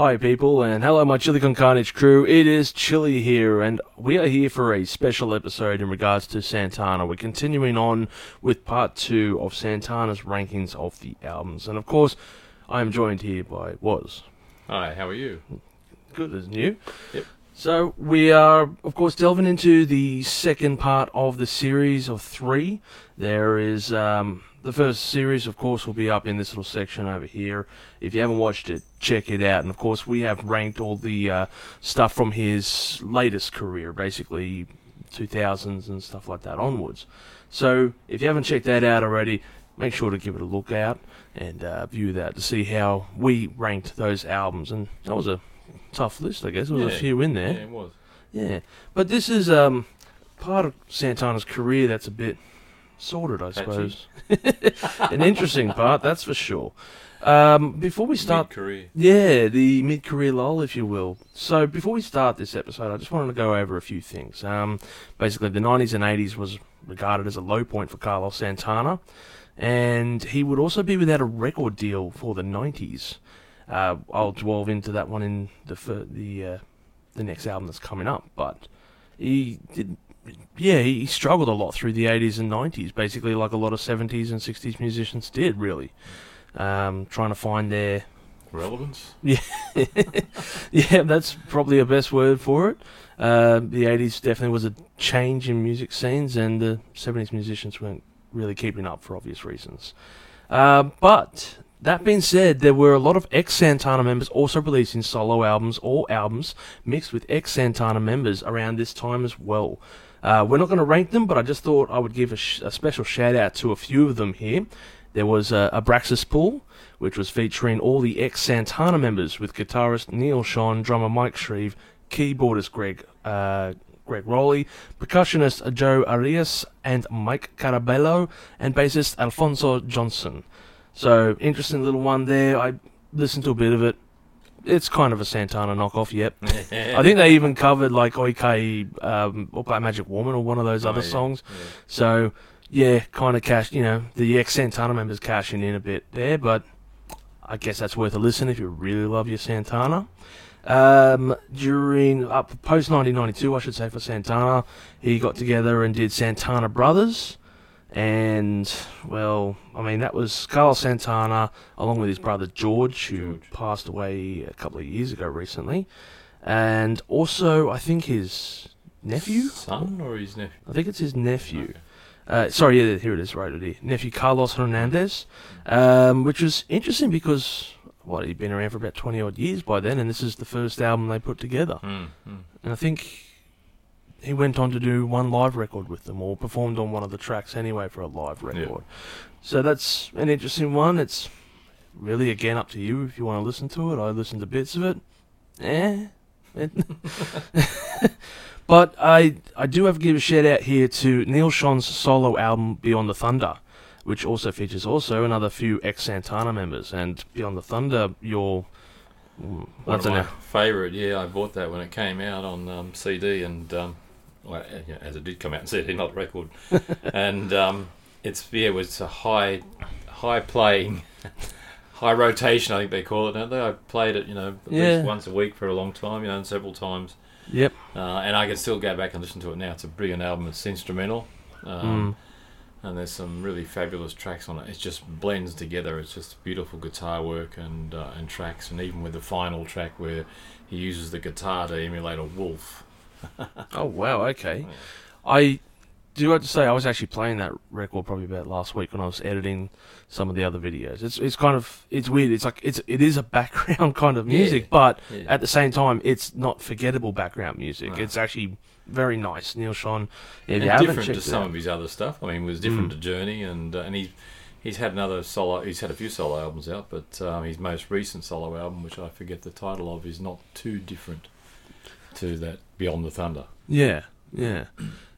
Hi, people, and hello, my Chili Con Carnage crew. It is Chili here, and we are here for a special episode in regards to Santana. We're continuing on with part two of Santana's rankings of the albums, and of course, I am joined here by Was. Hi, how are you? Good as new. Yep. So we are, of course, delving into the second part of the series of three. There is um, the first series, of course, will be up in this little section over here. If you haven't watched it, check it out. And of course, we have ranked all the uh, stuff from his latest career, basically 2000s and stuff like that onwards. So if you haven't checked that out already, make sure to give it a look out and uh, view that to see how we ranked those albums. And that was a tough list, I guess. There was a few in there. Yeah, it was. Yeah, but this is um part of Santana's career that's a bit sorted, I suppose. An interesting part, that's for sure. Um, before we start, career. yeah, the mid-career lull, if you will. So before we start this episode, I just wanted to go over a few things. Um, basically, the '90s and '80s was regarded as a low point for Carlos Santana, and he would also be without a record deal for the '90s. Uh, I'll delve into that one in the the uh, the next album that's coming up, but he did. Yeah, he struggled a lot through the 80s and 90s, basically like a lot of 70s and 60s musicians did, really. Um, trying to find their Relevance? yeah, yeah, that's probably a best word for it. Uh, the 80s definitely was a change in music scenes, and the 70s musicians weren't really keeping up for obvious reasons. Uh, but that being said, there were a lot of ex Santana members also releasing solo albums or albums mixed with ex Santana members around this time as well. Uh, we're not going to rank them, but I just thought I would give a, sh- a special shout out to a few of them here. There was uh, Abraxas Pool, which was featuring all the ex Santana members with guitarist Neal Schon, drummer Mike Shrieve, keyboardist Greg uh, Gregg Rolie, percussionist Joe Areas, and Mike Carabello, and bassist Alphonso Johnson. So interesting little one there. I listened to a bit of it. It's kind of a Santana knockoff, yep. I think they even covered like Oike um, or Black Magic Woman or one of those Oh, other yeah, songs. yeah. So yeah, kind of cash. You know, the ex Santana members cashing in a bit there, but I guess that's worth a listen if you really love your Santana. Um, during up post 1992, I should say for Santana, he got together and did Santana Brothers, and well, I mean that was Carlos Santana along with his brother George, who George. passed away a couple of years ago recently, and also I think his nephew. Son or his nephew? I think it's his nephew. Okay. Uh, sorry, yeah, here it is, right here. Nephew Carlos Hernandez, um, which was interesting because, what, he'd been around for about 20 odd years by then, and this is the first album they put together. Mm, mm. And I think he went on to do one live record with them, or performed on one of the tracks anyway for a live Yeah. record. So that's an interesting one. It's really, again, up to you if you want to listen to it. I listened to bits of it. Eh. But I I do have to give a shout out here to Neal Schon's solo album Beyond the Thunder, which also features also another few ex Santana members. And Beyond the Thunder, your One of my favourite, yeah, I bought that when it came out on um, CD and, um, well, uh, as it did come out on CD, not record. and um, it's, yeah, it was a high, high playing, high rotation, I think they call it, don't they? I played it, you know, at Yeah. least once a week for a long time, you know, and several times. Yep. Uh, and I can still go back and listen to it now. It's a brilliant album. It's instrumental. Um, And there's some really fabulous tracks on it. It just blends together. It's just beautiful guitar work and uh, and tracks. And even with the final track where he uses the guitar to emulate a wolf. Oh wow, okay. I do have to say I was actually playing that record probably about last week when I was editing some of the other videos. It's it's kind of it's weird. It's like it's it is a background kind of music, Yeah. but Yeah. at the same time it's not forgettable background music. No. It's actually very nice. Neal Schon, if and different to some out- of his other stuff. I mean, it was different Mm. to Journey, and uh, and he's he's had another solo. He's had a few solo albums out, but um, his most recent solo album, which I forget the title of, is not too different to that Beyond the Thunder. Yeah, yeah.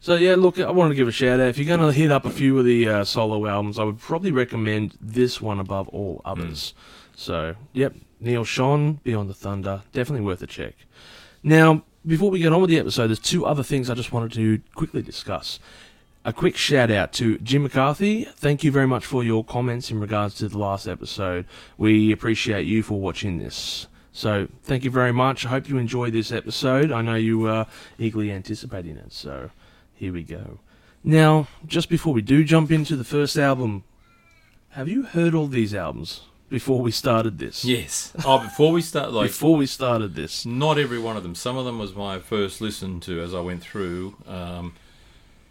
So yeah, look, I wanted to give a shout out. If you're going to hit up a few of the uh, solo albums, I would probably recommend this one above all others. So, yep, Neal Schon, Beyond the Thunder, definitely worth a check. Now, before we get on with the episode, there's two other things I just wanted to quickly discuss. A quick shout out to Jim McCarthy. Thank you very much for your comments in regards to the last episode. We appreciate you for watching this. So thank you very much. I hope you enjoyed this episode. I know you were eagerly anticipating it. So here we go. Now, just before we do jump into the first album, have you heard all these albums before we started this? Yes. Oh, before we start, like before we started this. not every one of them. Some of them was my first listen to as I went through, um,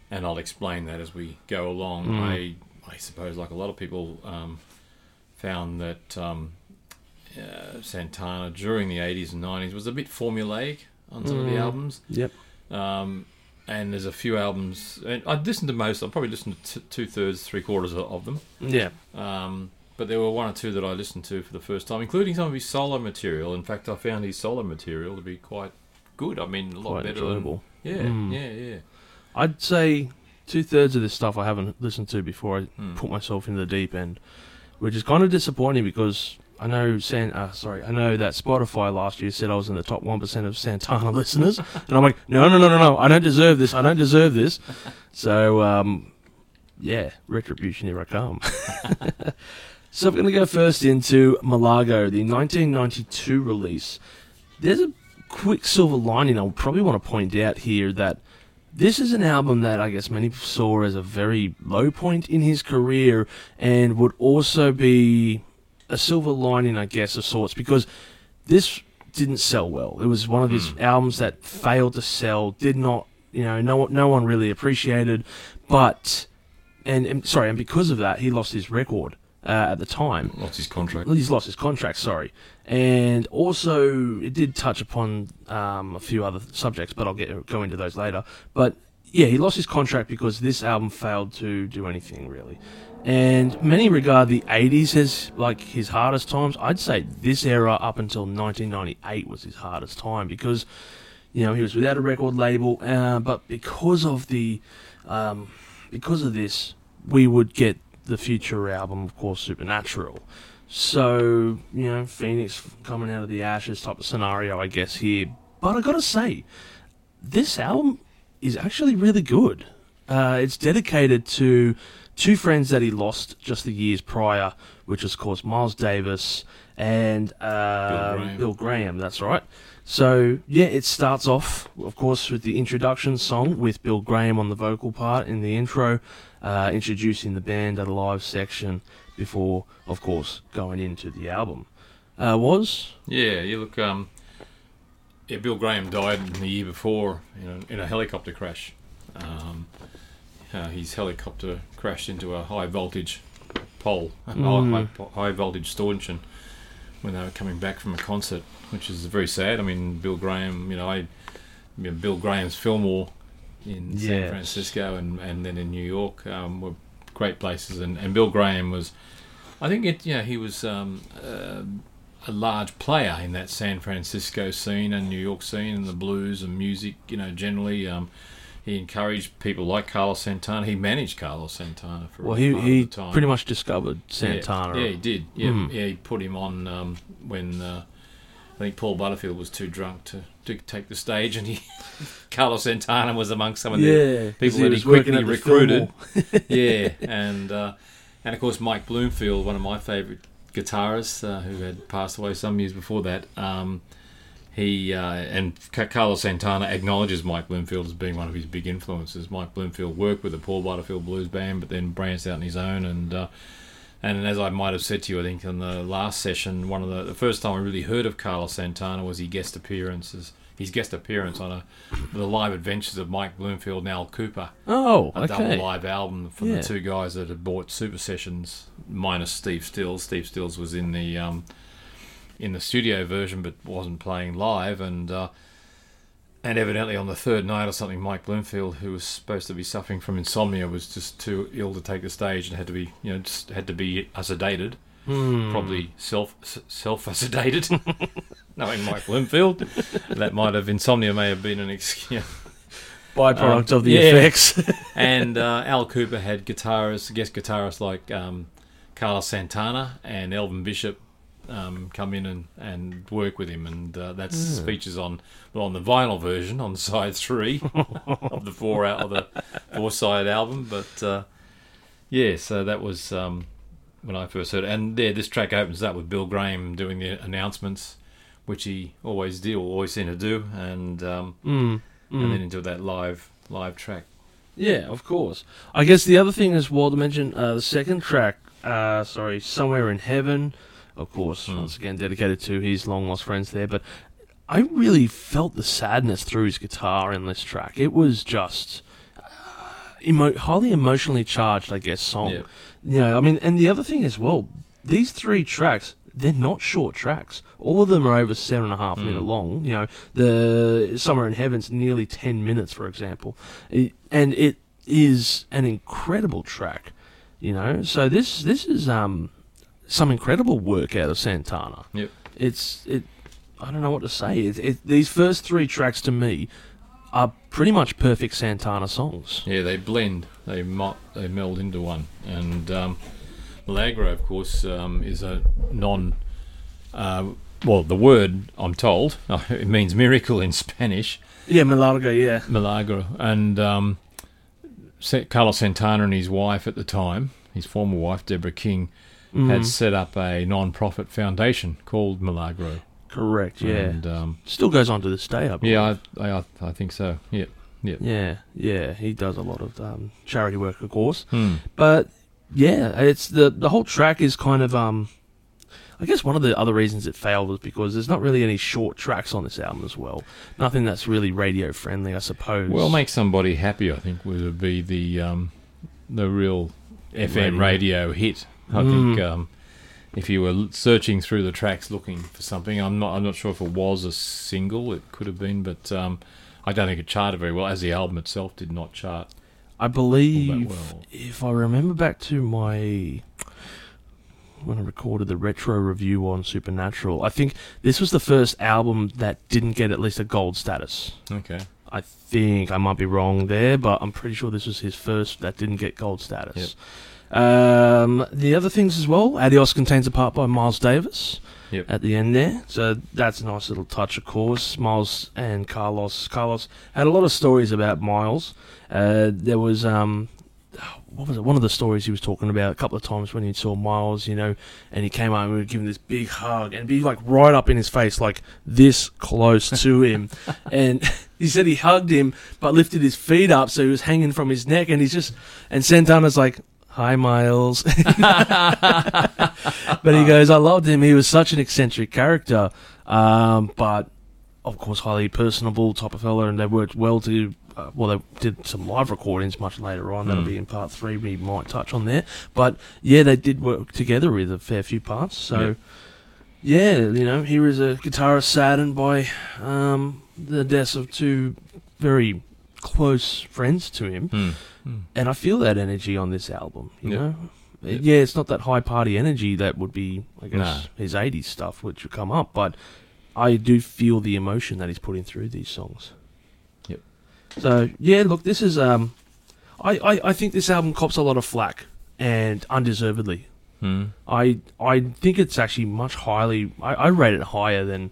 and I'll explain that as we go along. Mm. I I suppose, like a lot of people, um, found that um, uh, Santana during the '80s and '90s was a bit formulaic on some of the Mm. albums. Yep. Um, and there's a few albums, and I listened to most. I probably listened to t- two thirds, three quarters of, of them. Yeah. Um, but there were one or two that I listened to for the first time, including some of his solo material. In fact, I found his solo material to be quite good. I mean, a lot Quite better enjoyable. than yeah, Mm. yeah, yeah. I'd say two thirds of this stuff I haven't listened to before I Hmm. put myself in the deep end, which is kind of disappointing because I know San, uh, sorry, I know that Spotify last year said I was in the top one percent of Santana listeners, and I'm like, no, no, no, no, no, I don't deserve this. I don't deserve this. So, um, yeah, retribution here I come. so I'm going to go first into Milagro, the 1992 release. There's a quick silver lining I would probably want to point out here that this is an album that I guess many saw as a very low point in his career and would also be a silver lining, I guess, of sorts, because this didn't sell well. It was one of his Hmm. albums that failed to sell, did not, you know, no, no one really appreciated, but, and, and sorry, and because of that, he lost his record uh, at the time. Lost his contract. He's lost his contract, sorry. And also, it did touch upon um, a few other subjects, but I'll get go into those later. But yeah, he lost his contract because this album failed to do anything really. And many regard the 80s as like his hardest times. I'd say this era up until 1998 was his hardest time because you know he was without a record label, uh, but because of the um, because of this, we would get the future album, of course, Supernatural. So, you know, Phoenix coming out of the ashes type of scenario, I guess, here. But I gotta say, this album is actually really good. Uh, it's dedicated to two friends that he lost just the years prior, which was, of course, Miles Davis and uh, Graham. Bill Graham. That's right. So yeah, it starts off, of course, with the introduction song with Bill Graham on the vocal part in the intro, uh, introducing the band at a live section before, of course, going into the album. Uh, was Yeah, you look. Um, yeah, Bill Graham died the year before you know, in a helicopter crash. Um, uh, his helicopter crashed into a high voltage pole, a Mm. high, high voltage stanchion when they were coming back from a concert, which is very sad. I mean, Bill Graham, you know, I, you know, Bill Graham's Fillmore in San Francisco and, and then in New York um, were great places, and, and Bill Graham was, I think it, yeah, he was um, uh, a large player in that San Francisco scene and New York scene and the blues and music, you know, generally. Um, he encouraged people like Carlos Santana. He managed Carlos Santana for well, a he he time. pretty much discovered Santana. Yeah, yeah he did. Yeah, Mm. yeah, he put him on um, when uh, I think Paul Butterfield was too drunk to, to take the stage, and he Carlos Santana was amongst some of the Yeah, people he that he quickly recruited. Yeah, and uh, and of course Mike Bloomfield, one of my favourite guitarists, uh, who had passed away some years before that. Um, he uh, and Carlos Santana acknowledges Mike Bloomfield as being one of his big influences. Mike Bloomfield worked with the Paul Butterfield Blues Band, but then branched out on his own. And uh, and as I might have said to you, I think in the last session, one of the the first time I really heard of Carlos Santana was his guest appearances. His guest appearance on a the live adventures of Mike Bloomfield and Al Kooper Oh, a okay. double live album from Yeah. the two guys that had bought Super Sessions, minus Steve Stills. Steve Stills was in the um, in the studio version, but wasn't playing live, and uh, and evidently on the third night or something, Mike Bloomfield, who was supposed to be suffering from insomnia, was just too ill to take the stage and had to be you know just had to be sedated, Hmm. probably self self sedated. Knowing Mike Bloomfield, that might have insomnia may have been an excuse. byproduct Um, of the yeah. effects. and uh, Al Kooper had guitarists, guest guitarists like um, Carlos Santana and Elvin Bishop um, come in and, and work with him, and uh, that's Hmm. features on well on the vinyl version on side three of the four out of the four side album. But uh, yeah, so that was um, when I first heard it. And yeah, this track opens up with Bill Graham doing the announcements which he always did, or always seemed to do, and um, Mm, mm. and then into that live live track. Yeah, of course. I guess the other thing as well to mention, uh, the second track, uh, sorry, Somewhere in Heaven, of course, Hmm. once again dedicated to his long lost friends there, but I really felt the sadness through his guitar in this track. It was just uh, emo- highly emotionally charged, I guess, song. Yeah. You know, I mean, and the other thing as well, these three tracks, they're not short tracks. All of them are over seven and a half Mm. minute long. You know, the Summer in Heaven's nearly ten minutes, for example, It- and it is an incredible track. You know, so this this is um some incredible work out of Santana. Yep. It's it. I don't know what to say. It, it, these first three tracks to me are pretty much perfect Santana songs. Yeah, they blend, they mo- they meld into one. And um, Milagro, of course, um, is a non. Uh, well, the word I'm told it means miracle in Spanish, Yeah, Milagro. Yeah. Milagro, and um, Carlos Santana and his wife at the time, his former wife Deborah King, had Mhm. set up a non-profit foundation called Milagro. Correct. Yeah. and, um, Still goes on to this day. I believe. yeah, I, I I think so. Yeah, Yeah, yeah, Yeah. he does a lot of um, charity work, of course. hmm. But yeah, it's the the whole track is kind of um, I guess one of the other reasons it failed was because there's not really any short tracks on this album as well. Nothing that's really radio friendly, I suppose. Well, make somebody happy. I think would be the um, the real FM Radio. radio, hit. I Mm. think um, if you were searching through the tracks looking for something, I'm not I'm not sure if it was a single. It could have been, but um, I don't think it charted very well. As the album itself did not chart I believe well. if I remember back to my when I recorded the retro review on Supernatural, I think this was the first album that didn't get at least a gold status. Okay. I think I might be wrong there, but I'm pretty sure this was his first that didn't get gold status. Um, the other things as well, Adios contains a part by Miles Davis Yep. at the end there, so that's a nice little touch, of course. Miles and Carlos. Carlos had a lot of stories about Miles. Uh, there was um, what was it? One of the stories he was talking about a couple of times when he saw Miles, you know, and he came out and we would give him this big hug and be like right up in his face, like this close to him. and he said he hugged him but lifted his feet up so he was hanging from his neck and he's just and Santana's like, Hi Miles But he goes, I loved him, he was such an eccentric character. Um, but of course highly personable type of fella and they worked well to uh, well, they did some live recordings much later on. That'll Hmm. be in part three. We might touch on there, but yeah, they did work together with a fair few parts. So, yeah, you know, here is a guitarist saddened by um, the deaths of two very close friends to him, Hmm. Hmm. and I feel that energy on this album. You Yep. know, Yep. yeah, it's not that high party energy that would be, I guess, Nah. his '80s stuff, which would come up, but I do feel the emotion that he's putting through these songs. Yep. So yeah, look, this is um, I, I, I think this album cops a lot of flack and undeservedly. Hmm. I I think it's actually much highly. I, I rate it higher than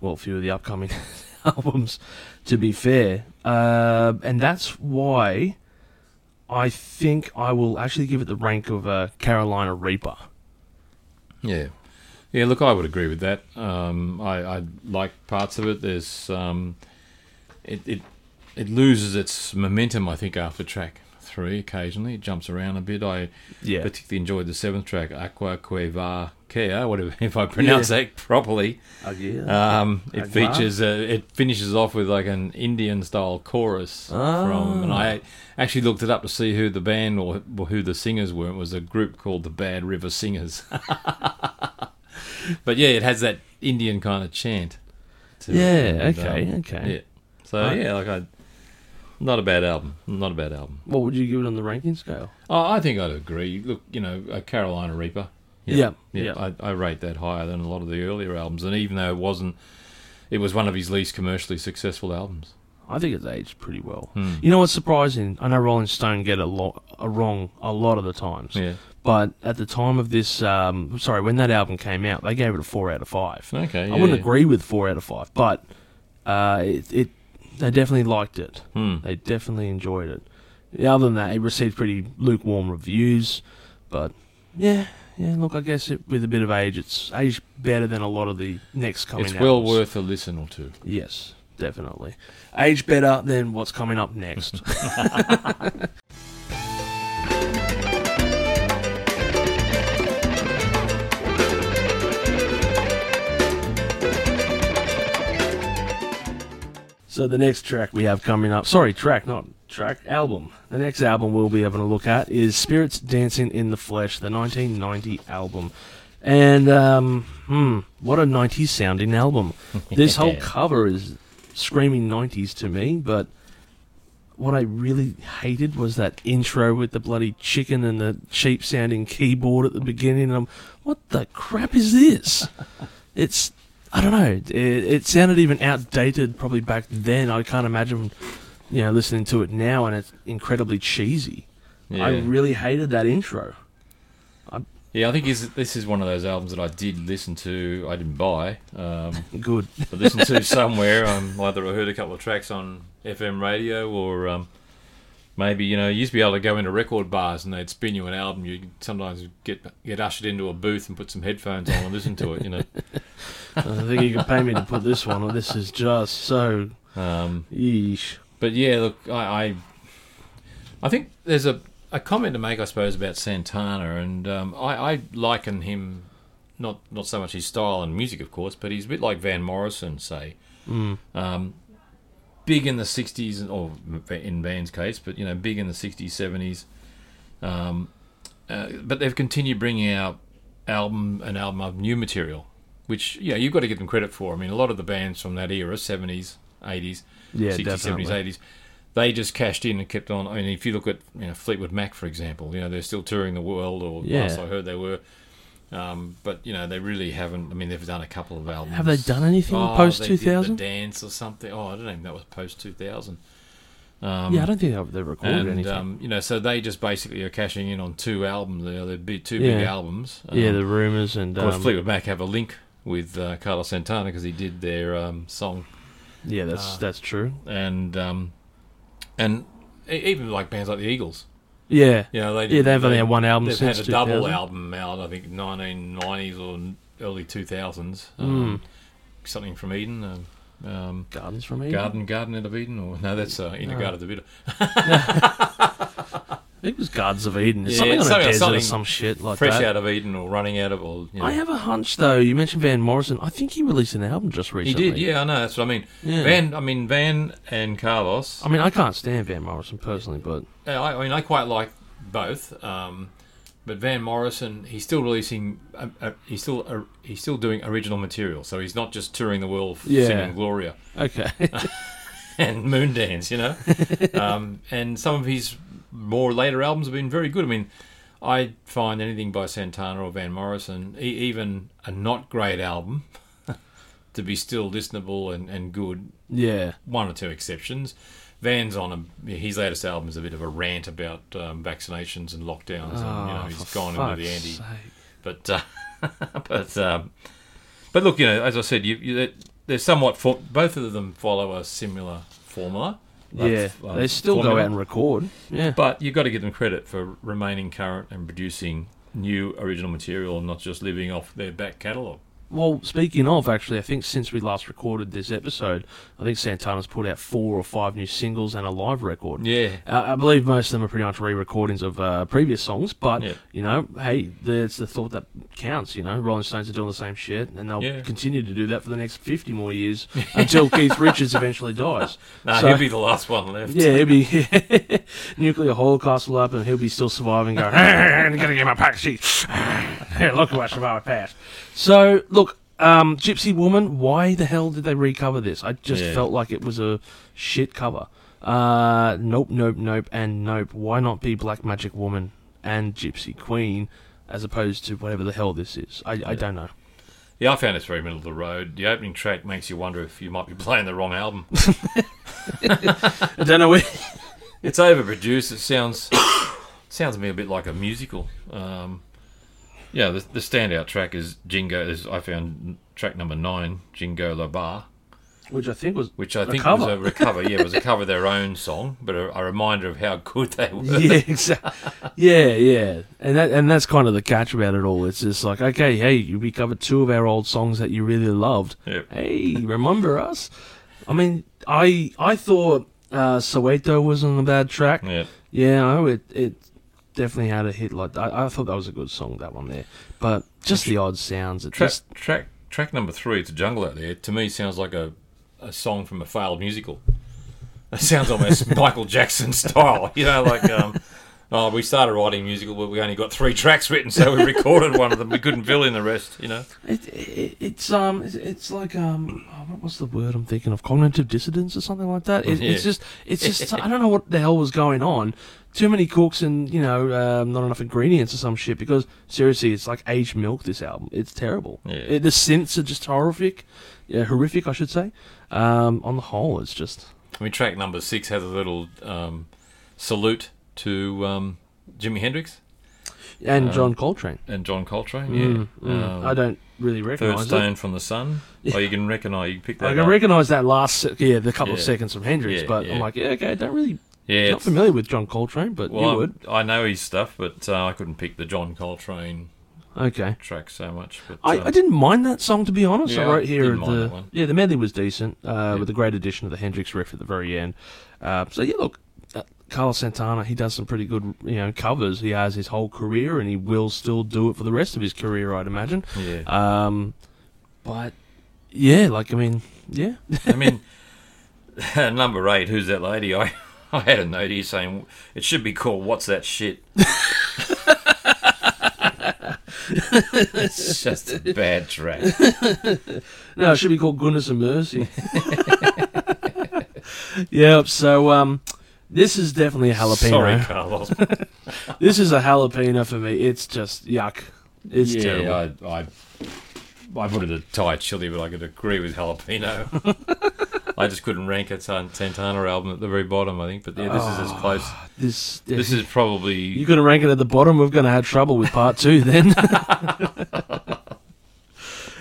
well, a few of the upcoming albums. To be fair, uh, and that's why I think I will actually give it the rank of a Carolina Reaper. Yeah, yeah. Look, I would agree with that. Um, I, I like parts of it. There's um, it, it it loses its momentum. I think after track three, occasionally it jumps around a bit. I Yeah, particularly enjoyed the seventh track, Aqua Cueva Kea, whatever if I pronounce that properly. uh, yeah. Um, it Agua. features uh, it finishes off with like an Indian style chorus from, and Ah. I actually looked it up to see who the band or who the singers were. It was a group called the Bad River Singers. but yeah, it has that Indian kind of chant. it, yeah. and, Okay. um, okay. yeah. So yeah, like I, not a bad album. Not a bad album. What would you give it on the ranking scale? Oh, I think I'd agree. Look, you know, a Carolina Reaper. Yeah, yeah. yeah. I, I rate that higher than a lot of the earlier albums, and even though it wasn't, it was one of his least commercially successful albums. I think it's aged pretty well. Hmm. You know what's surprising? I know Rolling Stone get a lot a wrong a lot of the times, Yeah. but at the time of this, um, sorry, when that album came out, they gave it a four out of five. Okay. I yeah, wouldn't yeah. agree with four out of five, but uh, it, it they definitely liked it. Hmm. They definitely enjoyed it. Other than that, it received pretty lukewarm reviews, but yeah, yeah. Look, I guess it, with a bit of age, it's aged better than a lot of the next coming. It's well albums. worth a listen or two. Yes, definitely. Age better than what's coming up next. so the next track we have coming up, sorry, track, not track, album. The next album we'll be having a look at is Spirits Dancing in the Flesh, the 1990 album. And, um, hmm, what a 90s sounding album. This whole cover is screaming 90s to me, but what I really hated was that intro with the bloody chicken and the cheap sounding keyboard at the beginning. And I'm, what the crap is this? it's, I don't know. It, it sounded even outdated probably back then. I can't imagine, you know, listening to it now, and it's incredibly cheesy. Yeah. I really hated that intro. Yeah, I think is this is one of those albums that I did listen to. I didn't buy, um, Good. but listened to somewhere. Um, either I heard a couple of tracks on FM radio, or um, maybe you know, you used to be able to go into record bars and they'd spin you an album. You sometimes get get ushered into a booth and put some headphones on and listen to it. You know, I think you can pay me to put this one on. This is just so. um, Yeesh. but yeah, look, I, I I think there's a a comment to make, I suppose, about Santana, and um, I, I liken him not not so much his style and music, of course, but he's a bit like Van Morrison, say. Mm. Um, big in the '60s, or in Van's case, but you know, big in the '60s, '70s. Um, uh, but they've continued bringing out album and album of new material, which yeah, you've got to give them credit for. I mean, a lot of the bands from that era, '70s, '80s, Yeah, 60s, definitely. 70s, 80s. They just cashed in and kept on. I mean, if you look at you know Fleetwood Mac, for example, you know they're still touring the world, or Yeah. last I heard they were. Um, but you know they really haven't. I mean, they've done a couple of albums. Have they done anything Oh, post they the 2000? Dance or something. Oh, I don't know. That was post two thousand. Um, yeah, I don't think they've- they've recorded and anything. um, you know, so they just basically are cashing in on two albums. Know, they're big, two big Yeah. albums. yeah, Um, the rumors and of course, um, Fleetwood Mac have a link with uh, Carlos Santana because he did their um, song yeah, that's uh, that's true. and um, and even like bands like the Eagles. Yeah, You know, they yeah, they've only had one album They've since had a double album out, I think, 1990s or early 2000s. Mm. Um, Something from Eden. Um, um, Gardens from Eden. Garden, Garden out of Eden, or no, that's uh, in the No. Garden of Eden. It was Gardens of Eden. It's Yeah, something on something- a desert or some shit like Fresh that. out of Eden, or running out of, or you know. I have a hunch though. You mentioned Van Morrison. I think he released an album just recently. he did, yeah, I know. That's what I mean. Yeah. Van, I mean Van and Carlos. I mean, I can't stand Van Morrison personally, but I, I mean, I quite like both. Um, but Van Morrison, he's still releasing. Uh, uh, he's still uh, he's still doing original material. So he's not just touring the world Yeah. singing Gloria okay. and Moondance, you know. um, and some of his more later albums have been very good. I mean, I find anything by Santana or Van Morrison, e- even a not great album, to be still listenable and, and good. yeah. One or two exceptions. Van's on a his latest album is a bit of a rant about um, vaccinations and lockdowns, and you know Oh, he's gone into the anti. But uh, but um, but look, you know, as I said, you, you they're somewhat for, both of them follow a similar formula. Yeah, they still go out and record. Yeah. But you've got to give them credit for remaining current and producing new original material, and not just living off their back catalogue. Well, speaking of, actually, I think since we last recorded this episode, I think Santana's put out four or five new singles and a live record. Yeah, Uh, I believe most of them are pretty much re-recordings of uh, previous songs, but Yeah. you know, hey, it's the thought that counts. You know, Rolling Stones are doing the same shit, and they'll Yeah. continue to do that for the next fifty more years until Keith Richards eventually dies. nah, So- he'll be the last one left. Yeah, he'll be nuclear holocaust will happen, and he'll be still surviving. Going, I'm gonna get my pack sheet. Hey, look who I survived past. So look, um, Gypsy Woman. Why the hell did they recover this? I just Yeah. felt like it was a shit cover. Uh, nope, nope, nope, and nope. Why not be Black Magic Woman and Gypsy Queen as opposed to whatever the hell this is? I, I don't know. Yeah, I found it's very middle of the road. The opening track makes you wonder if you might be playing the wrong album. I don't know where. it's overproduced. It sounds sounds to me a bit like a musical. Um, yeah, the, the standout track is Jingo. Is I found track number nine, Jingo La Bar. which I think was which I A think cover. was a recover. Yeah, it was a cover of their own song, but a, a reminder of how good they were. yeah, exactly. Yeah, yeah, and that and that's kind of the catch about it all. It's just like, okay, hey, you we covered two of our old songs that you really loved. Yep. Hey, remember us? I mean, I I thought uh, Soweto wasn't a bad track. Yeah. Yeah, no, it it definitely had a hit like. I, I thought that was a good song, that one there. But just the odd sounds. It Track, just track track number three, "It's a Jungle Out There," to me sounds like a, a song from a failed musical. It sounds almost Michael Jackson style, you know, like um, oh, we started writing musical, but we only got three tracks written, so we recorded one of them. We couldn't fill in the rest, you know. it, it it's um it's, it's like um oh, what was the word I'm thinking of cognitive dissonance or something like that. It, Yeah. It's just it's just I don't know what the hell was going on. Too many cooks and you know um, not enough ingredients or some shit. Because seriously, it's like aged milk. This album, it's terrible. Yeah. It, the synths are just horrific, yeah, horrific, I should say. Um, on the whole, it's just I mean, track number six has a little um, salute to um, Jimi Hendrix and Um, John Coltrane. and John Coltrane. Mm, yeah, mm. Um, I don't really Third recognise it. Stone from the Sun. Oh, you can recognise. You can pick that I can recognise that last, yeah, the couple of seconds from Hendrix, Yeah, but yeah. I'm like, yeah, okay, don't really, yeah, not familiar with John Coltrane, but Well, you would. I know his stuff, but uh, I couldn't pick the John Coltrane Okay. track so much. But I, um, I didn't mind that song to be honest. I Yeah, I wrote here mind the yeah the medley was decent uh, Yeah. with a great addition of the Hendrix riff at the very end. Uh, so yeah, look, uh, Carlos Santana he does some pretty good you know covers. He has his whole career and he will still do it for the rest of his career, I'd imagine. Yeah, Um, but yeah, like I mean, yeah, I mean, number eight. Who's that lady? I I had a note here saying it should be called "What's That Shit." it's just a bad track. no, it should be called Goodness and Mercy. yep. So um, this is definitely a jalapeno. Sorry, Carlos. This is a jalapeno for me. It's just yuck. It's yeah, terrible. I, I I put it a Thai chili, but I could agree with jalapeno. I just couldn't rank a San- Santana album at the very bottom. I think, but yeah, this is as close. This, This is probably You're going to rank it at the bottom. We're going to have trouble with part two then.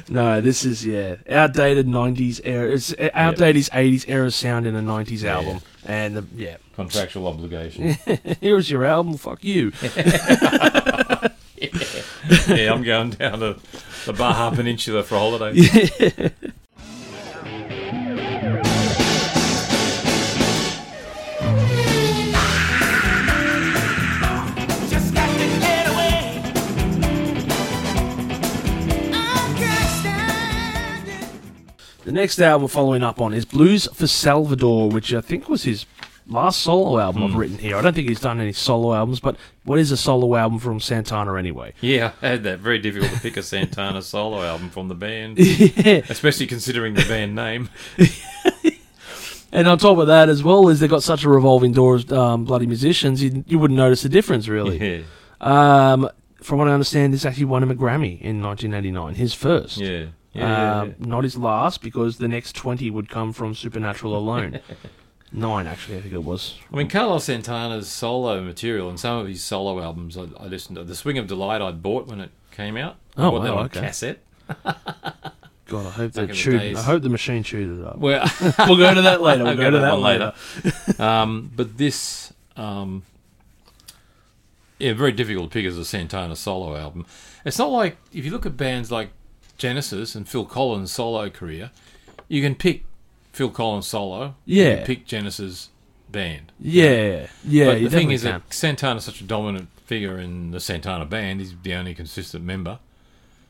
no, this is yeah outdated '90s era. It's uh, outdated '80s era sound in a '90s Yeah. album, and the, yeah, contractual obligation. here's your album. Fuck you. yeah, I'm going down to the Baja Peninsula for a holiday. Just next album we're following up on is Blues for Salvador, which I think was his last solo album I've written here. I don't think he's done any solo albums, but what is a solo album from Santana anyway? Yeah, I had that. Very difficult to pick a Santana solo album from the band, yeah. especially considering the band name. And on top of that, as well, is they've got such a revolving door of um, bloody musicians, you, you wouldn't notice the difference, really. Yeah, Um, from what I understand, this actually won him a Grammy in 1989, his first. yeah, yeah. yeah, Uh, Not his last, because the next 20 would come from Supernatural alone. Nine, actually, I think it was. I mean, Carlos Santana's solo material and some of his solo albums, I, I listened to. The Swing of Delight I bought when it came out. I Oh, bought that wow, on okay. cassette. God, I hope Back they the chewed. days. I hope the machine chewed it up. Well, we'll go to that later. We'll I'll go to that one later. um, but this, um, yeah, very difficult to pick as a Santana solo album. It's not like if you look at bands like Genesis and Phil Collins' solo career, you can pick Phil Collins solo. You Yeah. can pick Genesis band. Yeah, yeah. but the thing is can. that Santana's such a dominant figure in the Santana band. He's the only consistent member.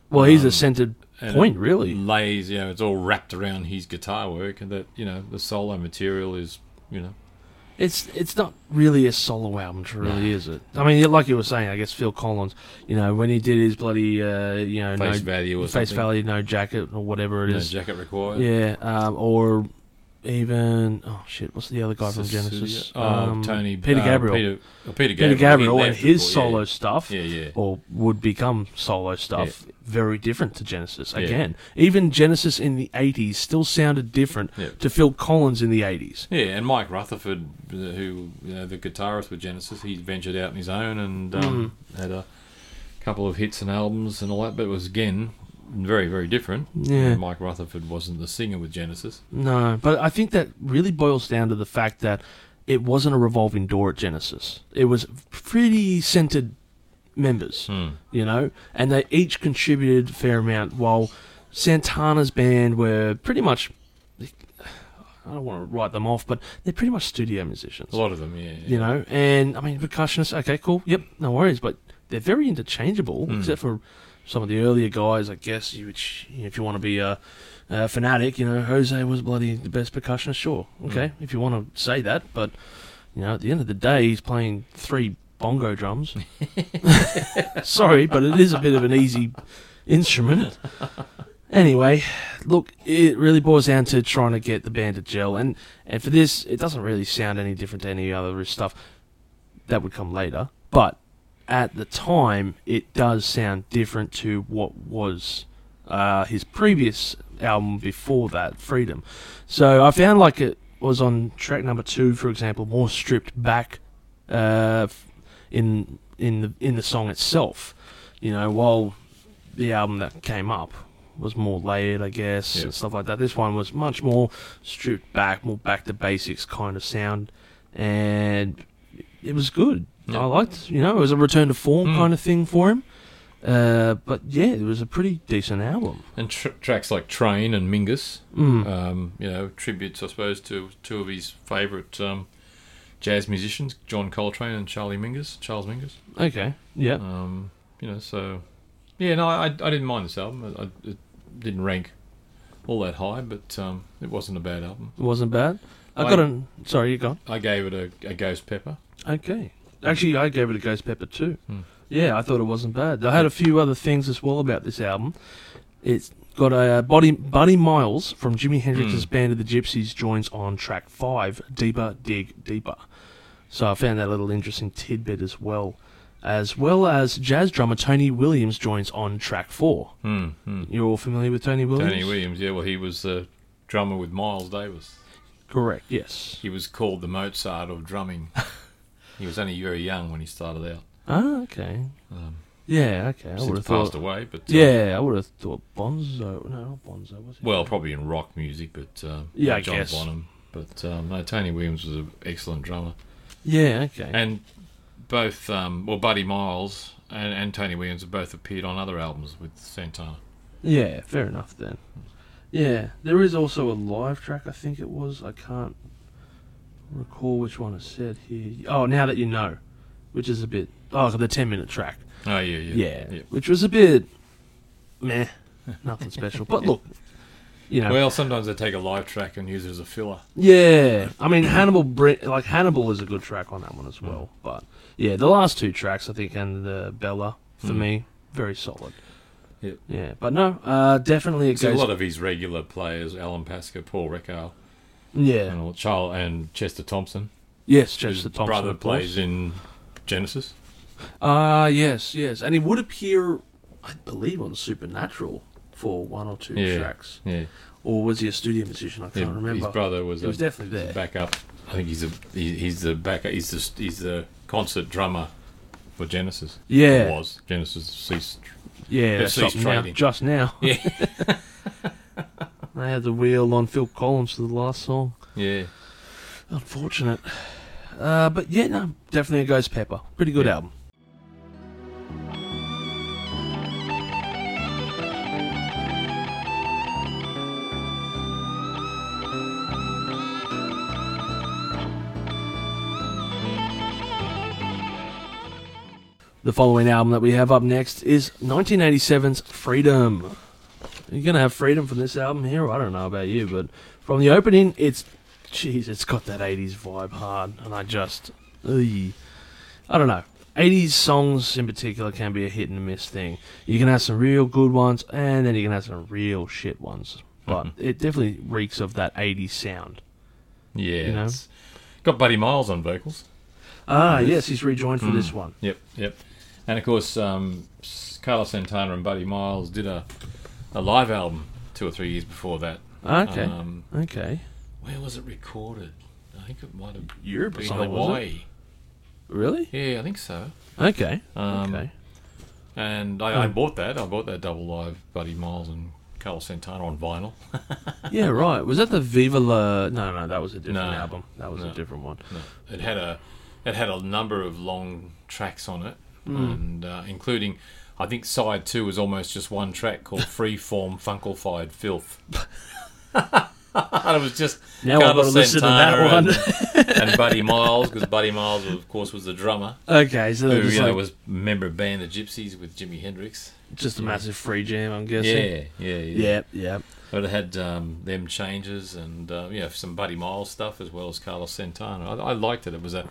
well, he's a um, centered point, really. Lays, you know, it's all wrapped around his guitar work, and that you know the solo material is, you know, It's it's not really a solo album, really, is it? I mean, like you were saying, I guess Phil Collins, you know, when he did his bloody, uh, you know, face no, value or face something. value, no jacket or whatever it No is. jacket required. Yeah, um, or even oh shit, what's the other guy from Genesis? Oh, Um, Tony Peter uh, Gabriel. Peter, oh, Peter Peter Gabriel. Gabriel He and his before, solo stuff, Yeah, yeah. yeah. or would become solo stuff, very different to Genesis. Yeah. Again, even Genesis in the '80s still sounded different Yeah. to Phil Collins in the '80s. Yeah, and Mike Rutherford, who you know, the guitarist with Genesis, he ventured out on his own and um, Mm. had a couple of hits and albums and all that. But it was again very, very different. Yeah. Mike Rutherford wasn't the singer with Genesis. No, but I think that really boils down to the fact that it wasn't a revolving door at Genesis. It was pretty centered members, Hmm. you know, and they each contributed a fair amount. While Santana's band were pretty much, I don't want to write them off, but they're pretty much studio musicians. A lot of them, yeah. you know. And I mean, percussionists, okay, cool, yep, no worries, but they're very interchangeable, Mm. except for some of the earlier guys, I guess. You, which, if you want to be a, a fanatic, you know, Jose was bloody the best percussionist, sure, hmm. okay, if you want to say that, but you know, at the end of the day, he's playing three bongo drums. Sorry, but it is a bit of an easy instrument. Anyway, look, it really boils down to trying to get the band to gel, and and for this, it doesn't really sound any different to any other stuff that would come later. But at the time, it does sound different to what was uh, his previous album before that, Freedom. So I found like it was on track number two, for example, more stripped back uh, in in the in the song itself. You know, while the album that came up was more layered, I guess, Yeah. and stuff like that. This one was much more stripped back, more back to basics kind of sound, and it was good. Yeah. I liked, you know, it was a return to form Mm. kind of thing for him. Uh, but yeah, it was a pretty decent album. And tr- tracks like Train and Mingus, Mm. um, you know, tributes, I suppose, to two of his favourite um, jazz musicians, John Coltrane and Charlie Mingus, Charles Mingus. okay, yeah, Um, you know, so yeah, no, I, I didn't mind this album. I, I, it didn't rank all that high, but um, it wasn't a bad album. it wasn't bad. I I- got an. Sorry, you got. I gave it a, a ghost pepper. Okay. Actually, I gave it a ghost pepper too. Hmm. Yeah, I thought it wasn't bad. I had a few other things as well about this album. It's got a uh, Buddy, Buddy Miles from Jimi Hendrix's Hmm. Band of the Gypsies joins on track five, Deeper Dig Deeper. So I found that a little interesting tidbit as well. As well as jazz drummer Tony Williams joins on track four. Hmm, hmm. You're all familiar with Tony Williams? Tony Williams, yeah, well, he was the drummer with Miles Davis. Correct, yes. He was called the Mozart of drumming. he was only very young when he started out. Ah, okay. Um, Yeah, okay. I would since have passed thought. away, but uh, Yeah, I would have thought Bonzo. No, not Bonzo, was it? well, probably in rock music, but uh, Yeah, I John guess. Bonham. But um, no, Tony Williams was an excellent drummer, Yeah, okay. and both um, well, Buddy Miles and, and Tony Williams have both appeared on other albums with Santana. Yeah, fair enough then. Yeah, there is also a live track. I think it was. I can't recall which one I said here. Oh, now that you know, which is a bit. Oh, the ten-minute track. Oh yeah, yeah, Yeah, which was a bit meh, nothing special. But look, you know, Well, sometimes they take a live track and use it as a filler. yeah. I mean, Hannibal, like Hannibal, is a good track on that one as well. But yeah, the last two tracks, I think, and the Bella for Mm. me, very solid. Yep. Yeah, but no, uh, definitely it See, a lot of his regular players, Alan Pasqua, Paul Reckow, yeah. and Charles and Chester Thompson. Yes, Chester Thompson. brother plays in Genesis. Ah, yes, yes, and he would appear, I believe, on Supernatural for one or two Yeah. tracks, Yeah, or was he a studio musician? I can't Yeah, remember. His brother was, he a, was definitely there. backup. I think he's a he, he's the backup. He's the he's the concert drummer for Genesis. Yeah. Or was Genesis ceased? Yeah, ceased now, trading. just now. Yeah, They had the wheel on Phil Collins for the last song. yeah. Unfortunate. Uh, but yeah, no, definitely a Ghost Pepper. Pretty good Yeah. album. The following album that we have up next is 1987's Freedom. You're gonna have freedom from this album here. I don't know about you, but from the opening, it's jeez, it's got that 80s vibe hard, and I just, ugh. I don't know. 80s songs in particular can be a hit and miss thing. You can have some real good ones, and then you can have some real shit ones. But Mhm. it definitely reeks of that 80s sound. Yeah, You know? got Buddy Miles on vocals. Ah, yes, he's rejoined for Mm. this one. Yep, yep. And of course, um, Carlos Santana and Buddy Miles did a, a live album two or three years before that. Okay, Um, okay. where was it recorded? I think it might have Europe or been something. Hawaii. Really? Yeah, I think so. Okay, Um, okay. And I, I Hmm. bought that. I bought that double live Buddy Miles and Carlos Santana on vinyl. Yeah, right. Was that the Viva La? No, no, that was a different No. album. That was No. a different one. No, it had a it had a number of long tracks on it, and uh, including I think side two was almost just one track called Freeform Funkafide Filth. and it was just Now I've got to Carlos listen to that Santana one. and, and Buddy Miles because Buddy Miles, of course, was the drummer okay, so who you know like, was a member of band the Gypsys with Jimi Hendrix. just a massive free jam, I'm guessing. Yeah, yeah, yeah. Yeah, yeah. But it had um, them changes and uh, yeah, some Buddy Miles stuff as well as Carlos Santana. I, I liked it. It was a,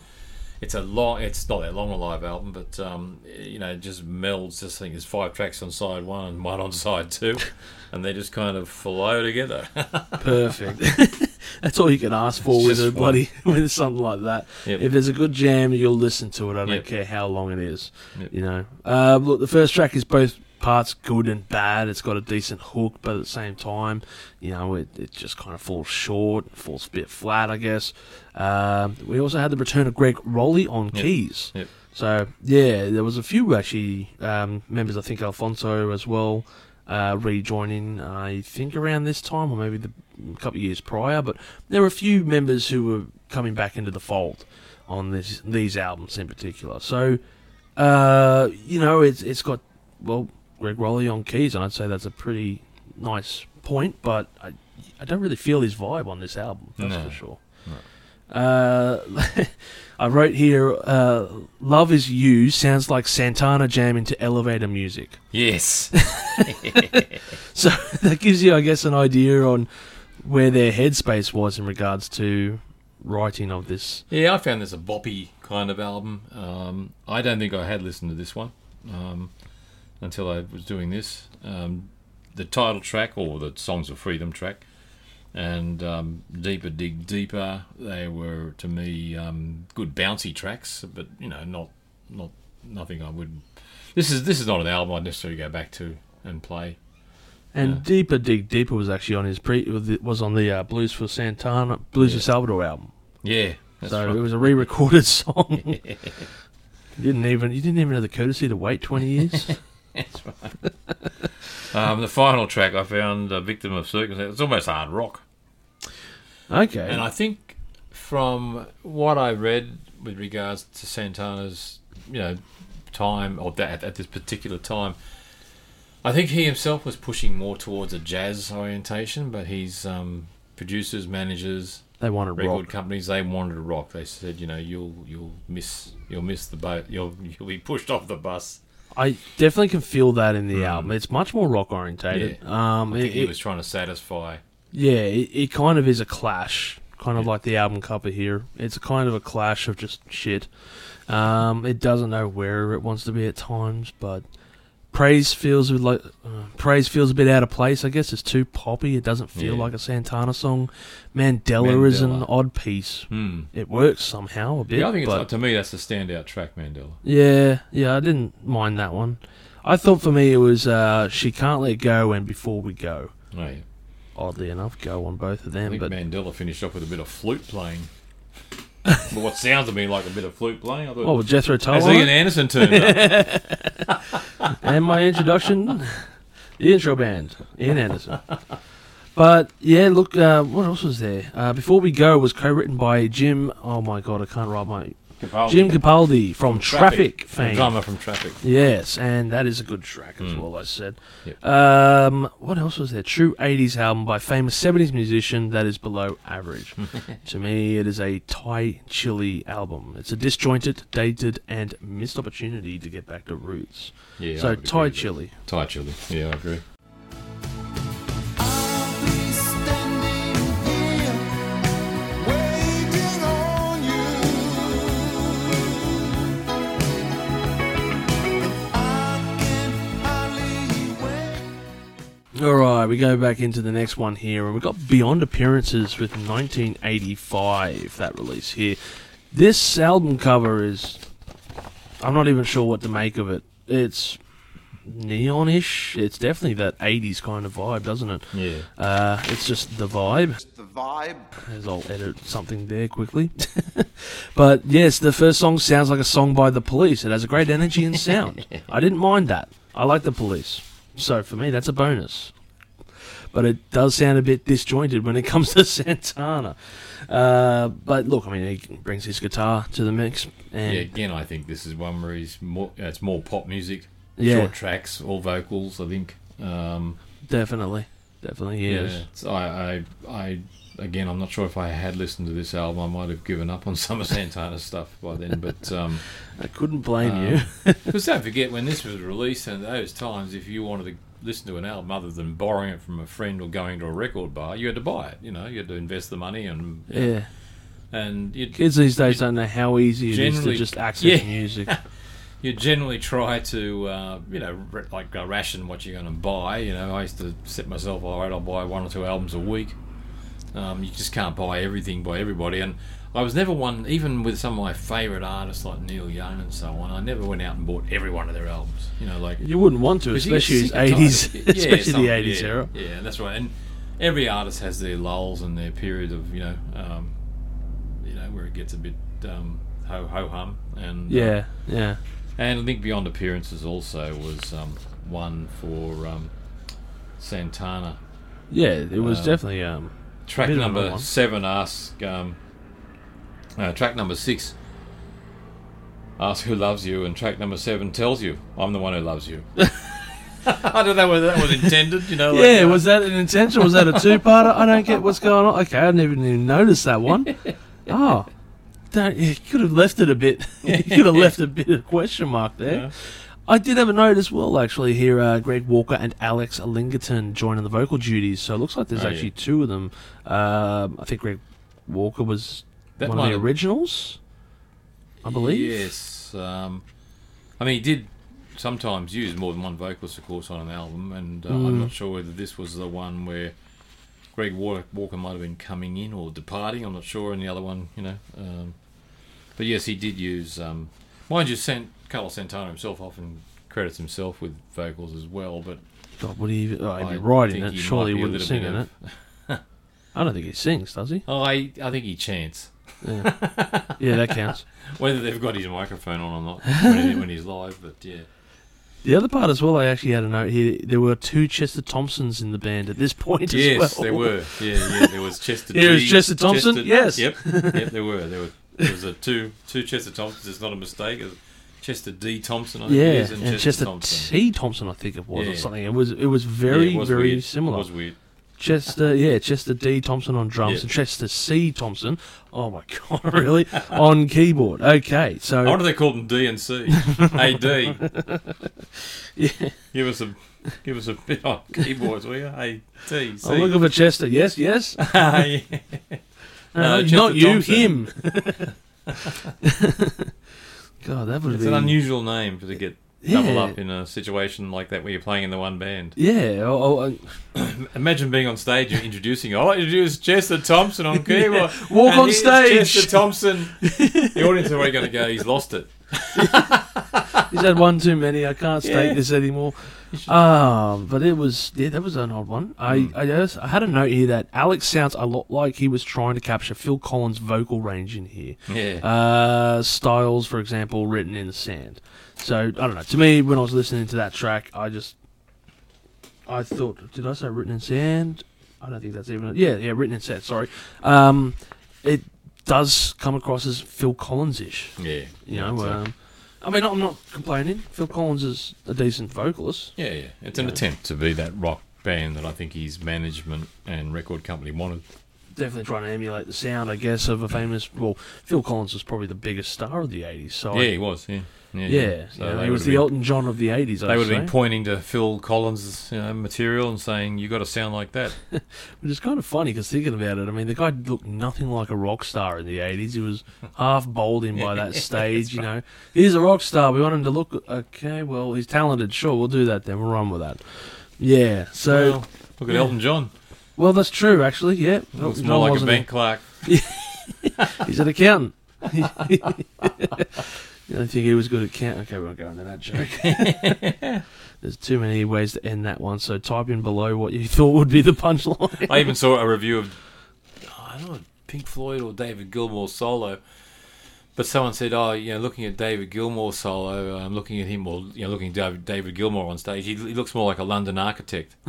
it's a long. It's not that long a live album, but um, you know, it just melds. This thing is five tracks on side one and one on side two, and they just kind of flow together. Perfect. That's all you can ask for It's with a buddy with something like that. Yep. If there's a good jam, you'll listen to it. I don't Yep. care how long it is. Yep. You know. Uh, look, the first track is both parts good and bad. It's got a decent hook, but at the same time, you know, it, it just kind of falls short, falls a bit flat, I guess. Um, we also had the return of Gregg Rolie on Yep. keys. Yep. So yeah, there was a few actually um, members. I think Alphonso as well uh, rejoining. I think around this time, or maybe the a couple of years prior. But there were a few members who were coming back into the fold on this these albums in particular. So uh, you know, it's it's got well Gregg Rolie on keys, and I'd say that's a pretty nice point. But I I don't really feel his vibe on this album. That's No. for sure. No. Uh, I wrote here, uh, "Love is You" sounds like Santana jamming to elevator music. yes. So that gives you, I guess, an idea on where their headspace was in regards to writing of this. Yeah, I found this a boppy kind of album. Um, I don't think I had listened to this one um, until I was doing this. Um, the title track, or the Songs of Freedom track, and um, Deeper Dig Deeper, they were to me um, good bouncy tracks, but you know, not not nothing I would. This is this is not an album I'd necessarily go back to and play. And Yeah. "Deeper Dig Deeper" was actually on his pre was on the uh, Blues for Santana, Blues Yeah. for Salvador album. Yeah, so right. it was a re-recorded song. you didn't even you didn't even have the courtesy to wait twenty years. That's right. um, the final track I found, uh, "Victim of Circumstance." It's almost hard rock. okay. And I think from what I read with regards to Santana's, you know, time or that at this particular time, I think he himself was pushing more towards a jazz orientation. But his um, producers, managers, they wanted record rock. companies, they wanted rock. They said, you know, you'll you'll miss you'll miss the boat. You'll you'll be pushed off the bus. I definitely can feel that in the Mm. album. It's much more rock orientated. Um, I think it- he was trying to satisfy. Yeah, it, it kind of is a clash, kind of Yeah. like the album cover here. It's a kind of a clash of just shit. Um, it doesn't know where it wants to be at times, but praise feels like uh, praise feels a bit out of place. I guess it's too poppy. It doesn't feel Yeah. like a Santana song. Mandela, is an odd piece. Hmm. It works somehow a bit. Yeah, I think it's, to me that's the standout track, Mandela. yeah, yeah, I didn't mind that one. I thought for me it was uh, she can't let go and before we go. Oh, yeah. Oddly enough, go on both of them, but Mandela finished off with a bit of flute playing. What sounds to me like a bit of flute playing. I thought, oh, Jethro Tull. has Ian? Anderson turned up? and my introduction, the intro band, Ian Anderson. But yeah, look, uh, what else was there? Uh, Before we go was co-written by Jim. Oh my god, I can't write my Jim Capaldi from Traffic, fame. Drummer from Traffic. Yes, and that is a good track as Mm. well. I said. Yep. Um, what else was there? True '80s album by famous '70s musician that is below average. to me, it is a Thai chili album. It's a disjointed, dated, and missed opportunity to get back to roots. Yeah, so Thai chili. Thai chili. Yeah, I agree. We go back into the next one here, and we've got Beyond Appearances with 1985 that release here. This album cover is, I'm not even sure what to make of it. It's neonish. It's definitely that '80s kind of vibe, doesn't it? Yeah. Uh, it's just the vibe. The vibe. As I'll edit something there quickly. but yes, the first song sounds like a song by the Police. It has a great energy and sound. I didn't mind that. I like the Police, so for me that's a bonus. But it does sound a bit disjointed when it comes to Santana. Uh, but look, I mean, he brings his guitar to the mix, and Yeah, again, I think this is one where he's more. uh, It's more pop music, Yeah. short tracks, all vocals. I think. Um, definitely, definitely, he yeah, I, I, I, again, I'm not sure if I had listened to this album, I might have given up on some of Santana's stuff by then. But um, I couldn't blame you. because don't forget when this was released, and those times, if you wanted to listen to an album other than borrowing it from a friend or going to a record bar, you had to buy it. You know, you had to invest the money and Yeah. and you'd, Kids these days don't know how easy it is to just access yeah. music. you generally try to, uh, you know, like uh, ration what you're going to buy. You know, I used to set myself, all right, I'll buy one or two albums a week. Um, you just can't buy everything by everybody. And I was never one, even with some of my favourite artists like Neil Young and so on, I never went out and bought every one of their albums. You know, like. You wouldn't want to, especially his eighties. Yeah, especially the eighties yeah, era. Yeah, that's right. And every artist has their lulls and their period of, you know, um, you know, where it gets a bit um, ho ho hum. And uh, Yeah, yeah. and I think Beyond Appearances also was um, one for um, Santana. Yeah, it was Um, definitely um Track Bit of a number seven, ask. Uh, track number six, ask who loves you, and track number seven tells you, I'm the one who loves you. I don't know whether that was intended, you know. Like, Yeah, uh, was that an intention? Was that a two parter? I don't get what's going on. Okay, I never even noticed that one. Oh. Don't you could have left it a bit you could have left a bit of question mark there. Yeah. I did have a note as well, actually. Here, uh, Greg Walker and Alex Ligertwood joining the vocal duties. So it looks like there's Oh, actually yeah. two of them. Um, I think Greg Walker was That one of the originals, I believe. Yes. Um, I mean, he did sometimes use more than one vocalist, of course, on an album, and uh, Mm. I'm not sure whether this was the one where Greg Walker, Walker might have been coming in or departing. I'm not sure, and the other one, you know. Um, but yes, he did use. Um, mind you, Carlos Santana himself often credits himself with vocals as well, but God, would he? Oh, he'd be writing it. Surely he wouldn't sing in it. I don't think he sings, does he? Oh, I, I think he chants. Yeah, yeah that counts. Whether they've got his microphone on or not when, when he's live, but yeah. The other part as well, I actually had a note here. There were two Chester Thompsons in the band at this point Yes, as well. there were. Yeah, yeah. There was Chester. Here is G, Chester Thompson? Yes. Yep. Yep. There were. There were. There was a two two Chester Thompsons. It's not a mistake. Chester D Thompson. I think Yeah, it is, and, and, Chester, Chester, Thompson. T. Thompson, I think it was, or something. It was it was very Yeah, it was very weird. similar. It was weird. Chester, yeah, Chester D. Thompson on drums Yeah. and Chester C. Thompson. Oh my god, really? on keyboard. Okay, so wonder if they called them D and C. hey yeah, give us a give us a bit on keyboards, will you? Hey D C. I'm looking for Chester. Yes, yes. Ah, hey. No, No, not you, Thompson. him. God, that would It's be an unusual name for to get double up in a situation like that where you're playing in the one band. Yeah, oh, oh, oh. Imagine being on stage and introducing. Like to oh, introduce Chester Thompson on keyboard. Walk And on stage. Chester Thompson. the audience are already going to go. He's lost it. He's had one too many. I can't state Yeah. this anymore. Um, but it was yeah, that was an odd one. I Hmm. I, just, I had a note here that Alex sounds a lot like he was trying to capture Phil Collins' vocal range in here. Yeah. Uh, styles, for example, written in the sand. So I don't know. To me, when I was listening to that track, I just I thought, did I say written in sand? I don't think that's even. Yeah, yeah, written in sand. Sorry. Um, it does come across as Phil Collins ish. yeah. You know, a- um, I mean, I'm not complaining. Phil Collins is a decent vocalist. yeah, yeah. It's an attempt to be that rock band that I think his management and record company wanted. Definitely trying to emulate the sound, I guess, of a famous. Well, Phil Collins was probably the biggest star of the '80s. So yeah, he was. Yeah. Yeah. yeah, So you know, he was the been- Elton John of the '80s. They would have been pointing to Phil Collins' you know, material and saying, "You got to sound like that." Which is kind of funny because thinking about it, I mean, the guy looked nothing like a rock star in the 80s. He was half bowled in by that stage, you know. He's a rock star. We want him to look. Okay, well, he's talented. Sure, we'll do that then. We'll run with that. Yeah, so. well, look at yeah. Elton John. Well, that's true, actually. Yeah. Looks Elton more John like a bank clerk. He's an accountant. You don't think he was good at count? Okay, we won't go into that joke. There's too many ways to end that one. So type in below what you thought would be the punchline. I even saw a review of oh, I don't know Pink Floyd or David Gilmour solo. But someone said, "Oh, you know, looking at David Gilmour solo, I'm looking at him, or you know, looking at David, David Gilmour on stage. He, he looks more like a London architect,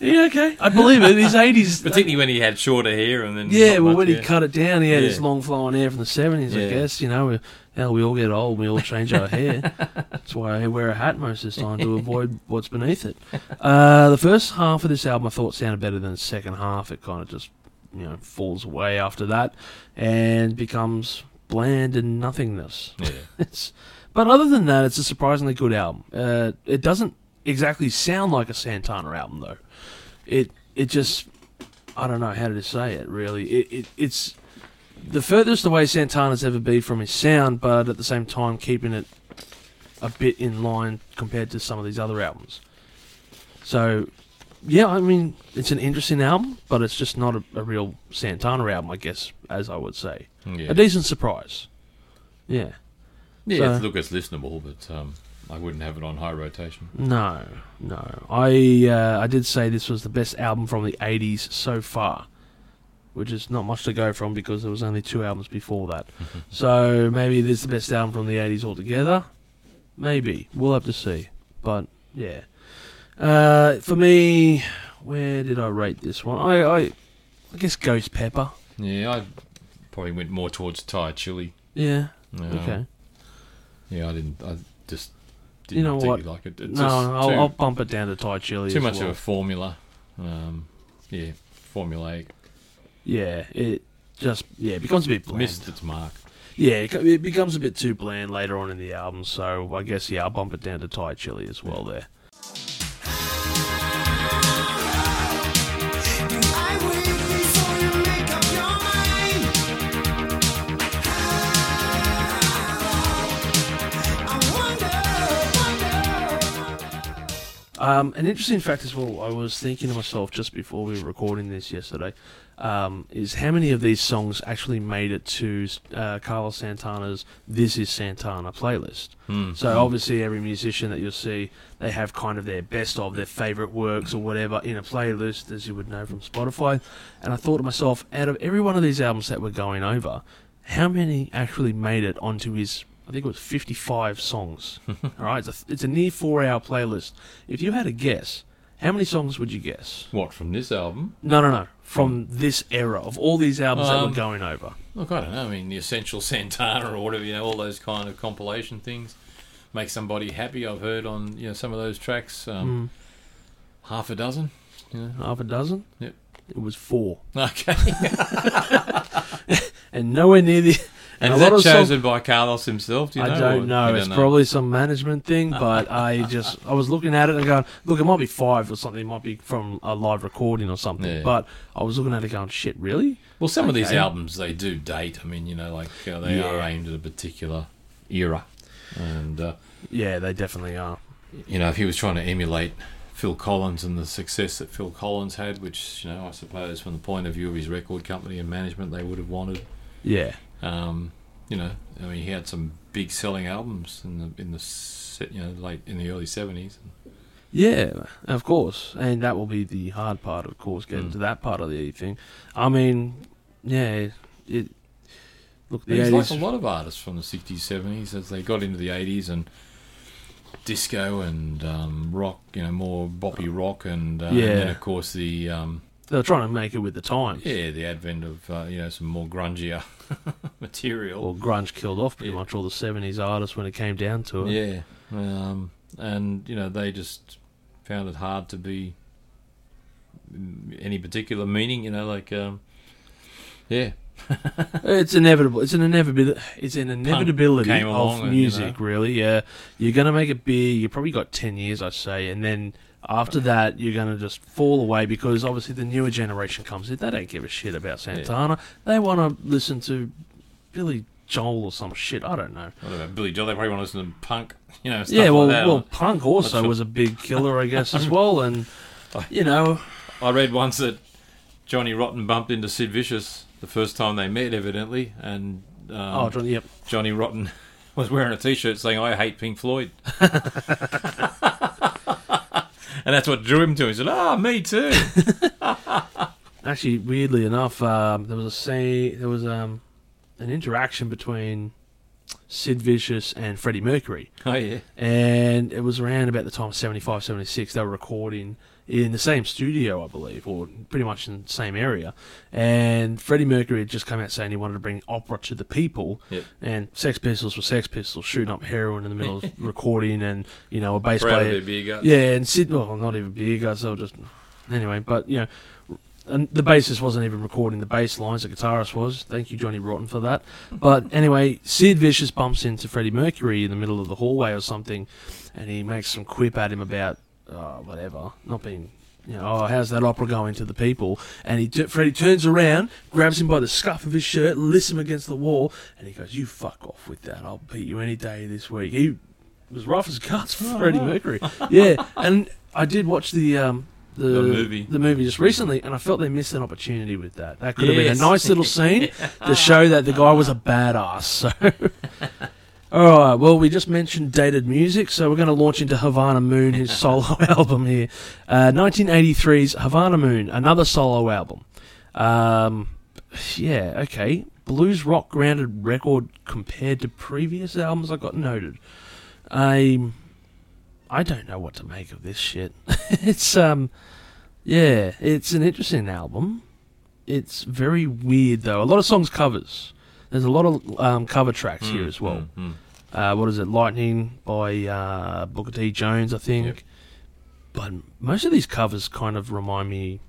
yeah, okay, I believe it. In his eighties. particularly when he had shorter hair and then Yeah, well, much when he cut it down, he had his long flowing hair from the seventies. I guess you know, we, hell, we all get old, we all change our hair. That's why I wear a hat most of the time to avoid what's beneath it. Uh, the first half of this album I thought sounded better than the second half. It kind of just you know falls away after that and becomes bland and nothingness. Yeah. It's, but other than that, it's a surprisingly good album. Uh, it doesn't exactly sound like a Santana album, though. It it just I don't know how to say it. Really, it, it it's the furthest away Santana's ever been from his sound, but at the same time keeping it a bit in line compared to some of these other albums. So, yeah, I mean, it's an interesting album, but it's just not a, a real Santana album, I guess, as I would say. Yeah, A decent surprise. Yeah. yeah so- look, it's listenable, but um, I wouldn't have it on high rotation. No, no. I uh, I did say this was the best album from the '80s so far, which is not much to go from because there was only two albums before that. so maybe this is the best album from the '80s altogether. Maybe we'll have to see. But yeah, uh, for me, where did I rate this one? I I, I guess Ghost Pepper. Yeah, I probably went more towards Thai chili. Yeah. Um, Okay. Yeah, I didn't. I just You know what? like it. No, I'll, too, I'll bump it down to Thai Chili. too much well. of a formula. Um, yeah, formulaic. Yeah, it just yeah it becomes a bit bland. Missed its mark. Yeah, it it becomes a bit too bland later on in the album, so I guess yeah, I'll bump it down to Thai chili as well there. Um, an interesting fact as well, I was thinking to myself just before we were recording this yesterday, um, is how many of these songs actually made it to uh, Carlos Santana's "This Is Santana" playlist. Hmm. So obviously, every musician that you'll see, they have kind of their best of their favorite works or whatever in a playlist, as you would know from Spotify. And I thought to myself, out of every one of these albums that we're going over, how many actually made it onto his? I think it was 55 songs. All right, it's a, it's a near four-hour playlist. If you had a guess, how many songs would you guess? What from this album? No, no, no. From this era of all these albums that Um, we're going over. Look, I don't know. I mean, the Essential Santana or whatever, you know, all those kind of compilation things make somebody happy. I've heard on you know some of those tracks, um, Mm, half a dozen. You know. half a dozen. Yep. It was four, Okay, and nowhere near the. And a is that chosen by Carlos himself? Do you know? I don't know. It's don't probably some management thing, but I just I was looking at it and going, look, it might be five or something. It might be from a live recording or something. Yeah. But I was looking at it going, shit, really? Well, some of these albums they do date. I mean, you know, like uh, they are aimed at a particular era, and uh, Yeah, they definitely are. you know, if he was trying to emulate Phil Collins and the success that Phil Collins had, which you know, I suppose from the point of view of his record company and management, they would have wanted. Yeah, Um, you know, I mean, he had some big selling albums in the in the you know late in the early seventies. yeah, of course. And that will be the hard part, of course, getting Mm. to that part of the thing. I mean, yeah, it. Look, the He's eighties. like a lot of artists from the sixties, seventies as they got into the eighties and disco and um, rock. You know, more boppy rock and, uh, and then Yeah. of course the um, they were trying to make it with the times. yeah the advent of uh, you know some more grungier material. Well, grunge killed off pretty Yeah. much all the seventies artists when it came down to it. Yeah, um, and you know they just found it hard to be any particular meaning. You know, like um, yeah, It's inevitable. It's an inevitability. It's an inevitability of along and, you music, know. really. Yeah, you're gonna make it big. You probably got ten years, I say, and then after that, you're gonna just fall away because obviously the newer generation comes in. They don't give a shit about Santana. They want to listen to Billy Joel or some shit. I don't know. what about Billy Joel? They probably want to listen to punk. You know, stuff yeah, well, like that. well, punk also was a big killer, I guess, as well. And you know, I read once that Johnny Rotten bumped into Sid Vicious the first time they met, evidently, and um, oh, Johnny, yep. Johnny Rotten was wearing a T-shirt saying "I hate Pink Floyd," and that's what drew him to. him. He said, "Ah, me too." Actually, weirdly enough, um, there was a say there was um, an interaction between Sid Vicious and Freddie Mercury, oh yeah, and it was around about the time of 75, 76. They were recording in the same studio, I believe, or pretty much in the same area. And Freddie Mercury had just come out saying he wanted to bring opera to the people, Yep. and Sex Pistols were Sex Pistols shooting up heroin in the middle of recording, and you know a bass proud of player their beer guts. yeah, and Sid, well, not even beer guys, they were just. Anyway, but, you know, and the bassist wasn't even recording the bass lines, the guitarist was. Thank you, Johnny Rotten, for that. But anyway, Sid Vicious bumps into Freddie Mercury in the middle of the hallway or something, and he makes some quip at him about, uh, whatever, not being. You know, oh, how's that opera going to the people? And he, t- Freddie turns around, grabs him by the scuff of his shirt, lifts him against the wall, and he goes, "You fuck off with that. I'll beat you any day this week." He was rough as guts for Freddie Mercury. Yeah, and I did watch the um the, The movie. the movie just recently, and I felt they missed an opportunity with that. That could have been a nice little scene to show that the guy was a badass. So. All right. Well, we just mentioned dated music, so we're going to launch into Havana Moon, his solo album here, uh, 1983's Havana Moon, another solo album. Um, yeah. Okay. Blues rock grounded record compared to previous albums. I got noted. I I don't know what to make of this shit. it's um yeah, it's an interesting album. It's very weird though. A lot of songs covers. There's a lot of um, cover tracks here as well. Mm, mm. Uh, what is it? Lightning by uh, Booker T. Jones, I think. Yep. But most of these covers kind of remind me,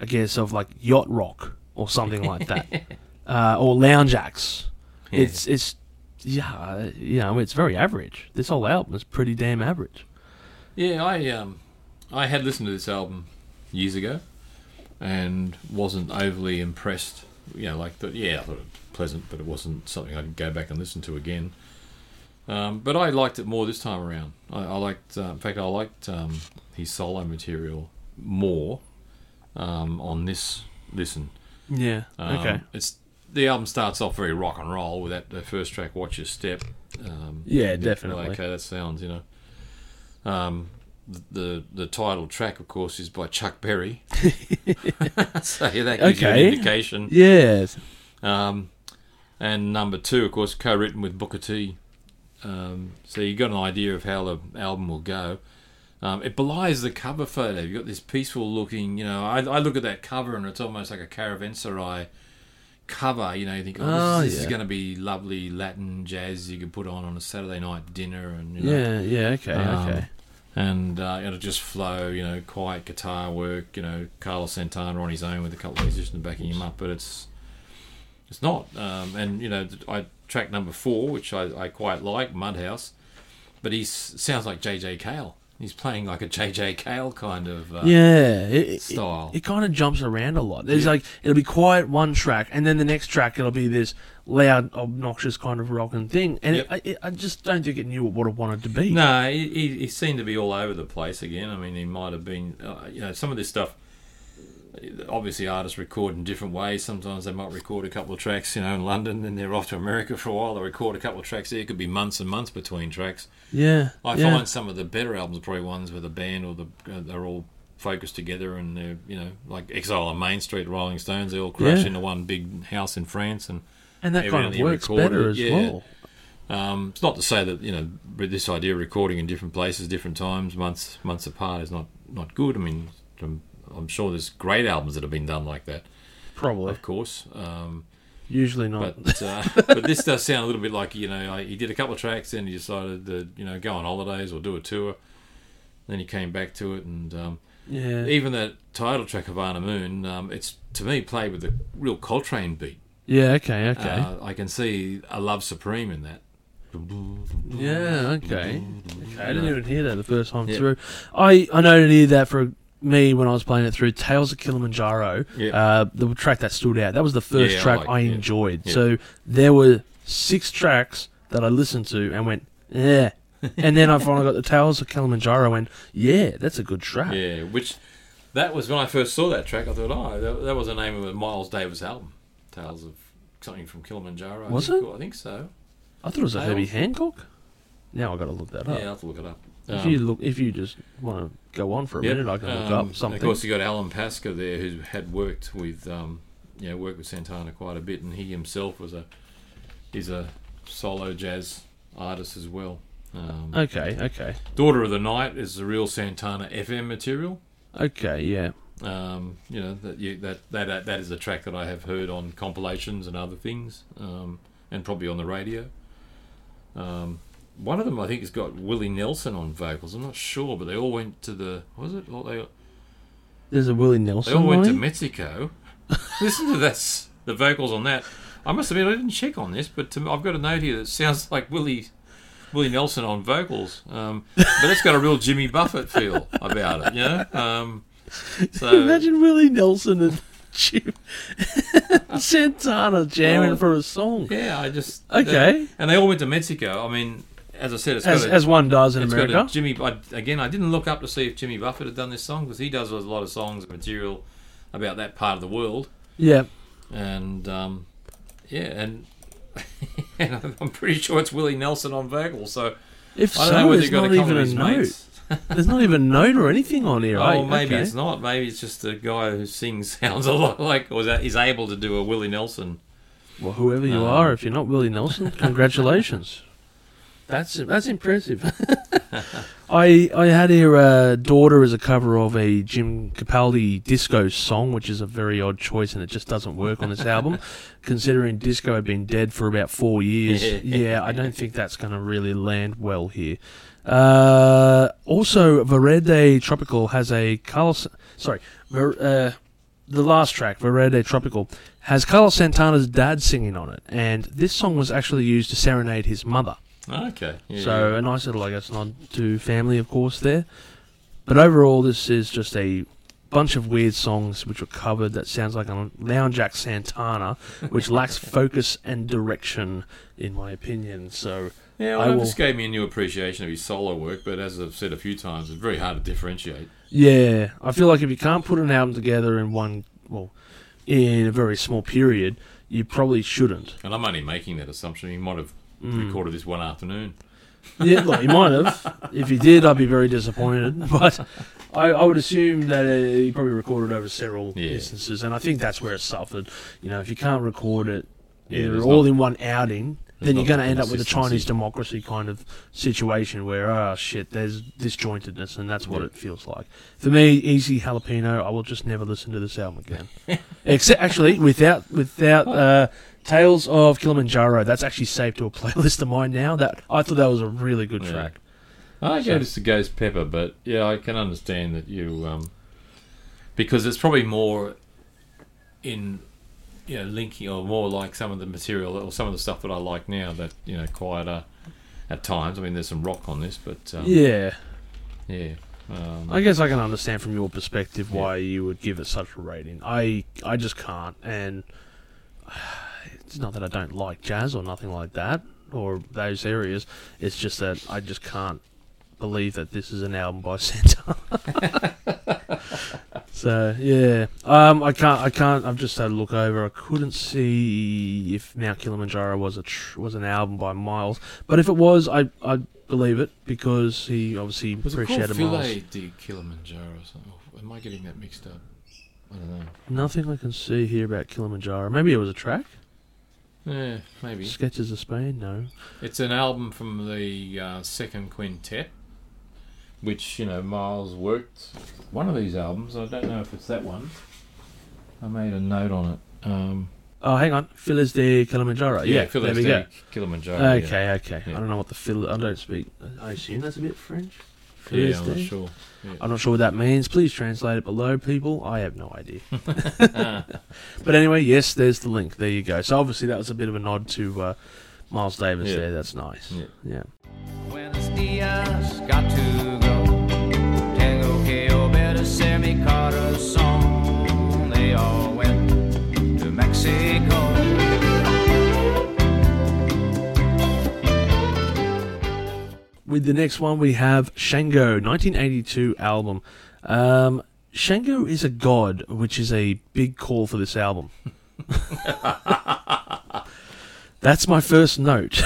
I guess, of like yacht rock or something like that, uh, or lounge acts. Yeah. It's it's yeah, you know, it's very average. This whole album is pretty damn average. Yeah, I um, I had listened to this album years ago, and wasn't overly impressed. You know, like the, yeah, I thought it was pleasant, but it wasn't something I'd go back and listen to again. Um, but I liked it more this time around. I, I liked, uh, in fact, I liked um, his solo material more um, on this listen. Yeah. Um, okay. It's the album starts off very rock and roll with that the first track, "Watch Your Step." Um, Yeah, definitely. Okay, that sounds you know. The, the title track, of course, is by Chuck Berry. so yeah, that gives you Okay. an indication. Yeah. Um, and number two, of course, co-written with Booker T. Um, so you got an idea of how the album will go. Um, it belies the cover photo. You've got this peaceful looking, you know. I, I look at that cover and it's almost like a caravanserai cover. You know, you think, oh, this, Oh, this is going to be lovely Latin jazz you could put on on a Saturday night dinner, and you know, Yeah. Yeah. Okay. Um, okay. And uh, it'll just flow. You know, quiet guitar work. You know, Carlos Santana on his own with a couple of musicians backing him up, but it's it's not. Um, and you know, I track number four, which I, I quite like, Mudhouse, but he sounds like JJ Cale. He's playing like a JJ Cale kind of uh, yeah. It, it, style. it kind of jumps around a lot. There's like it'll be quiet one track, and then the next track it'll be this loud, obnoxious kind of rocking thing, and Yep. it, I, I just don't think it knew what it wanted to be. No, he, he, he seemed to be all over the place again. I mean, he might have been, uh, you know, some of this stuff. Obviously, artists record in different ways. Sometimes they might record a couple of tracks, you know, in London, then they're off to America for a while. They record a couple of tracks there. It could be months and months between tracks. Yeah, I yeah. find some of the better albums are probably ones where the band or the uh, they're all focused together and they're, you know, like Exile on Main Street, Rolling Stones. They all crash Yeah. into one big house in France and and that kind of works better as yeah. well. um, it's not to say that you know this idea of recording in different places, different times, months months apart is not not good. I mean, I'm, I'm sure there's great albums that have been done like that, Probably, of course. Um, usually not. but uh, but this does sound a little bit like you know he did a couple of tracks, then he decided to you know go on holidays or do a tour. Then he came back to it, and um, yeah, even that title track Havana Moon, um, it's to me played with a real Coltrane beat. Yeah. Okay, okay. Uh, I can see a Love Supreme in that. yeah, okay. okay. I didn't even hear that the first time Yeah. through. I I noted here that for me when I was playing it through Tales of Kilimanjaro, Yeah. uh, the track that stood out. That was the first Yeah, I track like- I enjoyed. So there were six tracks that I listened to and went, yeah. and then I finally got the Tales of Kilimanjaro and yeah, that's a good track. Yeah, which that was when I first saw that track. I thought, oh, that, that was the name of a Miles Davis album, Tales of something from Kilimanjaro. I Was think, it? I think so. I thought it was a I Herbie Hancock. Now I've got to look that up. Yeah. I'll have to look it up. If Um, you look, if you just want to go on for a Yep. minute, I can look Um, up something. Of course, you got Alan Pasqua there, who had worked with, um, you know, worked with Santana quite a bit, and he himself was a, he's a solo jazz artist as well. Um, okay, okay, Daughter of the Night is the real Santana FM material. okay, yeah. Um, you know that, you, that that that is a track that I have heard on compilations and other things, um, and probably on the radio. Um, one of them I think has got Willie Nelson on vocals. I'm not sure, but they all went to the what was it? Well, they There's a Willie Nelson. they all went to? Mexico. Listen to this, the vocals on that. I must admit I didn't check on this, but to, I've got a note here that sounds like Willie Willie Nelson on vocals, um, but it's got a real Jimmy Buffett feel about it. You know. So Imagine Willie Nelson and Jim Santana jamming Well, for a song. Yeah, I just Okay. and they all went to Mexico. I mean, as I said, it's As, got a, as one does in it's America. Jimmy. I, again, I didn't look up to see if Jimmy Buffett had done this song because he does a lot of songs and material about that part of the world, yeah. and um, yeah, and. and I'm pretty sure it's Willie Nelson on vocals, so If I don't so, know whether got not even of a his note. mates. There's not even a note or anything on here. Oh, eh? maybe Okay. it's not. Maybe it's just a guy who sings sounds a lot like, or is able to do a Willie Nelson. Well, whoever you Um, are, if you're not Willie Nelson, congratulations. That's that's impressive. I I had here uh, "Daughter" as a cover of a Jim Capaldi disco song, which is a very odd choice, and it just doesn't work on this album, considering disco had been dead for about four years. yeah, I don't think that's going to really land well here. Uh, also, Vereda Tropical has a Carlos. Sorry, Ver, uh, the last track, Vereda Tropical, has Carlos Santana's dad singing on it, and this song was actually used to serenade his mother. Okay. Yeah, So a nice little, I guess, nod to family, of course, there. But overall, this is just a bunch of weird songs which were covered that sounds like a lounge act Santana, which lacks focus and direction, in my opinion. So Yeah, I well, this gave me a new appreciation of his solo work, but as I've said a few times, it's very hard to differentiate. yeah, I feel like if you can't put an album together in one, well, in a very small period, you probably shouldn't. And I'm only making that assumption. He might have Mm. recorded this one afternoon. Yeah, look, he might have. If he did, I'd be very disappointed. But I, I would assume that uh, he probably recorded over several Yeah. instances, and I think that's where it suffered. You know, if you can't record it Yeah, either all not- in one outing, then you're going to end up with a. Chinese democracy kind of situation where, oh shit, there's disjointedness, and that's what Yeah. it feels like. For me, Easy Jalapeno, I will just never listen to this album again. Except, actually, without without uh, Tales of Kilimanjaro, that's actually saved to a playlist of mine now. That I thought that was a really good Yeah. track. I So- gave this to Ghost Pepper, but yeah, I can understand that you, um, because it's probably more in, you know, linking or more like some of the material or some of the stuff that I like now that you know quieter at times. I mean, there's some rock on this, but um, Yeah, yeah. Um, I guess I can understand from your perspective why you would give it such a rating. I I just can't, and it's not that I don't like jazz or nothing like that or those areas. It's just that I just can't believe that this is an album by Santana. so yeah, um, I can't. I can't. I've just had a look over. I couldn't see if Mount Kilimanjaro was a tr- was an album by Miles, but if it was, I I believe it because he obviously was it called appreciated Miles. Filet de Kilimanjaro or something? Or Am I getting that mixed up? I don't know. Nothing I can see here about Kilimanjaro. Maybe it was a track. Yeah, maybe. Sketches of Spain. No. It's an album from the uh, second quintet, which you know Miles worked. One of these albums, I don't know if it's that one. I made a note on it. Um, Oh, hang on. Phyllis de Kilimanjaro. Yeah, Phil there we go. Kilimanjaro. yeah. Okay, okay. Yeah. I don't know what the Phil. I don't speak. I assume that's a bit French. Yeah, Phyllis I'm not de? sure. I'm not sure what that means. Please translate it below, people. I have no idea. but anyway, yes, there's the link. There you go. So obviously that was a bit of a nod to uh, Miles Davis Yeah. there. That's nice. Yeah. yeah. Buenos dias, got to go. Tengo que obedecer mi corazón. They all went to Mexico. With the next one, we have Shango, 1982 album. Um, Shango is a god, which is a big call for this album. That's my first note.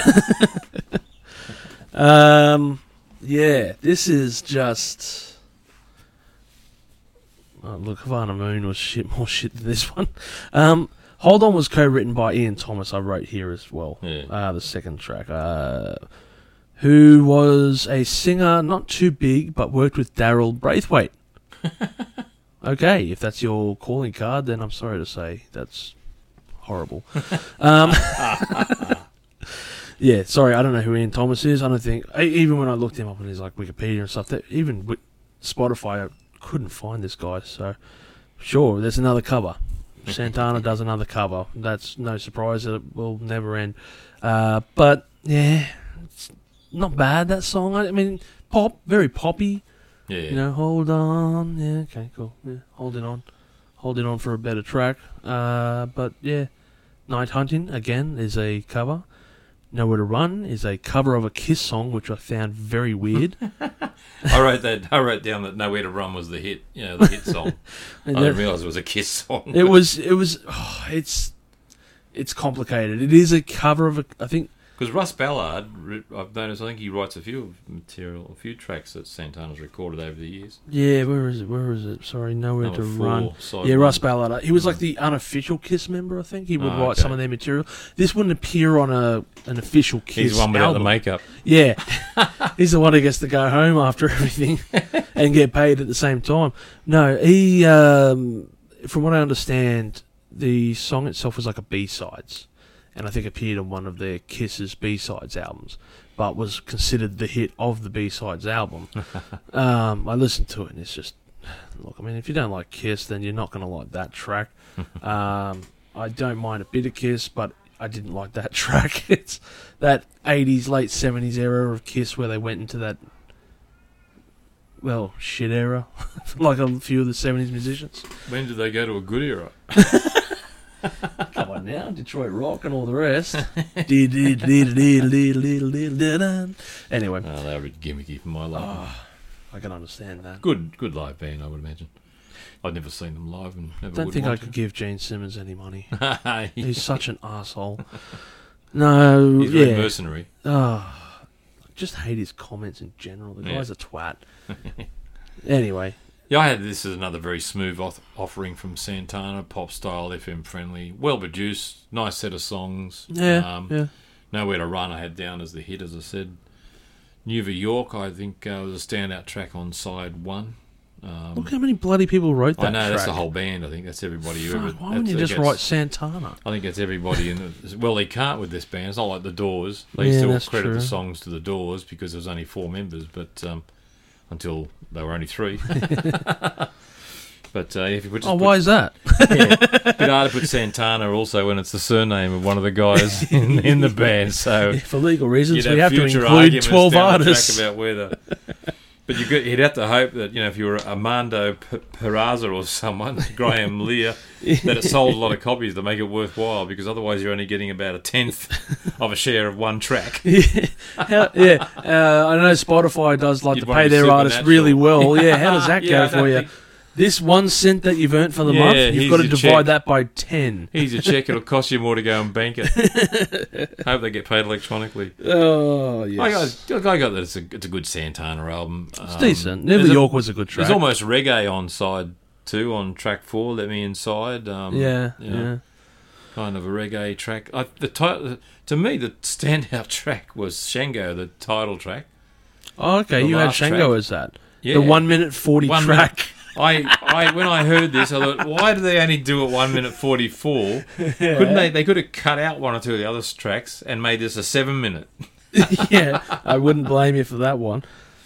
um, yeah, this is just. Oh, look, Havana Moon was shit, more shit than this one. Um, Hold On was co-written by Ian Thomas. I wrote here as well. Yeah. Uh, the second track. Uh, who was a singer, not too big, but worked with Daryl Braithwaite. okay, if that's your calling card, then I'm sorry to say that's horrible. um, yeah, sorry, I don't know who Ian Thomas is. I don't think even when I looked him up on his like Wikipedia and stuff, that even with Spotify, I couldn't find this guy. So sure, there's another cover. Santana does another cover. That's no surprise. It will never end. Uh, but yeah, it's not bad. That song. I, mean, pop, very poppy. Yeah. You know, hold on. Yeah, okay, cool. Yeah, holding on, holding on for a better track. Uh, but yeah, Night Hunting again is a cover. Nowhere to Run is a cover of a Kiss song, which I found very weird. I wrote that. I wrote down that "Nowhere to Run" was the hit. You know, the hit song. I didn't realise it was a Kiss song. it was, it was, oh, it's, it's complicated. It is a cover of a, I think, Because Russ Ballard, I've noticed, I think he writes a few material, a few tracks that Santana's recorded over the years. yeah, where is it? Where is it? Sorry, Nowhere Number to four, Run. Yeah, one. Russ Ballard. He was like the unofficial Kiss member, I think. He would Oh, write okay. some of their material. This wouldn't appear on a an official Kiss He's the one without album. the makeup. Yeah, he's the one who gets to go home after everything and get paid at the same time. No, he, um, from what I understand, the song itself was like a B sides, and I think appeared on one of their Kiss's B sides albums, but was considered the hit of the B sides album. um, I listened to it and it's just look. I mean, if you don't like Kiss, then you're not going to like that track. um, I don't mind a bit of Kiss, but I didn't like that track. It's that 80s, late 70s era of Kiss where they went into that, well, shit era, like a few of the 70s musicians. When did they go to a good era? Come on now, Detroit Rock and all the rest. Anyway, Oh, they were a bit gimmicky for my life. oh, I can understand that. Good, good live band, I would imagine. I've never seen them live and never don't think I want could give Gene Simmons any money. to. He's such an asshole. No, He's very yeah. mercenary. Oh, just hate his comments in general. The Yeah. guy's a twat. anyway, Yeah, I had this is another very smooth off- offering from Santana, pop style, FM friendly, well produced, nice set of songs. yeah, Um, yeah. Nowhere to Run, I had down as the hit, as I said. New York, I think, uh, was a standout track on side one. Um, Look how many bloody people wrote that I know track. that's the whole band. I think that's everybody Fuck, ever. why wouldn't you just write Santana? I think it's everybody in the. Well, they can't with this band. It's not like the Doors. They Yeah, still that's credit true. the songs to the Doors because there was only four members, but um, until they were only three. but uh, if you put, just Oh, put, why is that? yeah, but hard to put Santana also when it's the surname of one of the guys in, in the band. So For legal reasons, we have to include twelve the artists. about whether. But you could, you'd have to hope that you know if you were Armando P- Peraza or someone, Graham Lear, that it sold a lot of copies to make it worthwhile. Because otherwise, you're only getting about a tenth of a share of one track. yeah, How- yeah. Uh, I know Spotify does like You'd to pay their artists really well. Yeah, how does that Yeah, go for you? think- This one cent that you've earned for the Yeah, month, you've got to your divide check. that by ten. Here's a check; it'll cost you more to go and bank it. Hope they get paid electronically. Oh I yes, got, I got that it's a it's a good Santana album. it's Um, decent. New there's a- York was a good track. There's almost reggae on side two on track four. Let me inside. Um, yeah, you know, yeah. kind of a reggae track. I, the ti- to me, the standout track was Shango, the title track. Oh, okay, The you had last Shango track. as that. Yeah. The one minute forty One track. I, I when I heard this, I thought, why do they only do it one minute forty four? Couldn't they? They could have cut out one or two of the other tracks and made this a seven minute. yeah, I wouldn't blame you for that one.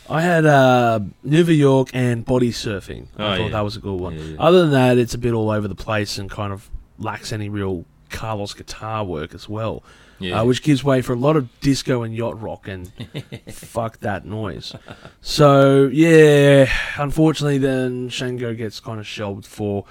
I had uh, New York and Body Surfing. I Oh, thought yeah. that was a good one. Yeah, yeah. Other than that, it's a bit all over the place and kind of lacks any real Carlos guitar work as well, Yeah, uh, which gives way for a lot of disco and yacht rock and fuck that noise. So yeah, unfortunately, then Shango gets kind of shelved for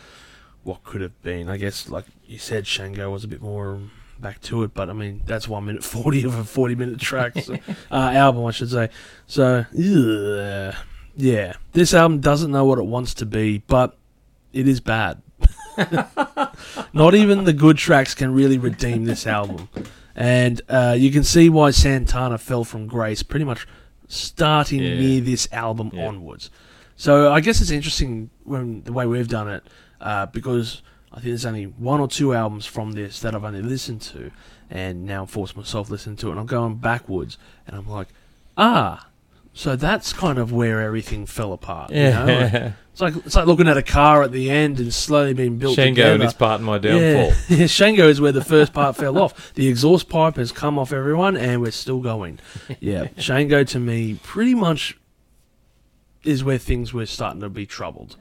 what could have been. I guess, like you said, Shango was a bit more back to it, but I mean that's one minute forty of a forty minute track so, uh, album, I should say. So ugh, yeah, this album doesn't know what it wants to be, but it is bad. Not even the good tracks can really redeem this album. And uh, you can see why Santana fell from grace. Pretty much starting Yeah. near this album Yeah. onwards. So I guess it's interesting when the way we've done it uh, because I think there's only one or two albums from this that I've only listened to, and now I'm forced myself to listen to it, and I'm going backwards, and I'm like, ah, so that's kind of where everything fell apart. You know? Like, it's like it's like looking at a car at the end and slowly being built Shango together. and his part in my downfall. Yeah, Shango is where the first part fell off. The exhaust pipe has come off everyone, and we're still going. Yeah, Shango to me pretty much is where things were starting to be troubled.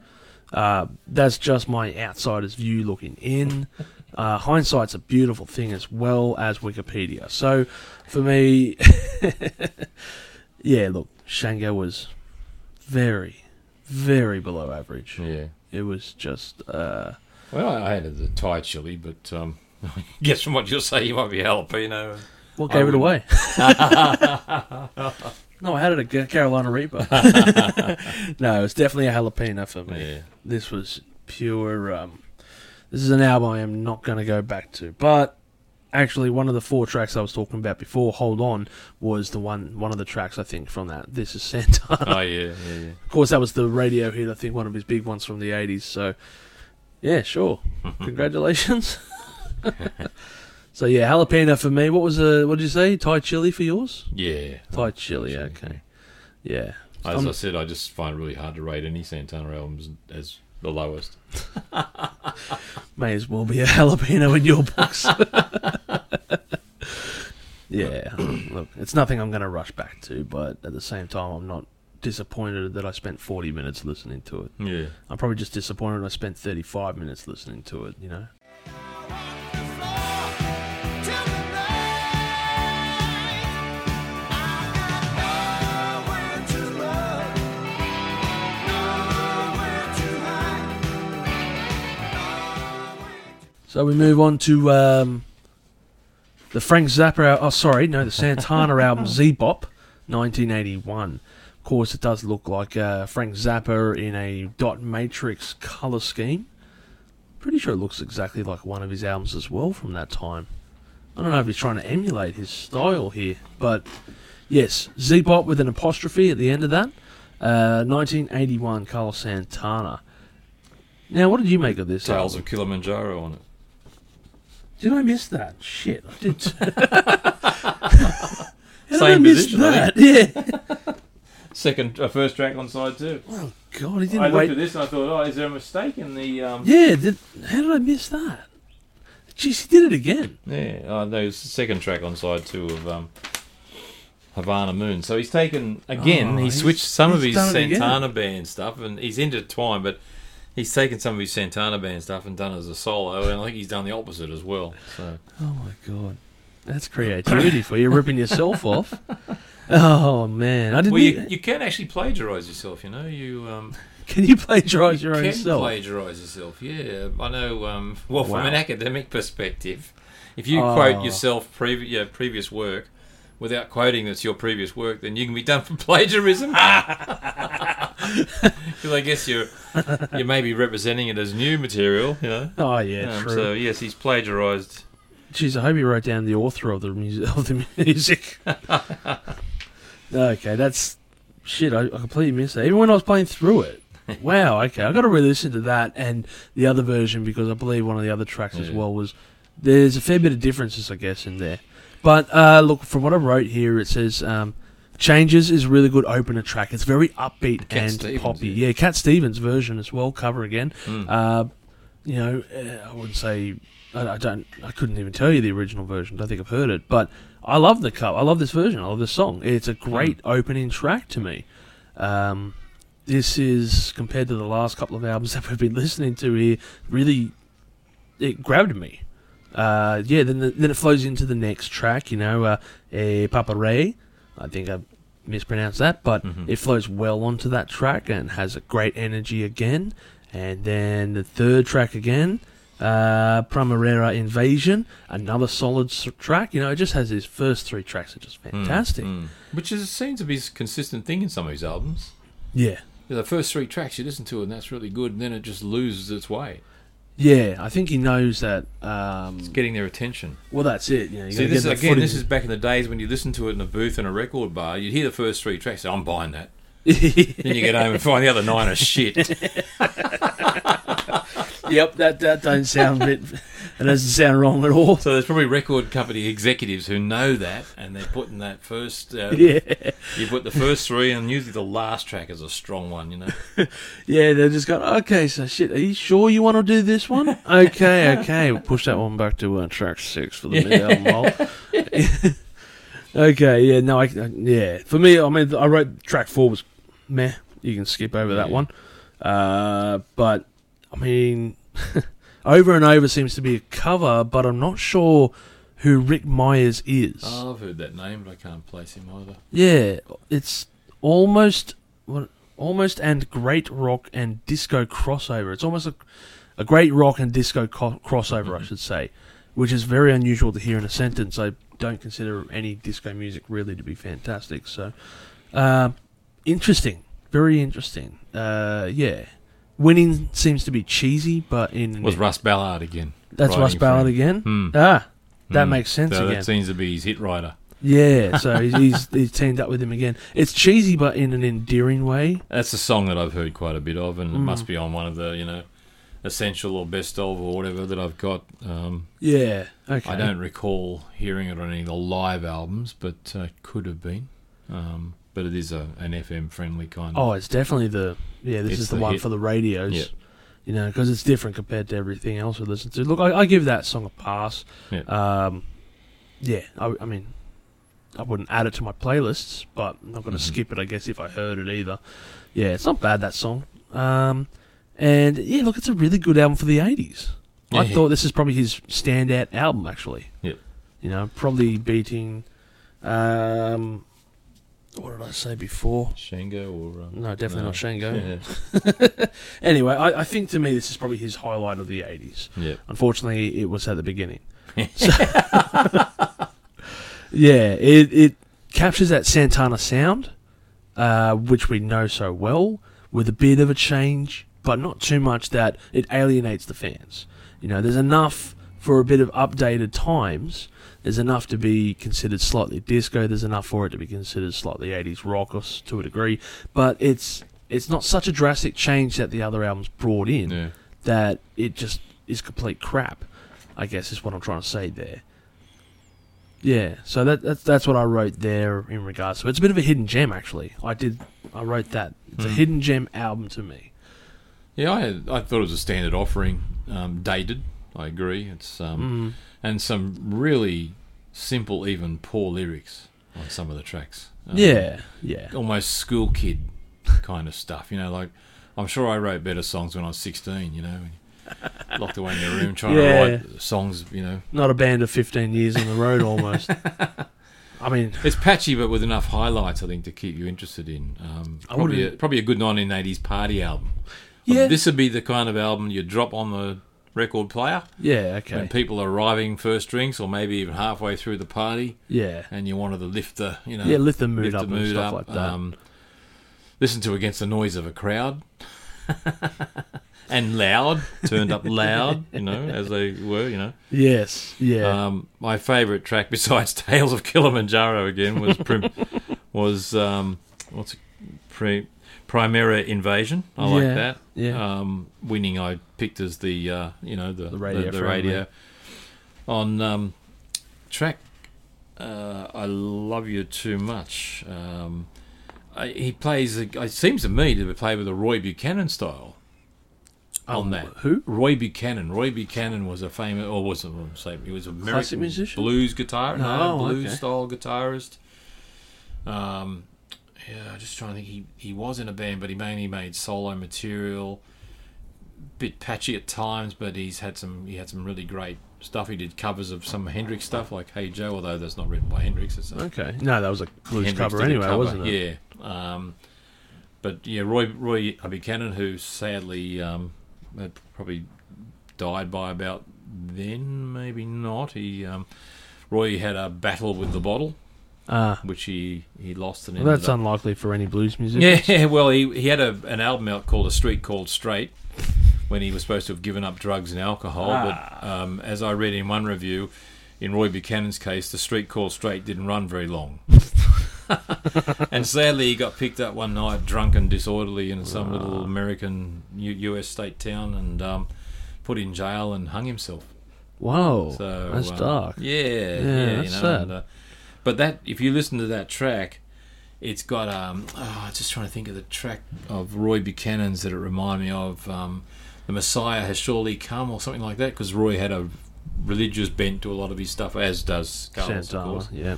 Uh, that's just my outsider's view looking in. Uh, hindsight's a beautiful thing as well as Wikipedia. So for me, yeah, look, Shango was very, very below average. Yeah. It was just. Uh, Well, I had the Thai chili, but um, I guess from what you'll say, you might be jalapeno. What gave it away? no, I had it at Ca- Carolina Reaper. no, it was definitely a jalapeno for me. Yeah. This was pure. Um, this is an album I am not going to go back to. But actually, one of the four tracks I was talking about before, "Hold On," was the one one of the tracks I think from that. This is Santana. Oh yeah, yeah, yeah. Of course, that was the radio hit. I think one of his big ones from the '80s. So, yeah, sure. Congratulations. so yeah, jalapeno for me. What was uh, what did you say? Thai chili for yours? Yeah. Thai chili. Okay. Yeah. As Um, I said, I just find it really hard to rate any Santana albums as the lowest. May as well be a jalapeno in your box. yeah. Look, it's nothing I'm going to rush back to, but at the same time, I'm not disappointed that I spent 40 minutes listening to it. Yeah. I'm probably just disappointed I spent 35 minutes listening to it, you know? So we move on to um, the Frank Zappa. al- Oh, sorry, no, the Santana album Zebop, 1981. Of course, it does look like uh, Frank Zappa in a dot matrix color scheme. Pretty sure it looks exactly like one of his albums as well from that time. I don't know if he's trying to emulate his style here, but yes, Zebop with an apostrophe at the end of that. Uh, 1981, Carlos Santana. Now, what did you make of this? Tales album? of Kilimanjaro on it. Did I miss that? Shit, I did. How did I Same miss position, I that? Yeah. Second, uh, first track on side two. Oh God, he I didn't looked wait. at this and I thought, oh, is there a mistake in the? Um... Yeah, did, how did I miss that? Jeez, he did it again. Yeah, oh, no, it's the second track on side two of um, Havana Moon. So he's taken again. Oh, he he's- switched some of his done it again. Santana band stuff, and he's intertwined. But he's taken some of his Santana band stuff and done it as a solo, and I think he's done the opposite as well. So Oh my God, that's creativity for you, ripping yourself off. Oh man, I didn't. well, you, you can actually plagiarize yourself. You know, you um, can you plagiarize your own can self? plagiarize yourself. Yeah, I know. Um, well, from an academic perspective, if you Oh. quote yourself previ- yeah, previous work without quoting that's your previous work, then you can be done for plagiarism. Because I guess you're you may be representing it as new material. You know. oh yeah, Um, true. so yes, he's plagiarized. Jeez, I hope you wrote down the author of the music. Of the music. okay, that's shit. I, I completely missed that. Even when I was playing through it. Wow. Okay, I got to re-listen to that and the other version because I believe one of the other tracks as well was. There's a fair bit of differences, I guess, in there. But uh, look, from what I wrote here, it says um, "Changes" is a really good opener track. It's very upbeat Cat and Stevens, poppy. yeah. Yeah, Cat Stevens version as well. Cover again. Mm. Uh, you know, uh, I wouldn't say I, I don't. I couldn't even tell you the original version. I don't think I've heard it, but I love the cut. I love this version. I love this song. It's a great opening track to me. Um, this is compared to the last couple of albums that we've been listening to here. Really, it grabbed me. Uh, yeah. Then the, then it flows into the next track. You know, uh, eh, Papa Ray. I think I mispronounced that, but Mhm. it flows well onto that track and has a great energy again. And then the third track again, uh, Primavera Invasion, another solid s- track. You know, it just has his first three tracks are just Mm, fantastic. mm. Which is seems to be a consistent thing in some of his albums. Yeah, The first three tracks you listen to, and that's really good, and then it just loses its way. Yeah, I think he knows that. Um, it's Getting their attention. well, that's it. You know, you See, this, get the again, footage. this is back in the days when you listen to it in a booth in a record bar. You'd hear the first three tracks, I'm buying that. Then you get home and find the other nine are shit. yep, that that don't sound bit. It doesn't sound wrong at all. So there's probably record company executives who know that, and they're putting that first. Uh, Yeah, You put the first three, and usually the last track is a strong one. You know. yeah. They're just going. Okay, so shit. Are you sure you want to do this one? Okay, okay. We'll push that one back to uh, track six for the mid album hole. okay, yeah. No, I, I- yeah. For me, I mean, I wrote track four was meh. You can skip over that Yeah. one. Uh, but I mean, over and over seems to be a cover, but I'm not sure who Rick Myers is. Oh, I've heard that name, but I can't place him either. Yeah, it's almost almost and great rock and disco crossover. It's almost a, a great rock and disco co- crossover, I should say, which is very unusual to hear in a sentence. I don't consider any disco music really to be fantastic. So, uh, interesting, very interesting. Uh, yeah, winning seems to be cheesy, but in Was Russ Ballard again? that's Russ Ballard again. Hmm. Ah, that Hmm. makes sense So again. that seems to be his hit writer. Yeah, so he's, he's he's teamed up with him again. It's cheesy, but in an endearing way. That's a song that I've heard quite a bit of, and it Mm. must be on one of the you know essential or best of or whatever that I've got. Um, Yeah. Okay. I don't recall hearing it on any of the live albums, but uh, could have been. Um, but it is a, an FM friendly kind. Oh, it's definitely the yeah. This It's is the, the one hit. for the radios. Yeah. You know, because it's different compared to everything else we listen to. Look, I, I give that song a pass. Yeah. Um, yeah. I, I mean, I wouldn't add it to my playlists, but I'm not going to Mhm. skip it. I guess if I heard it either. Yeah, it's not bad that song. Um, and yeah, look, it's a really good album for the '80s. I Yeah. thought this is probably his standout album, actually. Yep. You know, probably beating. Um, what did I say before? Shango or um, No, definitely not Shango. Yeah. Anyway, I, I think to me this is probably his highlight of the '80s. yeah. Unfortunately, it was at the beginning. So- yeah, it it captures that Santana sound, uh, which we know so well, with a bit of a change, but not too much that it alienates the fans. You know, there's enough for a bit of updated times. There's enough to be considered slightly disco. There's enough for it to be considered slightly 80s rock or to a degree, but it's it's not such a drastic change that the other albums brought in Yeah. that it just is complete crap. I guess is what I'm trying to say there. Yeah, so that that's that's what I wrote there in regards to it. It's a bit of a hidden gem, actually. I did I wrote that. It's a Hmm. hidden gem album to me. Yeah, I, had, I thought it was a standard offering. Um, dated, I agree. It's um, Mm. And some really simple, even poor lyrics on some of the tracks. Um, yeah, yeah, almost school kid kind of stuff. You know, like I'm sure I wrote better songs when I was 16. You know, locked away in your room trying Yeah. to write songs. You know, not a band of 15 years on the road almost. I mean, it's patchy, but with enough highlights, I think, to keep you interested in. Um, probably, a, probably a good 1980s party album. yeah, This would be the kind of album you drop on the record player yeah, okay, when people are arriving first drinks, or maybe even halfway through the party, yeah, and you wanted to lift the, you know, yeah, lift the mood lift up the and stuff up. like that. Um, listen to against the noise of a crowd. and loud, turned up loud, you know, as they were, you know. yes, yeah, Um, my favourite track besides Tales of Kilimanjaro again was prim- was um, what's it? Pre- Primera Invasion. I like Yeah, that. yeah. Um, winning, I picked as the uh, you know the The radio the, friendly. radio. on um, track. Uh, I love you too much. Um, I, he plays. A, it seems to me to play with a Roy Buchanan style on Um, that. Who? Roy Buchanan. Roy Buchanan was a famous, or wasn't say he was a Classic American musician? blues guitar, no, Oh, blues okay. style guitarist. Um, yeah, just trying to think. He he was in a band, but he mainly made solo material. Bit patchy at times, but he's had some. He had some really great stuff. He did covers of some Hendrix stuff, like "Hey Joe," although that's not written by Hendrix. It's a Okay, no, that was a blues Hendrix cover anyway, cover, wasn't it? Yeah. Um, but yeah, Roy Roy Buchanan, who sadly um, had probably died by about then, maybe not. He um, Roy had a battle with the bottle, Ah, which he, he lost and well, that's up- unlikely for any blues musician. yeah. Well, he he had a, an album out called "A Street Called Straight," when he was supposed to have given up drugs and alcohol. But um, as I read in one review, in Roy Buchanan's case, the street called straight didn't run very long. and sadly, he got picked up one night, drunk and disorderly, in some little American U- U.S. state town, and um, put in jail and hung himself. Whoa, So that's um, dark. Yeah, yeah, that's you know. sad. And, uh, but that, if you listen to that track, it's got um. Oh, I'm just trying to think of the track of Roy Buchanan's that it reminded me of. Um, the Messiah has surely come, or something like that, because Roy had a religious bent to a lot of his stuff, as does Carlos, of course. yeah.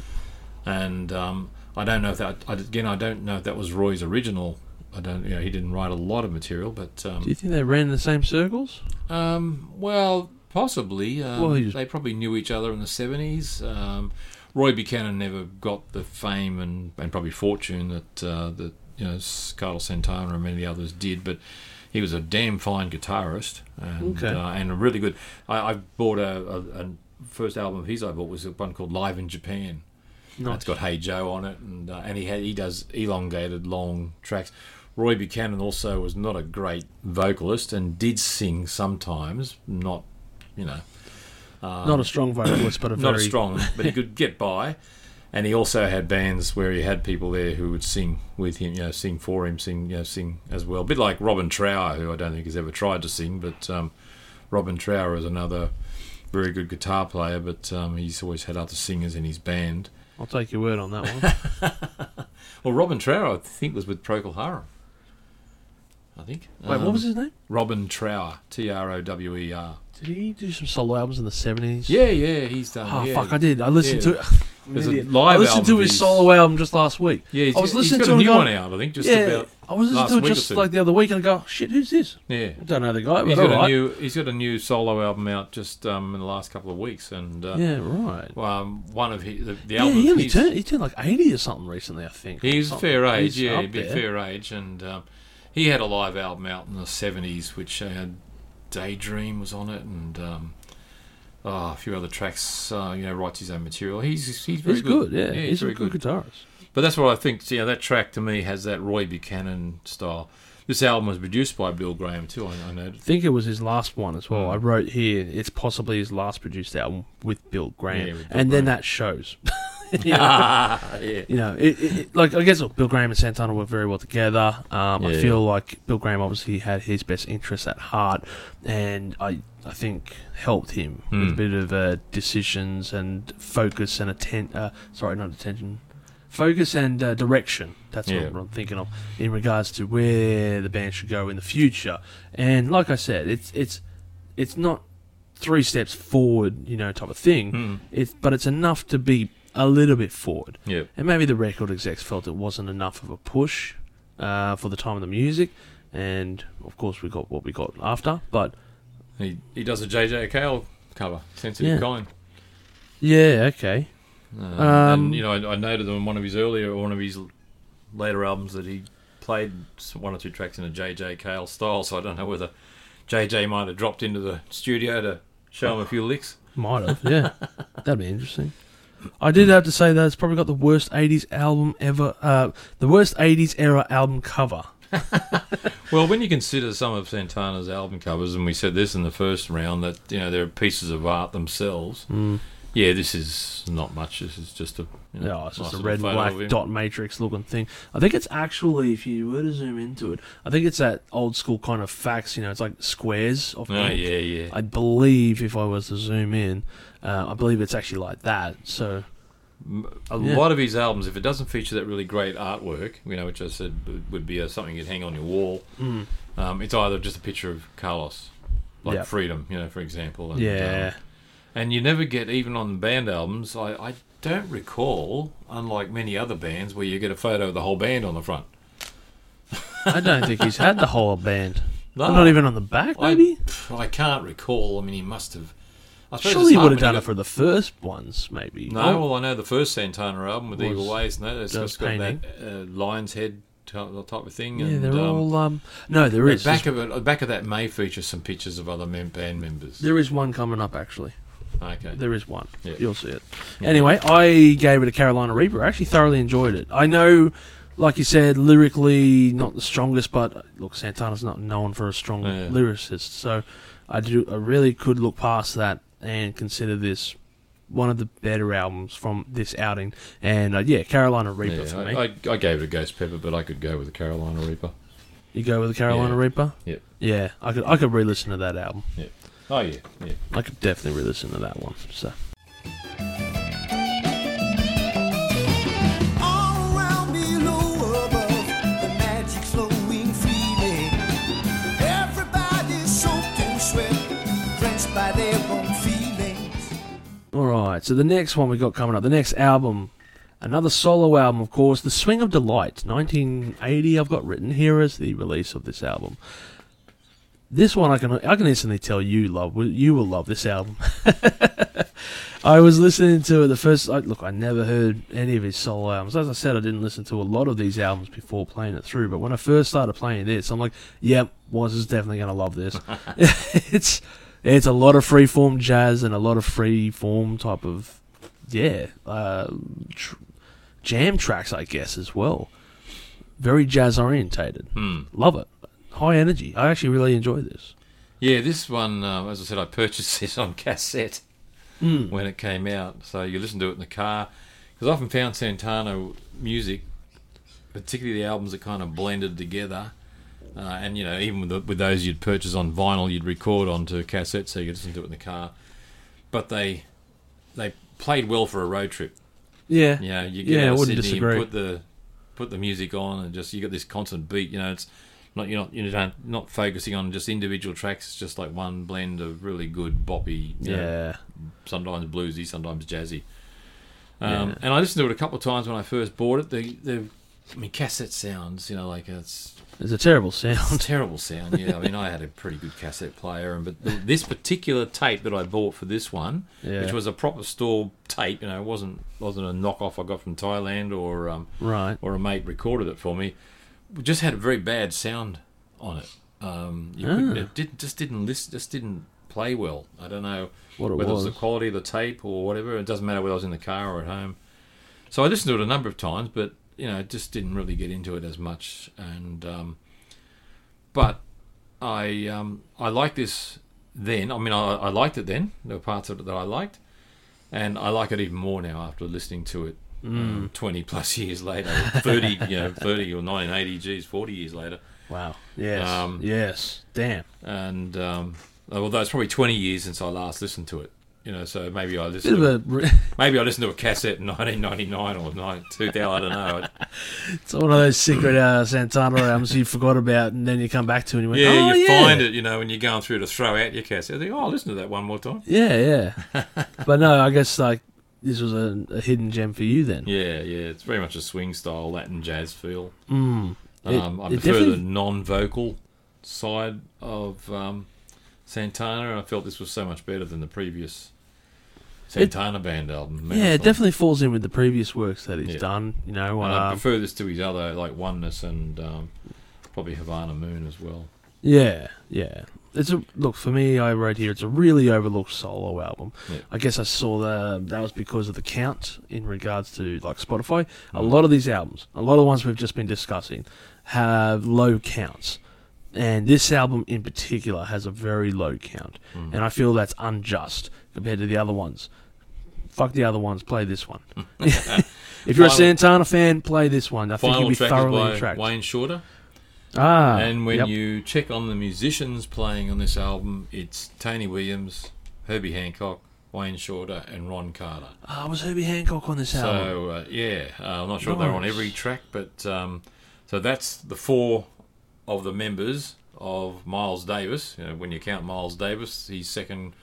And um, I don't know if that. I, again, I don't know if that was Roy's original. I don't. You know, he didn't write a lot of material, but um, Do you think they ran in the same circles? um, well, possibly. Um, Well, They probably knew each other in the seventies. Roy Buchanan never got the fame and, and probably fortune that uh, that you know Carlos Santana and many others did, but he was a damn fine guitarist and Okay. uh, and a really good. I, I bought a, a, a first album of his. I bought was one called Live in Japan. Nice. It's got Hey Joe on it, and uh, and he had, he does elongated long tracks. Roy Buchanan also was not a great vocalist and did sing sometimes, not you know Not a strong vocalist, but a not very as strong, but he could get by. And he also had bands where he had people there who would sing with him, you know, sing for him, sing, you know, sing as well. A bit like Robin Trower, who I don't think has ever tried to sing, but um, Robin Trower is another very good guitar player, but um, he's always had other singers in his band. I'll take your word on that one. Well, Robin Trower, I think, was with Procol Harum. I think. Wait, what was his name? Robin Trower, T R O W E R. Did he do some solo albums in the seventies? Yeah, yeah, he's done. Oh yeah. fuck, I did. I listened Yeah. to. There's a live I listened to his solo album just last week. Yeah, he's, I was listening to a new going- one out. I think just yeah, about. I was listening to it just like the other week, and I go, "Shit, who's this?" Yeah, I don't know the guy. he's got all a new. He's got a new solo album out just um, in the last couple of weeks, and uh, Yeah, right. um, one of his, the, the Yeah, album. he he's, turned. He turned like eighty or something recently. I think. he's fair age, He's yeah, he'd be fair age, and um, he had a live album out in the seventies, which I had Daydream was on it, and um, oh, a few other tracks. Uh, you know, writes his own material. He's he's very He's good. Yeah, he's, he's, a very good, good. guitarist. But that's what I think. Yeah, that track to me has that Roy Buchanan style. This album was produced by Bill Graham too. I, I know. I think it was his last one as well. Mm. I wrote here it's possibly his last produced album with Bill Graham, Yeah, with Bill and then that shows. you know, yeah. you know, it, it, like I guess look, Bill Graham and Santana work very well together. Um, I Yeah. feel like Bill Graham obviously had his best interests at heart, and I I think helped him with a bit of uh, decisions and focus and atten- uh, sorry, not attention. Focus and uh, direction. That's Yeah. what I'm thinking of in regards to where the band should go in the future. And like I said, it's it's it's not three steps forward, you know, type of thing. Mm. It's but it's enough to be a little bit forward. Yeah. And maybe the record execs felt it wasn't enough of a push uh, for the time of the music, and of course we got what we got after. But He he does a JJ Cale cover, Sensitive Yeah. Kind. yeah, okay, Um, Um, and you know, I, I noted on one of his earlier, or one of his later albums that he played one or two tracks in a JJ Cale style. So I don't know whether JJ might have dropped into the studio to show him a few licks. might have, yeah, that'd be interesting. I did have to say that it's probably got the worst '80s album ever, uh, the worst '80s era album cover. Well, when you consider some of Santana's album covers, and we said this in the first round, that you know they're pieces of art themselves. Mm. Yeah, this is not much. This is just a you know, Yeah, it's just a red and black dot matrix looking thing. I think it's actually, if you were to zoom into it, I think it's that old school kind of fax. You know, it's like squares of Oh ink. yeah, yeah. I believe if I was to zoom in, uh, I believe it's actually like that. So a Yeah. lot of his albums, if it doesn't feature that really great artwork, you know, which I said would- be uh something you'd hang on your wall, mm, um, it's either just a picture of Carlos, like Yeah. Freedom, you know, for example. And, yeah, um, and you never get even on band albums. I, I don't recall, unlike many other bands, where you get a photo of the whole band on the front. I don't think he's had the whole band. No, Not even on the back, I- maybe. I can't recall. I mean, he must have. I suppose Surely it's he would have done it for the first ones, maybe. No, Oh, well, I know the first Santana album with Was Evil Ways. No, it's just just got painting. that uh, lion's head type type of thing. yeah, and, they're um, all. Um, no, there At is. back of it, back of that may feature some pictures of other mem- band members. there is one coming up actually. Okay. There is one. Yeah. You'll see it. Yeah. Anyway, I gave it a Carolina Reaper. I actually thoroughly enjoyed it. I know like you said, lyrically not the strongest, but uh, look, Santana's not known for a strong Yeah. lyricist, so I do I really could look past that and consider this one of the better albums from this outing. And uh, yeah, Carolina Reaper Yeah, for me. I, I, I gave it a Ghost Pepper, but I could go with the Carolina Reaper. you go with the Carolina Yeah. Reaper. Yep. Yeah, I could I could re-listen to that album. Yep. Oh yeah, yeah. I could definitely re-listen to that one. So right, so the next one we got coming up, the next album, another solo album, of course, The Swing of Delight, 1980. I've got written here as the release of this album. This one I can I can instantly tell you love you will love this album. I was listening to it the first look. I never heard any of his solo albums. As I said, I didn't listen to a lot of these albums before playing it through. But when I first started playing this, I'm like, "Yep, was is definitely to love this." it's it's a lot of free form jazz and a lot of free form type of yeah uh, tr- jam tracks, I guess as well. Very jazz orientated. Hmm. Love it. High energy. I actually really enjoy this. Yeah, this one, uh, as I said, I purchased this on cassette Mm. when it came out. So you listen to it in the car. Because I often found Santana music, particularly the albums that kind of blended together. Uh, and, you know, even with, the, with those you'd purchase on vinyl, you'd record onto cassette so you could listen to it in the car. But they they played well for a road trip. Yeah. Yeah, you get Yeah, I wouldn't Sydney, disagree. put the put the music on, and just you got this constant beat. You know, it's not you're not you don't focusing on just individual tracks. It's just like one blend of really good boppy. you know, Yeah. sometimes bluesy, sometimes jazzy. Um, Yeah. And I listened to it a couple of times when I first bought it. The the I mean cassette sounds, you know, like it's It's a terrible sound. terrible sound. Yeah, I mean, I had a pretty good cassette player, and but this particular tape that I bought for this one, Yeah. which was a proper store tape, you know, it wasn't wasn't a knockoff I got from Thailand or um, right. or a mate recorded it for me, just had a very bad sound on it. Um, Ah. It did, just didn't list, just didn't play well. I don't know What it whether was. it was the quality of the tape or whatever. It doesn't matter whether I was in the car or at home. So I listened to it a number of times, but you know, just didn't really get into it as much. And um, but I um, I liked this then. I mean, I, I liked it then. There were parts of it that I liked, and I like it even more now after listening to it Mm. um, twenty plus years later, thirty, you know, thirty or nineteen eighty, geez, forty years later. Wow. Yes. Um, yes. Damn. And um, although it's probably twenty years since I last listened to it, you know, so maybe I Bit listened. To, a. maybe I listened to a cassette in nineteen ninety nine or two thousand. I don't know. It's one of those secret uh, Santana albums you forgot about, and then you come back to it and you went, Yeah, oh, you yeah. find it, you know, when you're going through to throw out your cassette. I think, oh, I'll listen to that one more time. Yeah, yeah. but no, I guess like this was a, a hidden gem for you then. Yeah, yeah, it's very much a swing style Latin jazz feel. Mm. It- Um, I prefer definitely- the non-vocal side of um, Santana, and I felt this was so much better than the previous Santana band album. Yeah, it definitely falls in with the previous works that he's Yeah. done. You know, And I um, prefer this to his other, like Oneness and um, probably Havana Moon as well. yeah, yeah. It's a look for me. I wrote here. It's a really overlooked solo album. Yeah. I guess I saw the that was because of the count in regards to like Spotify. A Mm. lot of these albums, a lot of the ones we've just been discussing, have low counts, and this album in particular has a very low count, Mm. and I feel that's unjust compared to the other ones. Fuck the other ones. Play this one. if you're a Santana fan, play this one. I think you'll be track thoroughly attracted. Wayne Shorter. Ah, and when yep. you check on the musicians playing on this album, it's Tony Williams, Herbie Hancock, Wayne Shorter, and Ron Carter. Ah, was Herbie Hancock on this album? So uh, yeah, uh, I'm not sure if they're on every track, but um, so that's the four of the members of Miles Davis. You know, when you count Miles Davis, he's second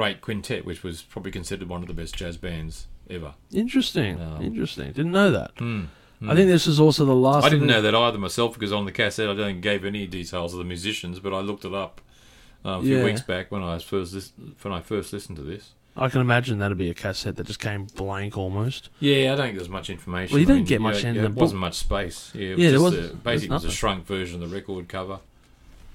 great quintet, which was probably considered one of the best jazz bands ever. Interesting. Um, Interesting. Didn't know that. Hmm. I think this is also the last. I didn't know that either myself because on the cassette I don't gave any details of the musicians, but I looked it up uh, a few Yeah. weeks back when I was first lis- when I first listened to this. I can imagine that'd be a cassette that just came blank almost. Yeah, I don't think there's much information. Well, you don't mean, get much yeah, in yeah, the It book. wasn't much space. Yeah, it Yeah, there just was- a- there was basically it was a shrunk version of the record cover.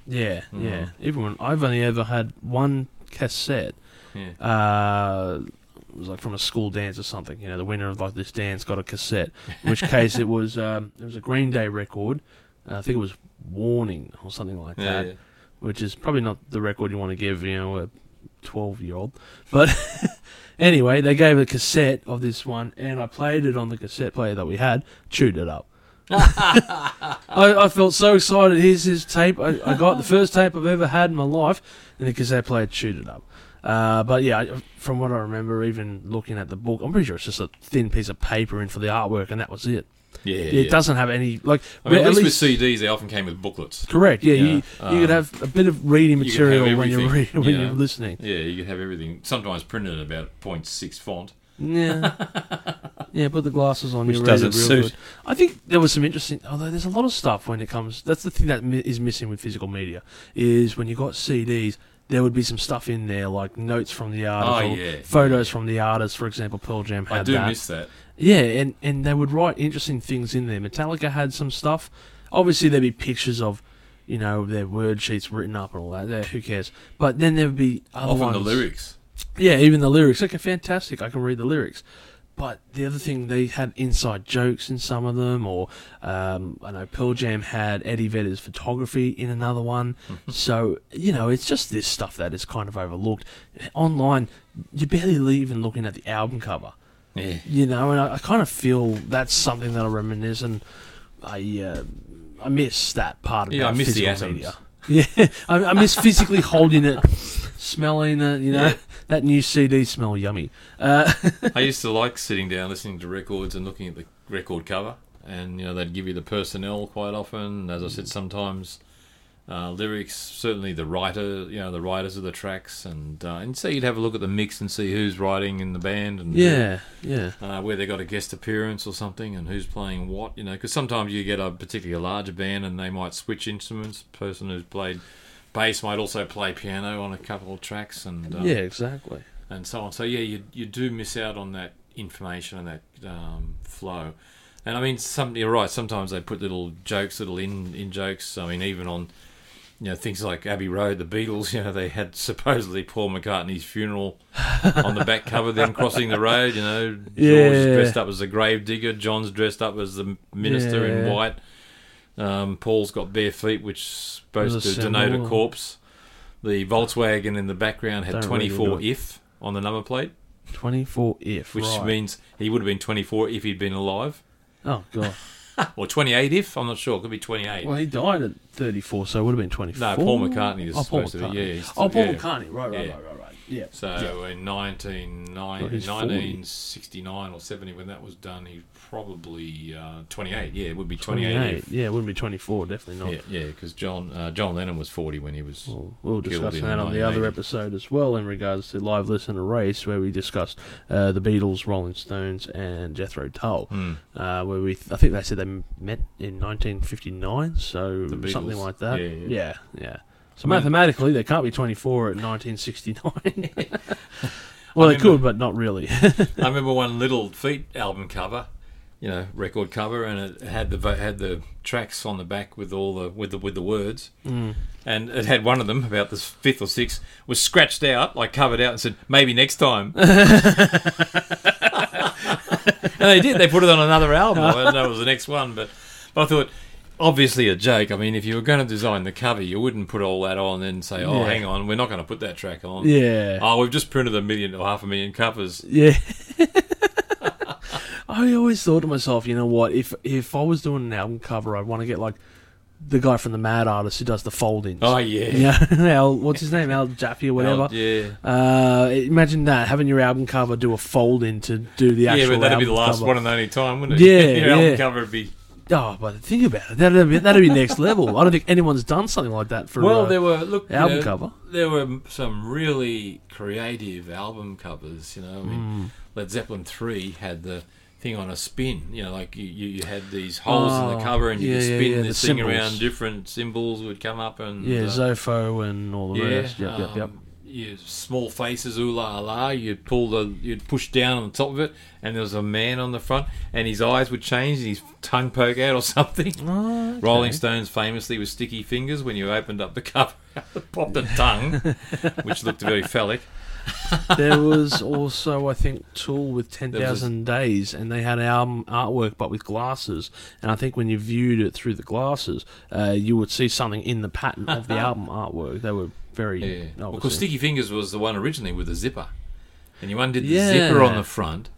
Yeah, Mhm. yeah. Even when I've only ever had one cassette. Yeah. Uh, it was like from a school dance or something. You know, the winner of like this dance got a cassette. In which case, it was um, it was a Green Day record. Uh, I think it was Warning or something like Yeah, that yeah. which is probably not the record you want to give, you know, a 12 year old. But anyway, they gave a cassette of this one, and I played it on the cassette player that we had, chewed it up. I, I felt so excited. Here's his tape. I, I got the first tape I've ever had in my life, and the cassette player chewed it up. Uh, but yeah, from what I remember, even looking at the book, I'm pretty sure it's just a thin piece of paper in for the artwork, and that was it. Yeah, It yeah. doesn't have any like. I mean, at, at least, with CDs, they often came with booklets. Correct. Yeah, you, you could um, have a bit of reading you material when you're reading, when yeah. you're listening. Yeah, you could have everything. Sometimes printed at about 0.6 font. Yeah, yeah. Put the glasses on. Which you doesn't real suit. good. I think there was some interesting. Although there's a lot of stuff when it comes. That's the thing that mi- is missing with physical media is when you got CDs. There would be some stuff in there like notes from the artist, Oh, or yeah, photos from the artist. For example, Pearl Jam had I do that. miss that. Yeah, and, and they would write interesting things in there. Metallica had some stuff. Obviously, there'd be pictures of, you know, their word sheets written up and all that. Yeah, who cares? But then there would be other Often ones. the lyrics. Yeah, even the lyrics. Okay, fantastic. I can read the lyrics. But the other thing, they had inside jokes in some of them, or um, I know Pearl Jam had Eddie Vedder's photography in another one. so, you know, it's just this stuff that is kind of overlooked. Online, you're barely even looking at the album cover Yeah. you know, and I, I kind of feel that's something that I reminisce and I uh, I miss that part of Yeah, I miss the atoms. Yeah, I, I miss physically holding it, smelling it. You know, Yeah. That new CD smell yummy. Uh, I used to like sitting down listening to records and looking at the record cover, and you know they'd give you the personnel quite often. As I said, sometimes uh, lyrics. Certainly the writer, you know, the writers of the tracks, and uh, and so you'd have a look at the mix and see who's writing in the band and yeah, yeah, uh, where they got a guest appearance or something, and who's playing what. You know, because sometimes you get a particularly larger band and they might switch instruments. person who's played bass might also play piano on a couple of tracks, and uh, yeah, exactly. and so on. So yeah, you you do miss out on that information and that um, flow. And I mean, some you're right. Sometimes they put little jokes, little in in jokes. I mean, even on you know things like Abbey Road, the Beatles. You know, they had supposedly Paul McCartney's funeral on the back cover, them crossing the road. You know, George Yeah. dressed up as a grave digger. John's dressed up as the minister in white. Um, Paul's got bare feet, which is supposed to denote a corpse. The Volkswagen in the background had Don't read 24 into if on the number plate Twenty four if, which right. means he would have been 24 if he'd been alive, oh god. or 28 if I'm not sure. It could be 28. Well, he died at thirty four, so it would have been twenty four. no, Paul McCartney is oh, Paul supposed to be. McCartney. Yeah, he's- oh, Paul yeah. McCartney. Right, right, Yeah. right, right, right. Yeah. So in 1909, Well, he's 1969 or 70, when that was done, he probably uh, 28. Yeah, it would be 28. 28. if. Yeah, it wouldn't be 24, definitely not. Yeah, yeah, because John uh, John Lennon was 40 when he was. Well, we'll Killed discuss in that on the other episode as well in regards to live listener race, where we discussed uh, the Beatles, Rolling Stones, and Jethro Tull. Uh, where we, I think they said they met in 1959, so something like that. yeah, yeah. yeah, yeah. So I mean- mathematically, they can't be 24 at 1969. well, I they could, but not really. I remember one Little Feat album cover, you know, record cover, and it had the had the tracks on the back with all the with the with the words, Mm. and it had one of them about the fifth or sixth was scratched out, like covered out, and said maybe next time. and they did. They put it on another album. I don't know it was the next one, but but I thought. Obviously a joke. I mean, if you were going to design the cover, you wouldn't put all that on and say, "Oh, Yeah. hang on, we're not going to put that track on." yeah. Oh, we've just printed a million or half a million covers. Yeah. I always thought to myself, you know what? If if I was doing an album cover, I'd want to get like the guy from the Mad Artist who does the fold-ins. Oh yeah, yeah, Al, what's his name? Al Jaffee or whatever. Oh, yeah. Uh, imagine that having your album cover do a fold-in to do the actual. Yeah, but that'd be the last cover. one and only time, wouldn't it? Yeah, Your album yeah. cover would be. Oh, but think about it. That'd be that'd be next level. I don't think anyone's done something like that for. Well, uh, there were look you album know, cover. There were some really creative album covers. You know, I mean, Hmm. Led Zeppelin three had the thing on a spin. You know, like you, you, had these holes in Oh, the cover, and you yeah, could spin yeah, this the thing symbols. around. Different symbols would come up, and yeah, uh, Zoso and all the yeah, rest. Yep, yep, yep. um, you- small faces, ooh la la. You'd pull the, you'd push down on the top of it, and there was a man on the front, and his eyes would change, and his tongue poke out or something. Oh, okay. Rolling Stones famously with sticky fingers when you opened up the cover, popped a tongue, which looked very phallic. There was also, I think, Tool with Ten Thousand Days, and they had album artwork, but with glasses. And I think when you viewed it through the glasses, uh, you would see something in the pattern of the album artwork. They were very, Yeah. Well, because Sticky Fingers was the one originally with the zipper, and you undid the Yeah. zipper on the front,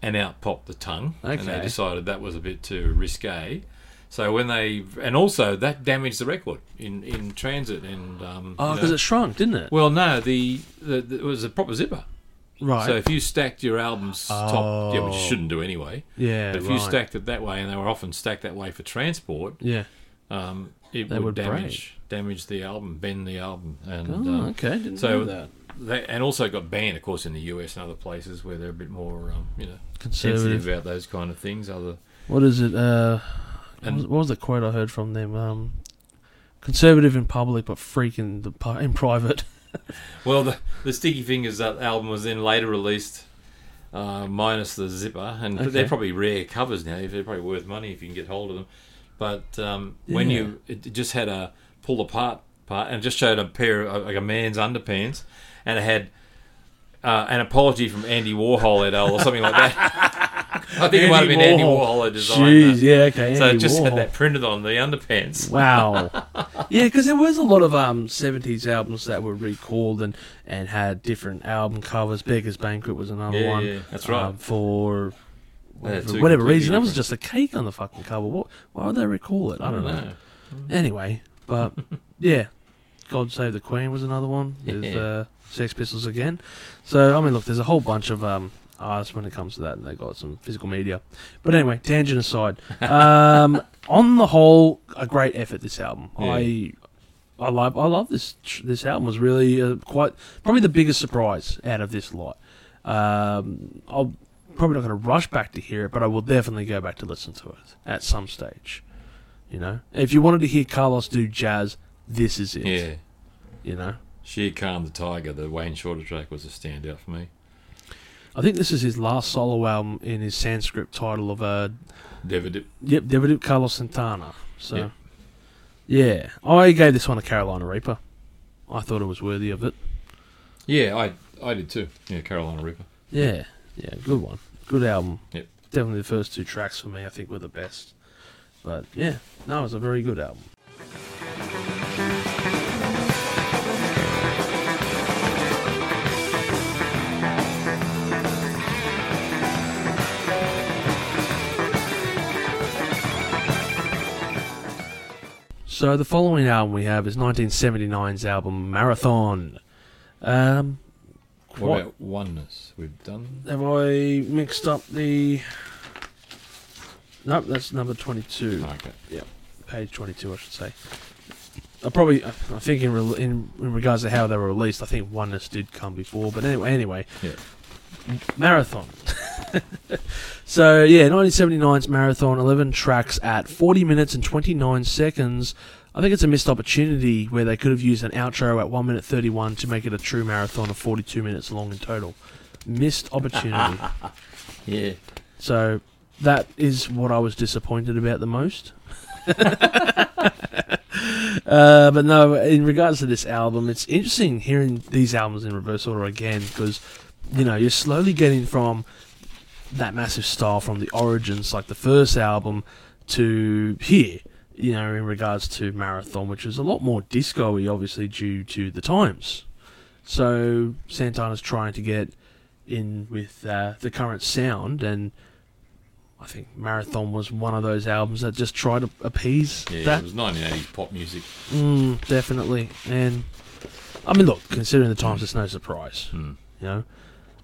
and out popped the tongue. And they decided that was a bit too risque. So when they and also that damaged the record in in transit and um, oh, you because know- it shrunk, didn't it? well no the, the, the it was a proper zipper. right. So if you stacked your albums top, yeah, which you Oh. shouldn't do anyway. yeah, But if right. you stacked it that way, and they were often stacked that way for transport, yeah. um, it They would, would damage damage the album, bend the album, and Oh, um, okay. Didn't so know that. they, and also got banned, of course, in the US and other places where they're a bit more, um, you know, Conservative. sensitive about those kind of things. Other What is it? Uh, what, was, what was the quote I heard from them? Um, conservative in public, but freak in, the, in private. well, the the Sticky Fingers that album was then later released. Uh, minus the zipper, and Okay. they're probably rare covers now. They're probably worth money if you can get hold of them. But um, when Yeah. you it just had a pull apart part, and just showed a pair of like a man's underpants, and it had uh, an apology from Andy Warhol et al. or something like that. I think it might have been Andy Warhol designed Jeez, that. yeah, okay. So it just Warhol. had that printed on the underpants. Wow. yeah, because there was a lot of um seventies albums that were recalled and and had different album covers. Beggars Banquet was another Yeah, one. yeah, that's right. um, for whatever, two whatever completely reason, that was different- just a cake on the fucking cover. What? Why would they recall it? I don't know. Anyway, but yeah, God Save the Queen was another one with Yeah. uh, Sex Pistols again. So I mean, look, there's a whole bunch of um, artists when it comes to that, and they got some physical media. But anyway, tangent aside, um, on the whole, a great effort. This album, Yeah. I. I love I love this this album was really uh, quite probably the biggest surprise out of this lot. Um, I'll probably not going to rush back to hear it, but I will definitely go back to listen to it at some stage. You know, if you wanted to hear Carlos do jazz, this is it. Yeah. You know, Shere Khan the Tiger, the Wayne Shorter track was a standout for me. I think this is his last solo album in his Sanskrit title of uh, Devadip. yep, David Carlos Santana. So, Yeah. yeah, I gave this one a Carolina Reaper. I thought it was worthy of it. Yeah, I I did too. Yeah, Carolina Reaper. Yeah, yeah, good one, good album. Yep. Definitely the first two tracks for me, I think, were the best. But yeah, no, it was a very good album. So the following album we have is 1979's album Marathon. Um, What quite- about Oneness? We've done. have I mixed up the? Nope, that's number twenty-two. Okay. Yeah, page twenty-two, I should say. I probably, I I think in, re- in in regards to how they were released, I think Oneness did come before. But anyway, anyway, Yeah. Marathon. so yeah, 1979's Marathon, 11 tracks at 40 minutes and 29 seconds. I think it's a missed opportunity where they could have used an outro at 1 minute 31 to make it a true marathon of 42 minutes long in total. Missed opportunity. Yeah. So that is what I was disappointed about the most. uh, but no, in regards to this album, it's interesting hearing these albums in reverse order again because you know you're slowly getting from that massive style from the origins, like the first album, to here. You know, in regards to Marathon, which is a lot more disco-y, obviously due to the times. So Santana's trying to get in with uh, the current sound, and I think Marathon was one of those albums that just tried to appease Yeah, that. it was 1980s pop music. Mm, definitely, and I mean, look, considering the times, it's no surprise. Hmm. You know,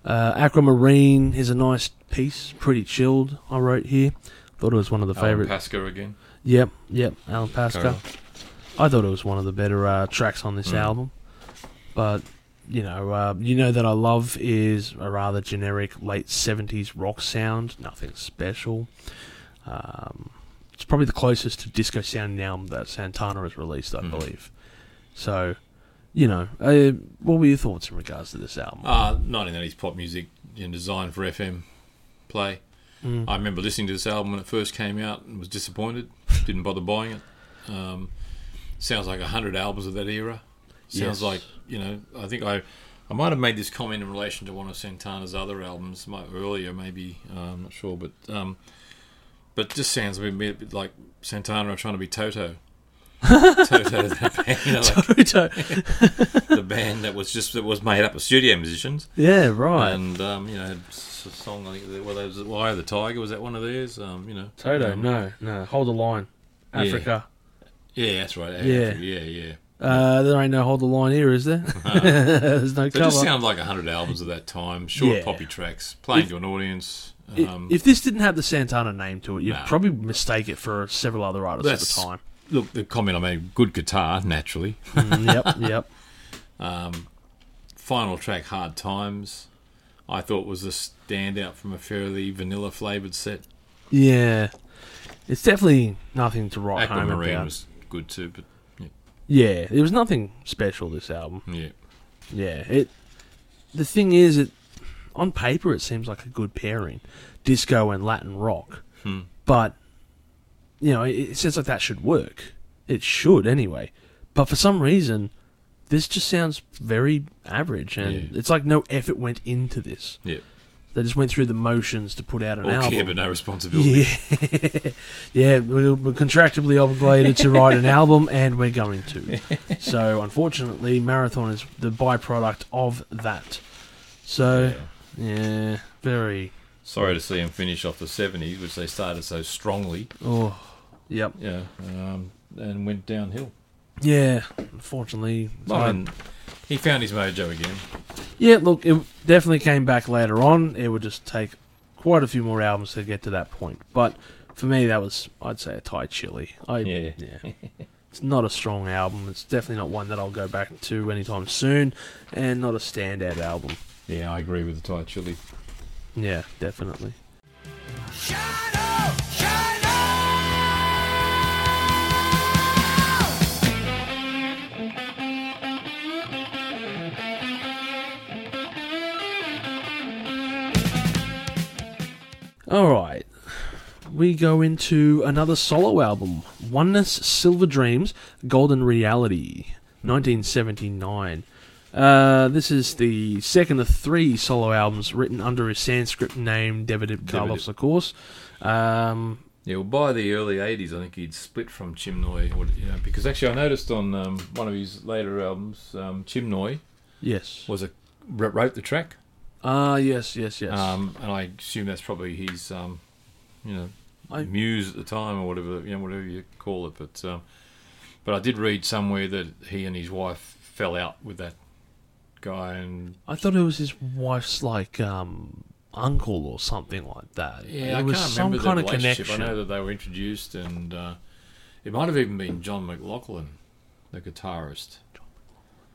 uh, Aquamarine is a nice piece, pretty chilled. I wrote here. Thought it was one of the Alan favorite. Pasqua again. Yep, yep, Alan Pasqua. Carol. I thought it was one of the better uh, tracks on this Mm. album, but you know, uh, you know that I love is a rather generic late '70s rock sound. Nothing special. Um, it's probably the closest to disco sound now that Santana has released, I Mhm. believe. So, you know, uh, what were your thoughts in regards to this album? Uh, 1980s pop music you know, designed for FM play. Mm. I remember listening to this album when it first came out and was disappointed. Didn't bother buying it. Um, sounds like a hundred albums of that era. Sounds Yes. like you know. I think I I might have made this comment in relation to one of Santana's other albums, might earlier, maybe. Uh, I'm not sure, but um, but just sounds a bit, bit, bit like Santana trying to be Toto. Toto, the band, you know, like Toto. the band that was just that was made up of studio musicians, yeah, right. and um, you know, had a song. I think well, there was "Why the Tiger." Was that one of theirs? Um, you know, Toto, um, no, no. Hold the line. Africa. Yeah, that's right. Yeah. yeah, yeah. Uh, there ain't no hold the line here, is there? There's no They cover. just sound like hundred albums of that time. Short Yeah. poppy tracks, playing If- to an audience. Um, if this didn't have the Santana name to it, you'd Nah. probably mistake it for several other artists at the time. Look, the comment I made: good guitar, naturally. Mm, yep, yep. Um, final track, Hard Times, I thought was a standout from a fairly vanilla flavoured set. Yeah. It's definitely nothing to write home Aquamarine about. was good too, but Yeah, there was nothing special this album. yeah. Yeah, it. The thing is, it on paper it seems like a good pairing, disco and Latin rock. Hmm. But you know, it, seems like that should work. It should anyway. But for some reason, this just sounds very average, and Yeah. it's like no effort went into this. Yeah. They just went through the motions to put out an All album. care but no responsibility. Yeah, yeah, we're, we're contractually obligated to write an album, and we're going to. So, unfortunately, Marathon is the byproduct of that. So, yeah, very. Sorry to see them finish off the 70s, which they started so strongly, Oh, yep. yeah, um, and went downhill. Yeah, unfortunately. it's Well, hard. and he found his mojo again. yeah, look, it definitely came back later on. It would just take quite a few more albums to get to that point. But for me, that was, I'd say, a Thai chili. I, Yeah. yeah. It's not a strong album. It's definitely not one that I'll go back to anytime soon, and not a standout album. Yeah, I agree with the Thai chili. Yeah, definitely. Shadow, All right. We go into another solo album Oneness, Silver Dreams, Golden Reality, 1979. Uh, this is the second of three solo albums written under his Sanskrit name, Devadip Carlos, of course. Um, Yeah, well, by the early '80s, I think he'd split from Chinmoy, or, you know, because actually I noticed on um, one of his later albums, um, Chinmoy yes. was a wrote the track, Ah, yes, yes, yes. um, and I assume that's probably his, um, you know, I- muse at the time or whatever, you know, whatever you call it. But um, but I did read somewhere that he and his wife fell out with that guy, and I thought it was his wife's like um uncle or something like that. yeah, it I was can't some remember kind the of connection. I know that they were introduced, and uh, it might have even been John McLaughlin, the guitarist.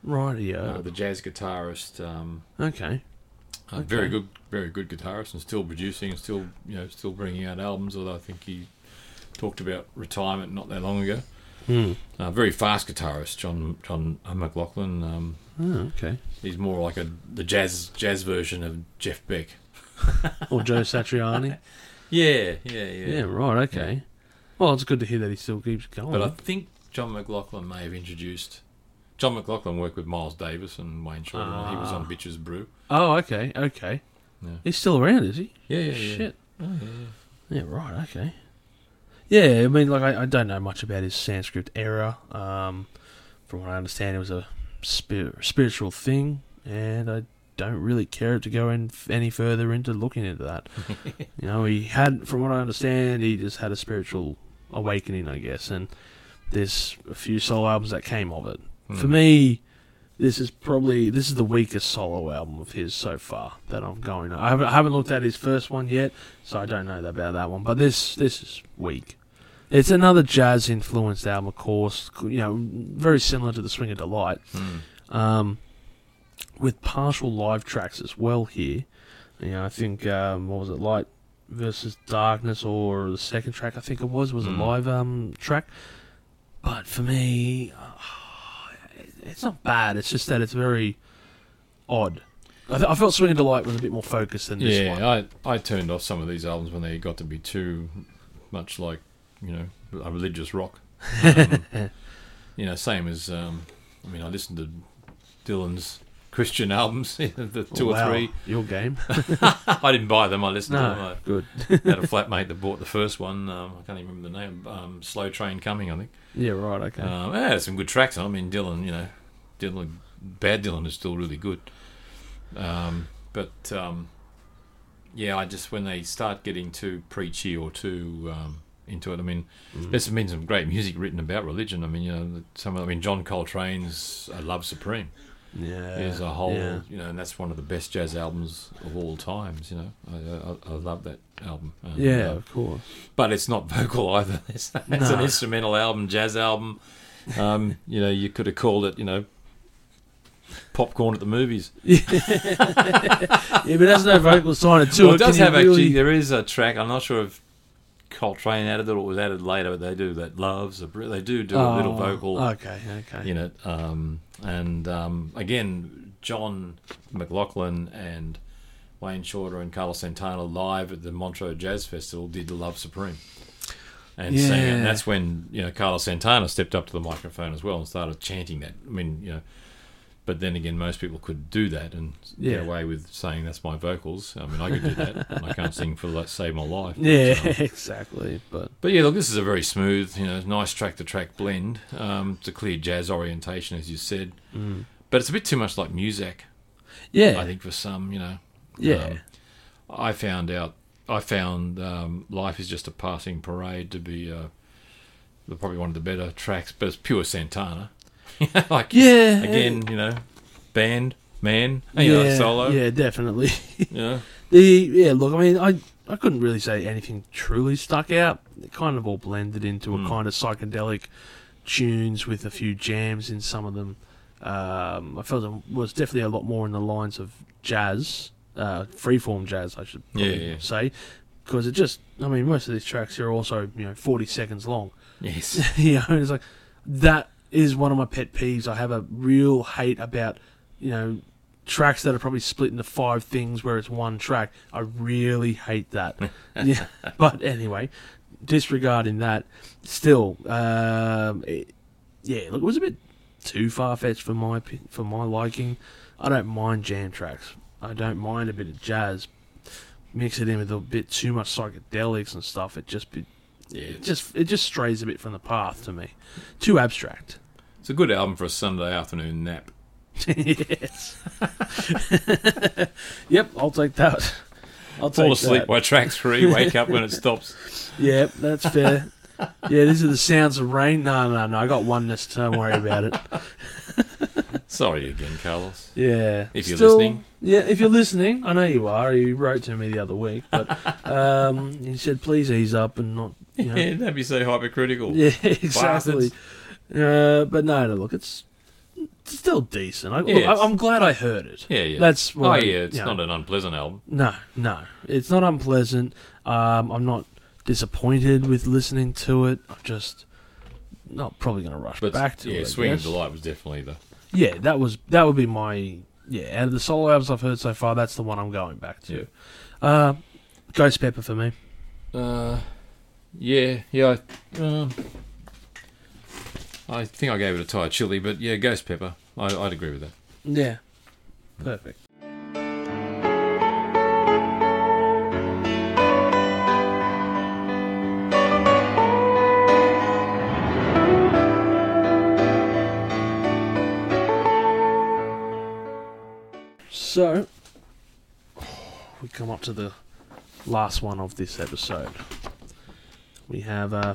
Right, yeah. uh, the jazz guitarist. Um, okay. Uh, Okay. Very good, very good guitarist, and still producing, and still you know, still bringing out albums. Although I think he talked about retirement not that long ago. Hmm. Uh, very fast guitarist, John John McLaughlin. Um, Oh, okay. he's more like a the jazz jazz version of Jeff Beck. Or Joe Satriani. Yeah, yeah, yeah. yeah, right, okay. Well, it's good to hear that he still keeps going. But I think John McLaughlin may have introduced. John McLaughlin worked with Miles Davis and Wayne Shorter. he was on Ah. Bitches Brew. oh, okay, okay. Yeah. He's still around, is he? Yeah, yeah, yeah. Shit. Oh, yeah, yeah. Yeah, right, okay. Yeah, I mean, like, I, I don't know much about his Sanskrit era. Um, from what I understand, it was a spir- spiritual thing, and I don't really care to go in f- any further into looking into that. you know, he had, from what I understand, he just had a spiritual awakening, I guess, and there's a few solo albums that came of it. For Hmm. me, this is probably this is the weakest solo album of his so far that I'm going. I haven't, I haven't looked at his first one yet, so I don't know about that one. But this this is weak. It's another jazz influenced album, of course. You know, very similar to the Swing of Delight, Hmm. um, with partial live tracks as well here. You know, I think um, what was it, Light versus Darkness, or the second track I think it was was Mm. a live um, track. But for me, it's not bad. It's just that it's very odd. I, th- I felt Swing of Delight was a bit more focused than this yeah, one. I I turned off some of these albums when they got to be too much like you know a religious rock. Um, you know, same as um, I mean, I listened to Dylan's Christian albums, the two Wow, or three. Your game. I didn't buy them. I listened to them. no, I good. had a flatmate that bought the first one. Um, I can't even remember the name. Um, Slow Train Coming, I think. Yeah, right. Okay. Um, yeah, some good tracks. I mean, Dylan, you know, Dylan, Bad Dylan is still really good. Um, but um, yeah, I just when they start getting too preachy or too um, into it, I mean, Mm. there's been some great music written about religion. I mean, you know, some of, I mean, John Coltrane's "Love Supreme" yeah. is a whole, yeah. you know, and that's one of the best jazz albums of all times. You know, I, I, I love that album. And, Yeah, uh, of course. but it's not vocal either. It's, it's an instrumental album, jazz album. Um, you know, you could have called it, you know, popcorn at the movies. yeah, but there's no vocal sign to Well, it. it does Can have really- actually. There is a track. I'm not sure if Coltrane added it or it was added later. But they do that. Loves. a They do do a little Oh, vocal Okay, okay. in it. Um, and um, again, John McLaughlin and Wayne Shorter and Carlos Santana live at the Montreux Jazz Festival did the Love Supreme. And sang it. Yeah. And that's when, you know, Carlos Santana stepped up to the microphone as well and started chanting that. I mean, you know, but then again, most people could do that and Yeah. get away with saying that's my vocals. I mean, I could do that. and I can't sing for like save my life. But, Yeah, um, exactly. But but yeah, look, this is a very smooth, you know, nice track to track blend. Um, it's a clear jazz orientation, as you said, mm. but it's a bit too much like music. yeah, I think for some, you know. yeah, Um, I found out. I found um, "Life Is Just a Passing Parade" to be uh, probably one of the better tracks, but it's pure Santana. like yeah. again, you know, band man, yeah, you know, solo. Yeah, definitely. Know, The yeah, look, I mean, I I couldn't really say anything truly stuck out. It kind of all blended into a Mm. kind of psychedelic tunes with a few jams in some of them. Um, I felt it was definitely a lot more in the lines of jazz, uh, freeform jazz, I should probably Yeah, yeah. say, because it just, I mean, most of these tracks are also you know forty seconds long. yes, you know, it's like that is one of my pet peeves. I have a real hate about, you know, tracks that are probably split into five things where it's one track. I really hate that. yeah, but anyway, disregarding that, still, um, it, yeah, look, it was a bit too far fetched for my for my liking. I don't mind jam tracks. I don't mind a bit of jazz. Mix it in with a bit too much psychedelics and stuff. It just be, yeah. it just it just strays a bit from the path to me. Too abstract. It's a good album for a Sunday afternoon nap. yes. yep, I'll take that. I'll Fall take asleep that. by track three, wake up when it stops. Yep, that's fair. yeah, these are the sounds of rain. No, no, no. I got oneness. Don't worry about it. Sorry again, Carlos. Yeah. If you're Still- listening. Yeah, if you're listening, I know you are. You wrote to me the other week, but um, he said please ease up and not. You know, Yeah, don't be so hypercritical. Yeah, exactly. Bastards. Uh, but no, no, look, it's, it's still decent. I, Yeah, look, it's- I, I'm glad I heard it. Yeah, yeah. That's oh, I- yeah, it's you know. not an unpleasant album. No, no, it's not unpleasant. Um, I'm not disappointed with listening to it. I'm just not probably going to rush But back to yeah, it. I Swing of guess. Delight was definitely the. Yeah, that was that would be my yeah. Out of the solo albums I've heard so far, that's the one I'm going back to. Uh, Ghost Pepper for me. Uh, yeah, yeah. I, um, I think I gave it a Thai chili, but yeah, Ghost Pepper. I, I'd agree with that. Yeah, perfect. So, we come up to the last one of this episode. We have uh,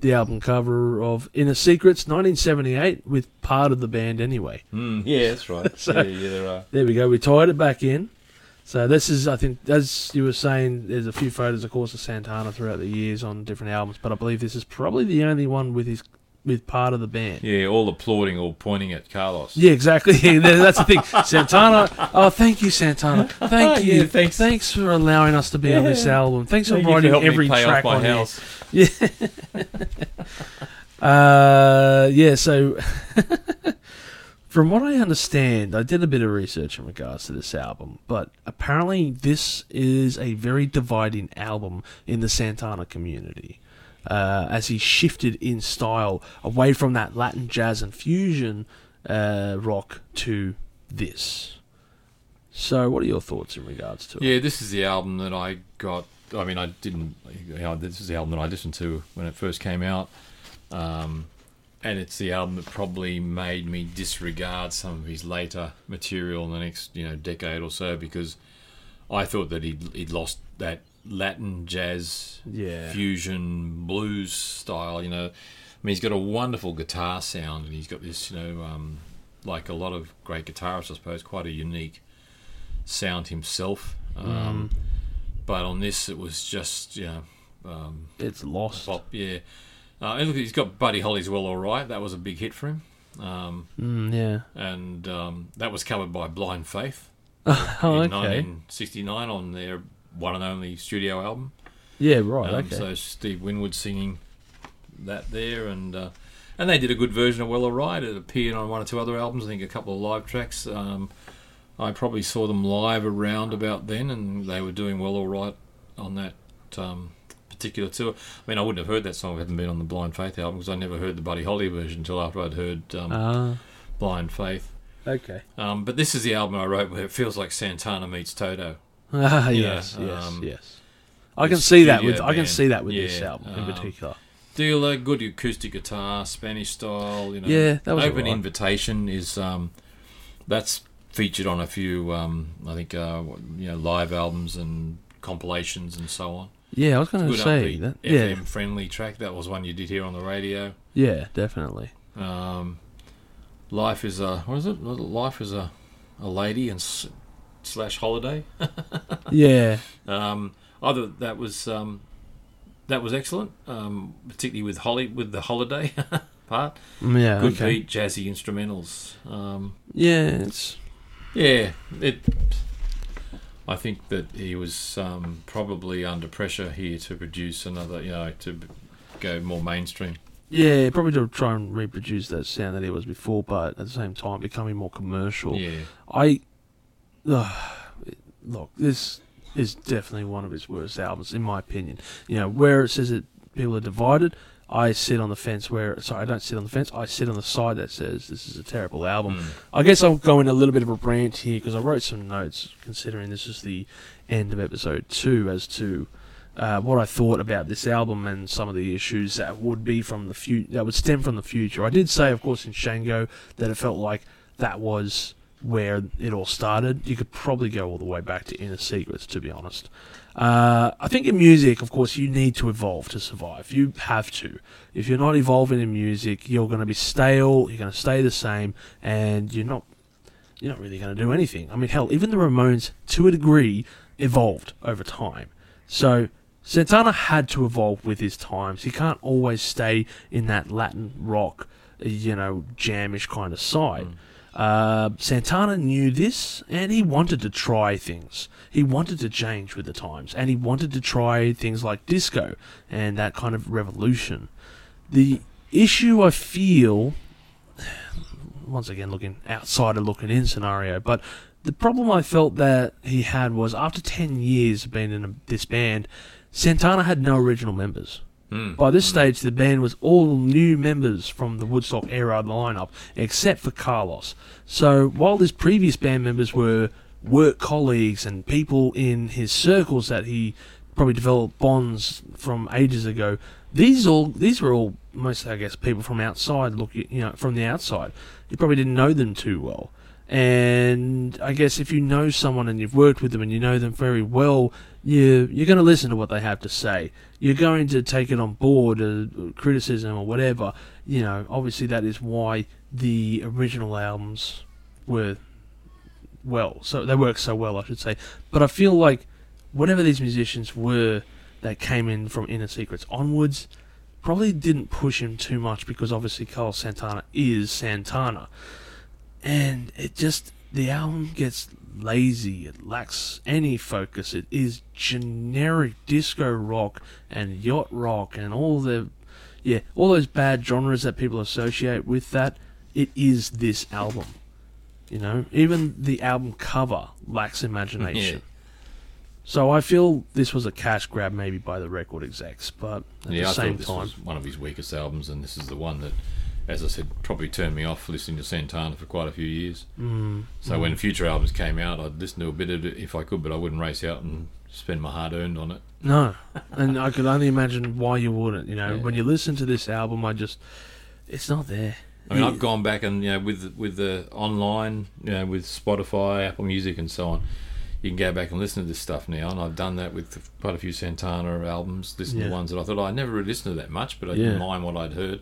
the album cover of Inner Secrets 1978 with part of the band anyway. Mm, yeah, that's right. So- yeah, yeah, there are. There we go. We tied it back in. So this is, I think, as you were saying, there's a few photos, of course, of Santana throughout the years on different albums, but I believe this is probably the only one with his with part of the band. Yeah, all applauding, all pointing at Carlos. Yeah, exactly. Yeah, that's the thing. Santana. Oh, thank you, Santana. Thank you. Yeah, thanks. Thanks for allowing us to be on this album. Thanks for writing every track on here. house. Uh, yeah, so from what I understand, I did a bit of research in regards to this album, but apparently this is a very dividing album in the Santana community. Uh, as he shifted in style away from that Latin jazz and fusion uh, rock to this. So, what are your thoughts in regards to it? Yeah, this is the album that I got. I mean, I didn't. You know, this is the album that I listened to when it first came out, um, and it's the album that probably made me disregard some of his later material in the next you know decade or so because I thought that he'd, he'd lost that Latin jazz Yeah. fusion blues style. You know, I mean, he's got a wonderful guitar sound, and he's got this, you know, um, like a lot of great guitarists, I suppose, quite a unique sound himself. Um, But on this, it was just, you know, um, It's lost. pop. Yeah, uh, and look, he's got Buddy Holly's "Well All Right." That was a big hit for him, um, Mm, yeah. and um, that was covered by Blind Faith oh, in okay. 1969 on their one and only studio album. Yeah, right. Um, okay. So Steve Winwood singing that there, and uh, and they did a good version of Well Alright. It appeared on one or two other albums. I think a couple of live tracks. Um, I probably saw them live around about then, and they were doing Well Alright on that um, particular tour. I mean, I wouldn't have heard that song if it hadn't been on the Blind Faith album because I never heard the Buddy Holly version until after I'd heard um, Ah, Blind Faith. okay. Um, but this is the album I wrote where it feels like Santana meets Toto. Ah, yes, know, yes, um, yes. I can see that with I can see that with this album in um, particular. dealer, good acoustic guitar, Spanish style. You know, Yeah, that was open alright. invitation is um, that's featured on a few um, I think uh, you know live albums and compilations and so on. Yeah, I was going to say that. FM Yeah, friendly track. That was one you did here on the radio. yeah, definitely. Um, Life is a what is it? Life is a a lady and slash holiday. Yeah, Um, other that was um, that was excellent, um, particularly with Holly with the holiday part. Yeah, Good okay. beat, jazzy instrumentals. Um, Yeah, it's yeah, it. I think that he was um, probably under pressure here to produce another, you know, to go more mainstream. yeah, probably to try and reproduce that sound that he was before, but at the same time becoming more commercial. Yeah, I uh, look, this is definitely one of his worst albums, in my opinion. You know, where it says that people are divided, I sit on the fence where. Sorry, I don't sit on the fence. I sit on the side that says this is a terrible album. Mm. I guess I'll go in a little bit of a rant here because I wrote some notes, considering this is the end of episode two, as to. Uh, what I thought about this album and some of the issues that would be from the fu- that would stem from the future. I did say, of course, in Shango that it felt like that was where it all started. You could probably go all the way back to Inner Secrets, to be honest. Uh, I think in music, of course, you need to evolve to survive. You have to. If you're not evolving in music, you're going to be stale. You're going to stay the same, and you're not. You're not really going to do anything. I mean, hell, even the Ramones, to a degree, evolved over time. So Santana had to evolve with his times. He can't always stay in that Latin rock, you know, jamish kind of side. Mm. Uh, Santana knew this, and he wanted to try things. He wanted to change with the times, and he wanted to try things like disco and that kind of revolution. The issue I feel, once again, looking outside of looking in scenario, but the problem I felt that he had was after 10 years of being in a, this band, Santana had no original members. Mm. By this stage, the band was all new members from the Woodstock era lineup, except for Carlos. So while his previous band members were work colleagues and people in his circles that he probably developed bonds from ages ago, these all these were all mostly, I guess, people from outside. Look, you know, from the outside, you probably didn't know them too well. And I guess if you know someone and you've worked with them and you know them very well, you you're going to listen to what they have to say. You're going to take it on board, uh, criticism or whatever. You know, obviously that is why the original albums were well, so they work so well, I should say. But I feel like whatever these musicians were that came in from Inner Secrets onwards probably didn't push him too much because obviously Carlos Santana is Santana and it just the album gets lazy it lacks any focus it is generic disco rock and yacht rock and all the yeah all those bad genres that people associate with that it is this album you know even the album cover lacks imagination Yeah. so i feel this was a cash grab maybe by the record execs but at yeah, the I same this time was one of his weakest albums, and this is the one that as I said, probably turned me off listening to Santana for quite a few years. Mm, So when future albums came out, I'd listen to a bit of it if I could, but I wouldn't race out and spend my hard earned on it. No, and I could only imagine why you wouldn't. You know, Yeah. when you listen to this album, I just, it's not there. I mean. I've gone back and you know with with the online, you know, with Spotify, Apple Music, and so on. You can go back and listen to this stuff now, and I've done that with quite a few Santana albums. Listen Yeah. to ones that I thought "Oh, I never really listened to that much, but I Yeah. didn't mind what I'd heard.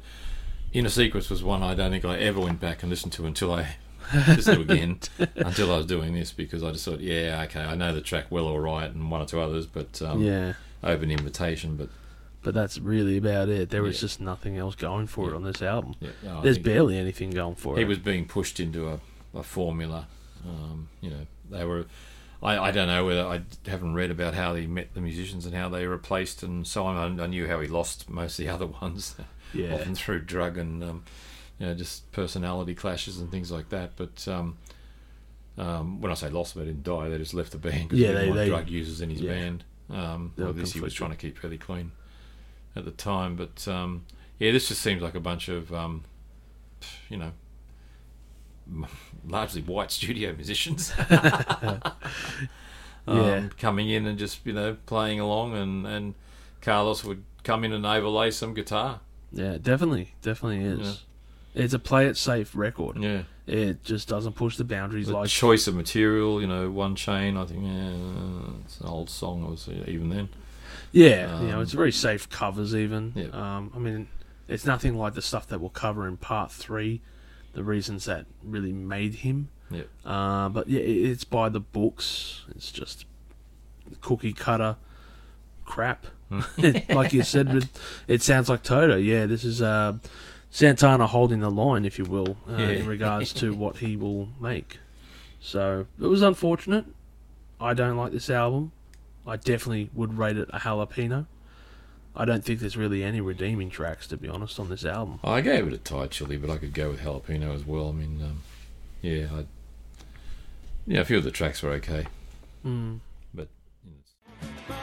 Inner Secrets was one I don't think I ever went back and listened to until I listened to again until I was doing this because I just thought, yeah, okay, I know the track well all right, and one or two others, but um, yeah, open invitation, but but that's really about it. There was Yeah. just nothing else going for it on this album. yeah, no, There's barely anything going for he it. He was being pushed into a, a formula. Um, you know, they were. I, I don't know whether I haven't read about how he met the musicians and how they replaced and so on. I, I knew how he lost most of the other ones, yeah, often through drug and um, you know just personality clashes and things like that. But um, um, when I say lost, they didn't die. They just left the band because Yeah, he they- they- drug users in his yeah. band. Um, well, this he was trying to keep fairly clean at the time. But um, yeah, this just seems like a bunch of um, you know largely white studio musicians um, Yeah. coming in and just you know playing along and and Carlos would come in and overlay some guitar yeah, definitely, definitely is. It's a play it safe record. yeah It just doesn't push the boundaries the like choice of material you know one chain I think yeah it's an old song obviously even then Yeah, you know, Um, it's very safe covers even. Yeah. Um, I mean, it's nothing like the stuff that we'll cover in part three, the reasons that really made him. Yeah. Uh, but yeah, it's by the books. It's just cookie cutter crap. like you said, it, it sounds like Toto. Yeah, this is uh, Santana holding the line, if you will, uh, Yeah. in regards to what he will make. So it was unfortunate. I don't like this album. I definitely would rate it a jalapeno. I don't think there's really any redeeming tracks, to be honest, on this album. I gave it a Thai chili but I could go with jalapeno as well I mean um, yeah I yeah a few of the tracks were okay Mm. but you know,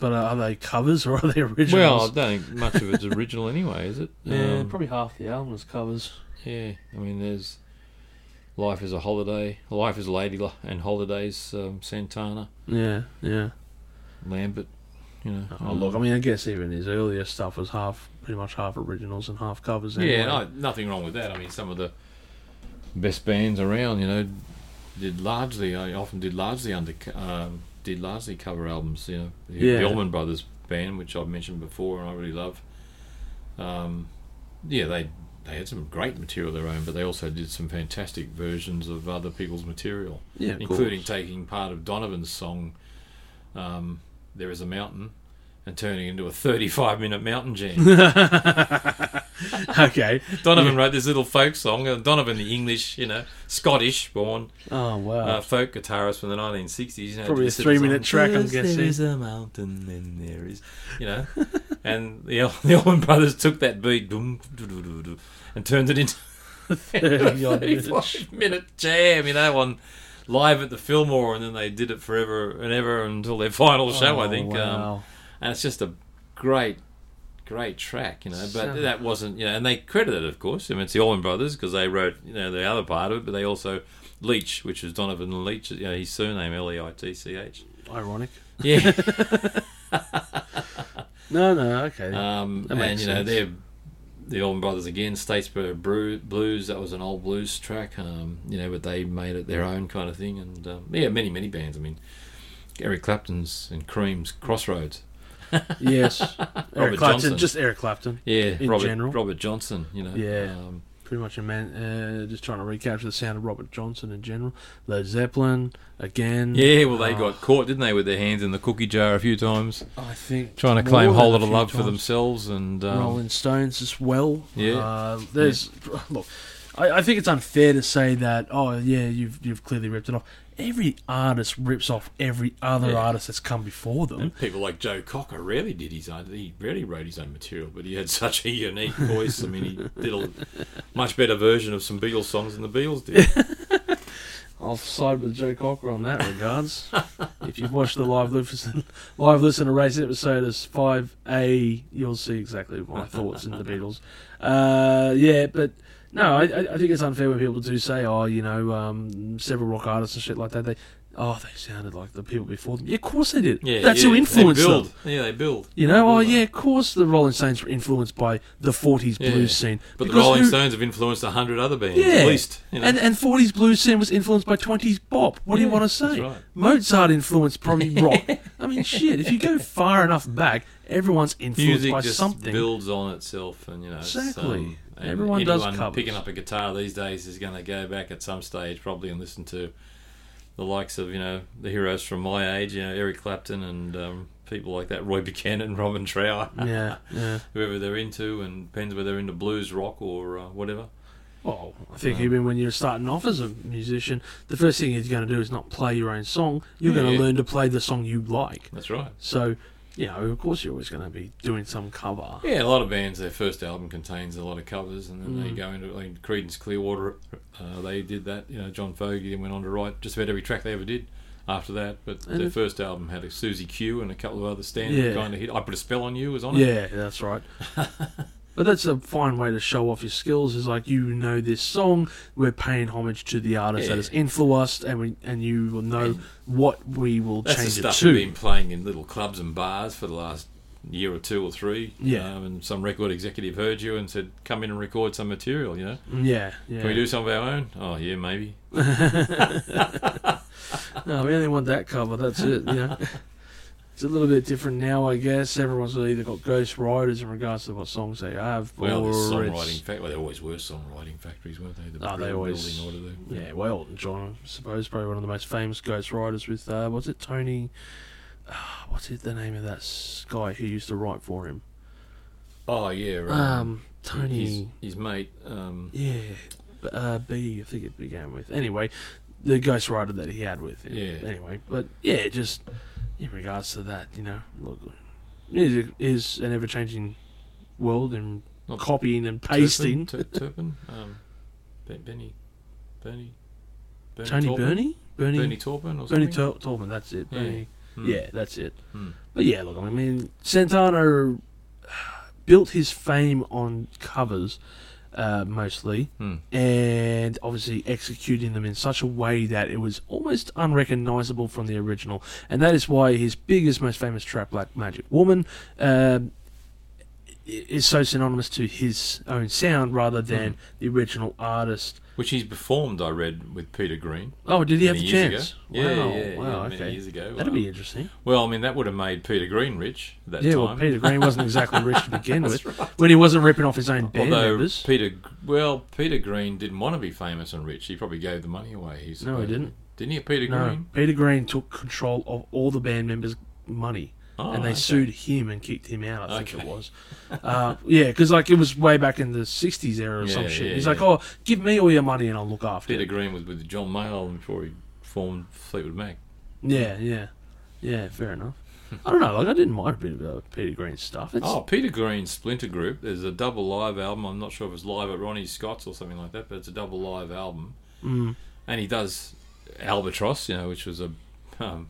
But are they covers or are they originals? well I don't think much of it's original anyway is it yeah, Um, probably half the album is covers. Yeah, I mean, there's Life is a Holiday, Life is a Lady and Holidays, um, Santana, Yeah, yeah. Lambert, you know. Oh, um, look, I mean, I guess even his earlier stuff was half, pretty much half originals and half covers. Anyway. yeah, no, nothing wrong with that. I mean, some of the best bands around, you know, did largely, I often did largely under, um, did largely cover albums. You know, the, Yeah. Allman Brothers band, which I've mentioned before, and I really love. Um, yeah, they they had some great material of their own, but they also did some fantastic versions of other people's material. yeah, including course. taking part of Donovan's song um, "There Is a Mountain" and turning into a 35-minute mountain jam. okay. Donovan wrote this little folk song. Uh, Donovan, the English, you know, Scottish-born Oh wow. uh, folk guitarist from the 1960s. You know, Probably a song, three-minute track, I'm "Yes, guessing." There is a mountain, and there is, you know, and the El- the Allman Brothers took that beat and turned it into a 35 minute jam, you know, on live at the Fillmore, and then they did it forever and ever until their final show, I Oh, think. Um, Wow. And it's just a great, great track, you know. But So- that wasn't, you know, and they credit it, of course. I mean, it's the Allman Brothers because they wrote, you know, the other part of it, but they also Leitch, which is Donovan Leitch, you know, his surname L E I T C H. Ironic. Yeah. No, no, okay. Um, That and makes you know they're the Allman Brothers again, Statesboro Blues. That was an old blues track. Um, you know, but they made it their own kind of thing. And um, yeah, many many bands. I mean, Eric Clapton's and Cream's Crossroads. Yes. Eric Clapton, Johnson. just Eric Clapton. Yeah, In Robert general. Robert Johnson. You know, Yeah. Um, Pretty much a man, uh, just trying to recapture the sound of Robert Johnson in general. Led Zeppelin, again. yeah, well, they Oh, got caught, didn't they, with their hands in the cookie jar a few times, I think. trying to claim than whole lot of few love for themselves. And um, Rolling Stones as well. Yeah. Uh, there's look, I, I think it's unfair to say that. Oh yeah, you've you've clearly ripped it off. Every artist rips off every other Yeah. artist that's come before them. And people like Joe Cocker rarely did his own. He rarely wrote his own material, but he had such a unique voice. I mean, he did a much better version of some Beatles songs than the Beatles did. I'll side with Joe Cocker on that regards. if you've watched the live listen, live listen to race episode as five A, you'll see exactly my thoughts in the Beatles. Uh, yeah, but no, I, I think it's unfair when people do say, oh, you know, um, several rock artists and shit like that. They, oh, they sounded like the people before them. Yeah, of course they did. Yeah, That's yeah, who influenced they build. them. Yeah, they build. You know, oh They yeah, of course the Rolling Stones were influenced by the '40s Yeah. blues scene. But the Rolling who- Stones have influenced a hundred other bands, Yeah. at least. You know? And and 40s blues scene was influenced by 20s bop. What do you want to say? right. Mozart influenced probably rock. I mean, shit. If you go far enough back, everyone's influenced music by just something. builds on itself, and you know, Exactly. um, Everyone does covers. Picking up a guitar these days is going to go back at some stage probably and listen to the likes of you know the heroes from my age, you know Eric Clapton and um, people like that, Roy Buchanan, Robin Trower, Yeah, yeah. whoever they're into, and depends whether they're into blues, rock, or uh, whatever. Well, I think even when you're starting off as a musician, the first thing you're going to do is not play your own song. You're going Yeah. to learn to play the song you like. That's right. So, you know, of course, you're always going to be doing some cover. Yeah, a lot of bands, their first album contains a lot of covers, and then Mm. they go into like Creedence Clearwater. Uh, they did that. You know, John Fogerty went on to write just about every track they ever did after that. But And their first album had a Susie Q and a couple of other standard Yeah. kind of hit. I Put a Spell on You was on it. Yeah, that's right. but that's a fine way to show off your skills. Is like you know this song, we're paying homage to the artist that has influenced, and we and you will know And what we will That's the change it stuff to. we've been playing in little clubs and bars for the last year or two or three. Yeah. Um, and some record executive heard you and said, come in and record some material, you know. Yeah, yeah. Can we do some of our own? Oh, yeah, maybe. No, we only want that cover. That's it. You know. It's a little bit different now, I guess. Everyone's either got ghost writers in regards to what songs they have, Well, or songwriting fact. Well, there always were songwriting factories, weren't they? The Oh, they always- order there. Yeah, well, John, I suppose, probably one of the most famous ghost writers with, uh, what's it, Tony? Uh, what's it, the name of that guy who used to write for him? Oh, yeah. Right. Um, Tony. His, his mate. Um, Yeah, b- uh, B, I think it began with. Anyway, the ghost writer that he had with him. Yeah. Anyway, but yeah, just in regards to that, you know, look, music is an ever changing world and Not copying and pasting. Turpin? Tur- Turpin? Um, Benny. Bernie. Bernie Tony Taupin? Bernie? Bernie? Bernie Taupin or Bernie? Tor- Taupin, that's it. Yeah. Bernie. Hmm. Yeah, that's it. Hmm. But yeah, look, I mean, Santana built his fame on covers uh, mostly, Hmm. and obviously executing them in such a way that it was almost unrecognizable from the original. And that is why his biggest, most famous track, Black Magic Woman, i- is so synonymous to his own sound rather than Hmm. the original artist. Which he's performed, I read, with Peter Green. Oh, did he have the chance? Ago. Yeah, wow, yeah, wow, yeah, many okay. years ago. That'd be interesting. Well, I mean, that would have made Peter Green rich at that yeah, time. well, Peter Green wasn't exactly rich to begin with when he wasn't ripping off his own band Although members. Peter, well, Peter Green didn't want to be famous and rich. He probably gave the money away. He No, he didn't. Didn't he, Peter No, Green? Peter Green took control of all the band members' money, Oh, and they okay. sued him and kicked him out. I think it was. Uh, yeah, because like it was way back in the '60s era or some shit. yeah, He's yeah. like, "Oh, give me all your money and I'll look after Peter it." Green was with John Mayall before he formed Fleetwood Mac. Yeah, yeah, yeah. Fair enough. I don't know. Like I didn't mind a bit about Peter Green's stuff. It's, Oh, Peter Green's Splinter Group. There's a double live album. I'm not sure if it's live at Ronnie Scott's or something like that, but it's a double live album. mm, And he does Albatross, you know, which was a um,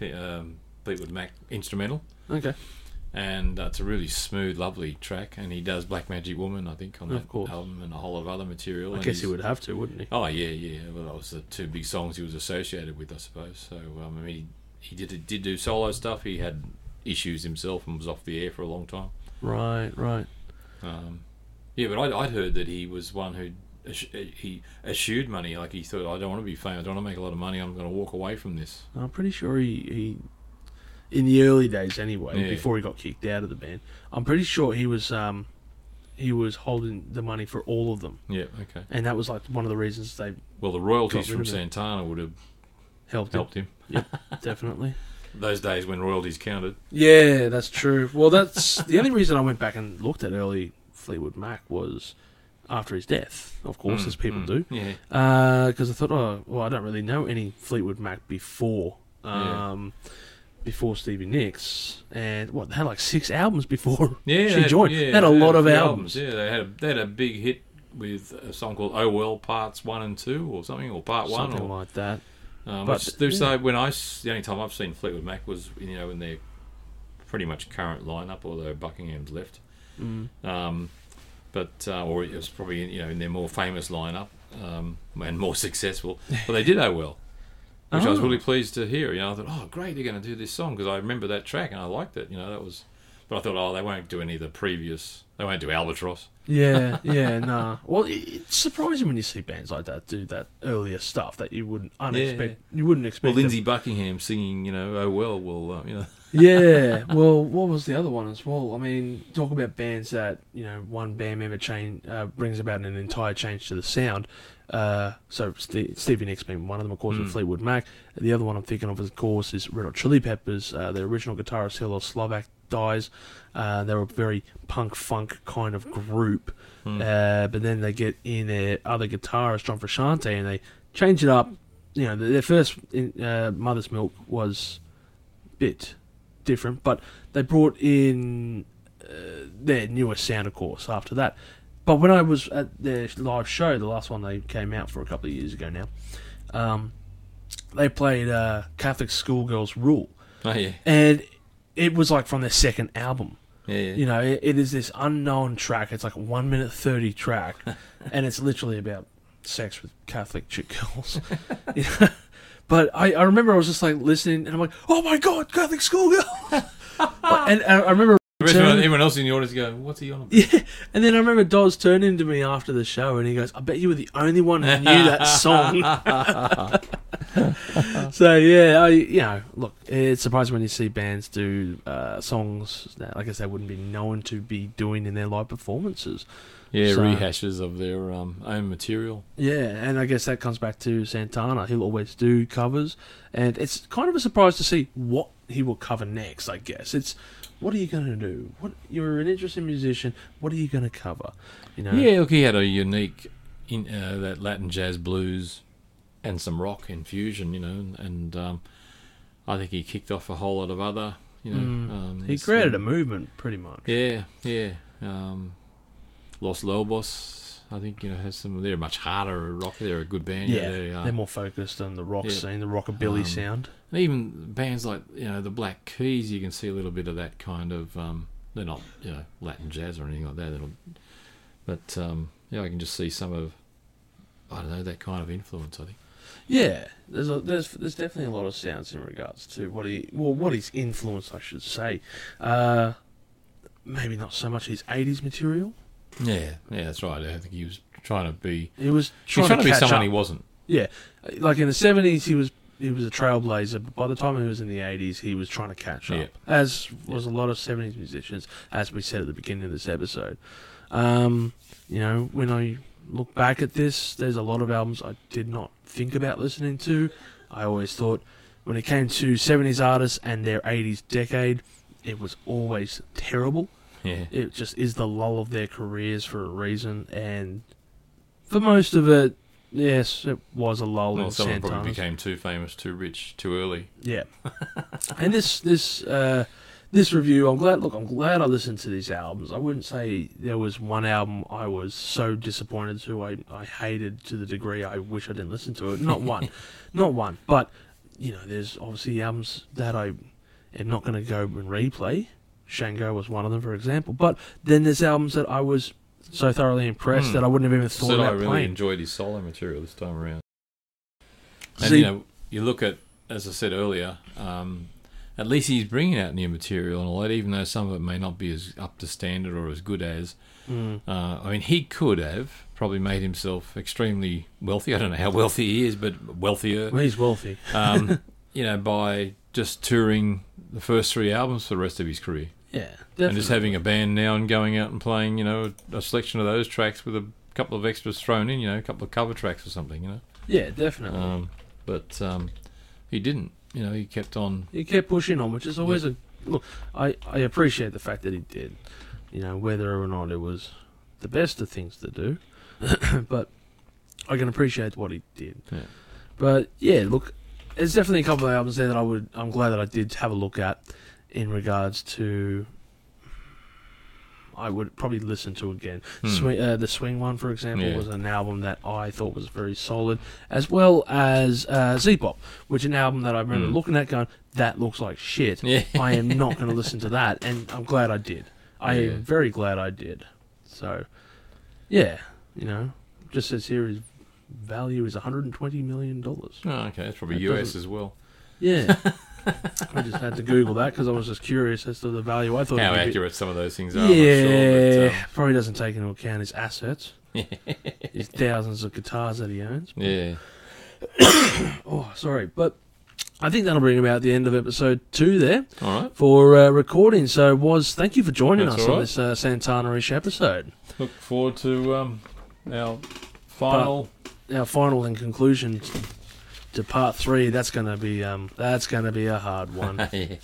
um, Fleetwood Mac instrumental. okay. and uh, it's a really smooth, lovely track. And he does Black Magic Woman, I think, on that album, and a whole lot of other material. I and guess he would have to, wouldn't he? Oh yeah, yeah. Well, that was the two big songs he was associated with, I suppose. So um, I mean, he, he did did do solo stuff. He had issues himself and was off the air for a long time. Right, right. Um, yeah, but I'd, I'd heard that he was one who he eschewed money. Like he thought, I don't want to be famous. I don't want to make a lot of money. I'm going to walk away from this. I'm pretty sure he, he in the early days anyway, Yeah. before he got kicked out of the band. I'm pretty sure he was um he was holding the money for all of them, Yeah, okay. and that was like one of the reasons they Well, the royalties from. Santana would have helped, helped him. him. Definitely. Those days when royalties counted. Yeah, that's true. Well, that's the only reason I went back and looked at early Fleetwood Mac was after his death, of course, Mm, as people mm, do. Yeah. Because I thought, oh, well, I don't really know any Fleetwood Mac before. Yeah. Before Stevie Nicks, and what they had like six albums before Yeah, she joined. yeah, they had a they lot of few albums. Yeah, they had a, they had a big hit with a song called "Oh Well" parts one and two, or something, or part one, something or like that. Um, But, there's yeah. when I the only time I've seen Fleetwood Mac was you know in their pretty much current lineup, although Buckingham's left. Mm. Um, but uh, or it was probably you know in their more famous lineup um, and more successful. But they did oh well, which I was Oh. really pleased to hear. You know, I thought, oh great, they're going to do this song because I remember that track and I liked it. You know, that was. But I thought, oh, they won't do any of the previous. They won't do Albatross. Yeah, yeah, nah. Well, it's surprising when you see bands like that do that earlier stuff that you wouldn't unexpect. You wouldn't expect. Well, Lindsey Buckingham singing, you know, oh well, well, uh, you know. yeah. Well, what was the other one as well? I mean, talk about bands that you know one band member change uh, brings about an entire change to the sound. Uh, so Ste Stevie Nicks being one of them, of course, with Mm. Fleetwood Mac. The other one I'm thinking of, of course, is Red Hot Chili Peppers. Uh, the original guitarist Hillel Slovak dies. Uh, they were a very punk funk kind of group, Hmm. uh, but then they get in their other guitarist John Frusciante and they change it up. You know, their first in, uh, Mother's Milk was a bit different, but they brought in uh, their newest sound, of course, after that. But when I was at their live show, the last one they came out for a couple of years ago now, um, they played uh, Catholic Schoolgirls Rule, Oh yeah, and it was like from their second album. yeah, yeah. You know, it, it is this unknown track. It's like a one minute thirty track, and it's literally about sex with Catholic chick girls. You know? But I, I remember I was just like listening, and I'm like, oh my god, Catholic schoolgirls! and, and I remember. The rest of everyone else in the audience go, "What's he on about?" yeah, and then I remember Dawes turning to me after the show, and he goes, "I bet you were the only one who knew that song." so yeah, I you know, look, it's surprising when you see bands do uh, songs that, like I said, wouldn't be known to be doing in their live performances. Yeah, So- rehashes of their um, own material. Yeah, and I guess that comes back to Santana. He'll always do covers, and it's kind of a surprise to see what he will cover next. I guess it's what are you going to do? What you're an interesting musician. What are you going to cover? You know? Yeah, look, he had a unique in uh, that Latin jazz blues and some rock infusion, you know, and um, I think he kicked off a whole lot of other, you know. Mm. Um, He it's, created a um, movement, pretty much. Yeah, yeah. Um, Los Lobos, I think you know has some. They're much harder rock. They're a good band. Yeah, they are. they're more focused on the rock Yeah. scene, the rockabilly Um, sound. And even bands like you know the Black Keys, you can see a little bit of that kind of. Um, they're not you know Latin jazz or anything like that. Not, but um, yeah, I can just see some of. I don't know that kind of influence. I think. Yeah, there's a, there's there's definitely a lot of sounds in regards to what he well what he's influenced, I should say. Uh, maybe not so much his '80s material. Yeah, yeah, that's right. I think he was trying to be. He was He trying, was trying to, be someone up. he wasn't. Yeah, like in the seventies, he was he was a trailblazer. But by the time he was in the eighties, he was trying to catch up, Yeah. as was a lot of seventies musicians, as we said at the beginning of this episode. Um, you know, when I look back at this, there's a lot of albums I did not think about listening to. I always thought when it came to seventies artists and their eighties decade, it was always terrible Yeah, it just is the lull of their careers for a reason, and for most of it, yes, it was a lull well, in someone probably became too famous, too rich, too early. Yeah, and this this uh, this review, I'm glad. Look, I'm glad I listened to these albums. I wouldn't say there was one album I was so disappointed to. I I hated to the degree I wish I didn't listen to it. Not one, not one. But you know, there's obviously albums that I am not going to go and replay. Shango was one of them, for example. But then there's albums that I was so thoroughly impressed Hmm. that I wouldn't have even thought I about really playing. enjoyed his solo material this time around. And See- you know, you look at, as I said earlier, um, at least he's bringing out new material and all that, even though some of it may not be as up to standard or as good as. Mm. Uh, I mean, he could have probably made himself extremely wealthy. I don't know how wealthy he is, but wealthier. Well, he's wealthy. Um, you know, by just touring the first three albums for the rest of his career, Yeah, and just having a band now and going out and playing, you know, a selection of those tracks with a couple of extras thrown in, you know, a couple of cover tracks or something, you know. Yeah, definitely. Um, but um, he didn't. You know, he kept on. he kept pushing on, which is always a look. I I appreciate the fact that he did. You know, whether or not it was the best of things to do, but I can appreciate what he did. Yeah. But yeah, look, there's definitely a couple of albums there that I would. I'm glad that I did have a look at in regards to. I would probably listen to again. Hmm. Swing, uh, the Swing one, for example, Yeah. was an album that I thought was very solid, as well as uh, Zebop, which is an album that I remember Hmm. looking at going, that looks like shit. Yeah. I am not going to listen to that, and I'm glad I did. I Yeah. am very glad I did. So, yeah, you know, just says here his value is 120 million dollars. Oh, okay, that's probably That US as well. Yeah, I just had to Google that because I was just curious as to the value. I thought How would be- accurate some of those things are. Yeah, sure, probably doesn't take into account his assets, but, um, his thousands of guitars that he owns. yeah. Oh, sorry, but I think that'll bring about the end of episode two there All right. for uh, recording. So, was thank you for joining That's us all on this uh, Santana-ish episode. Look forward to um, our final. Our final and conclusion to part three. That's gonna be um, that's gonna be a hard one. yeah.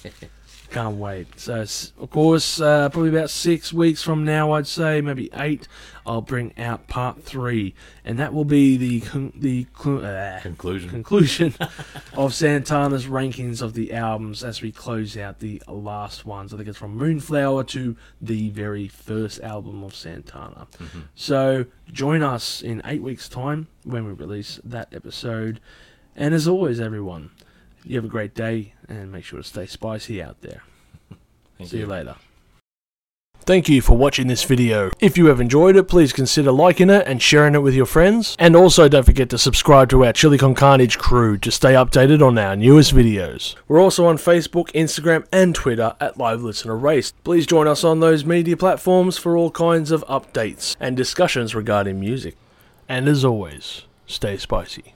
Can't wait. So, of course, uh, probably about six weeks from now, I'd say maybe eight. I'll bring out part three, and that will be the con- the clu- uh, Conclusion. conclusion of Santana's rankings of the albums as we close out the last ones. I think it's from Moonflower to the very first album of Santana. Mm-hmm. So join us in eight weeks' time when we release that episode. And as always, everyone, you have a great day and make sure to stay spicy out there. Thank See you later. Thank you for watching this video. If you have enjoyed it, please consider liking it and sharing it with your friends. And also don't forget to subscribe to our Chili Con Carnage crew to stay updated on our newest videos. We're also on Facebook, Instagram, and Twitter at Live Listener Race. Please join us on those media platforms for all kinds of updates and discussions regarding music. And as always, stay spicy.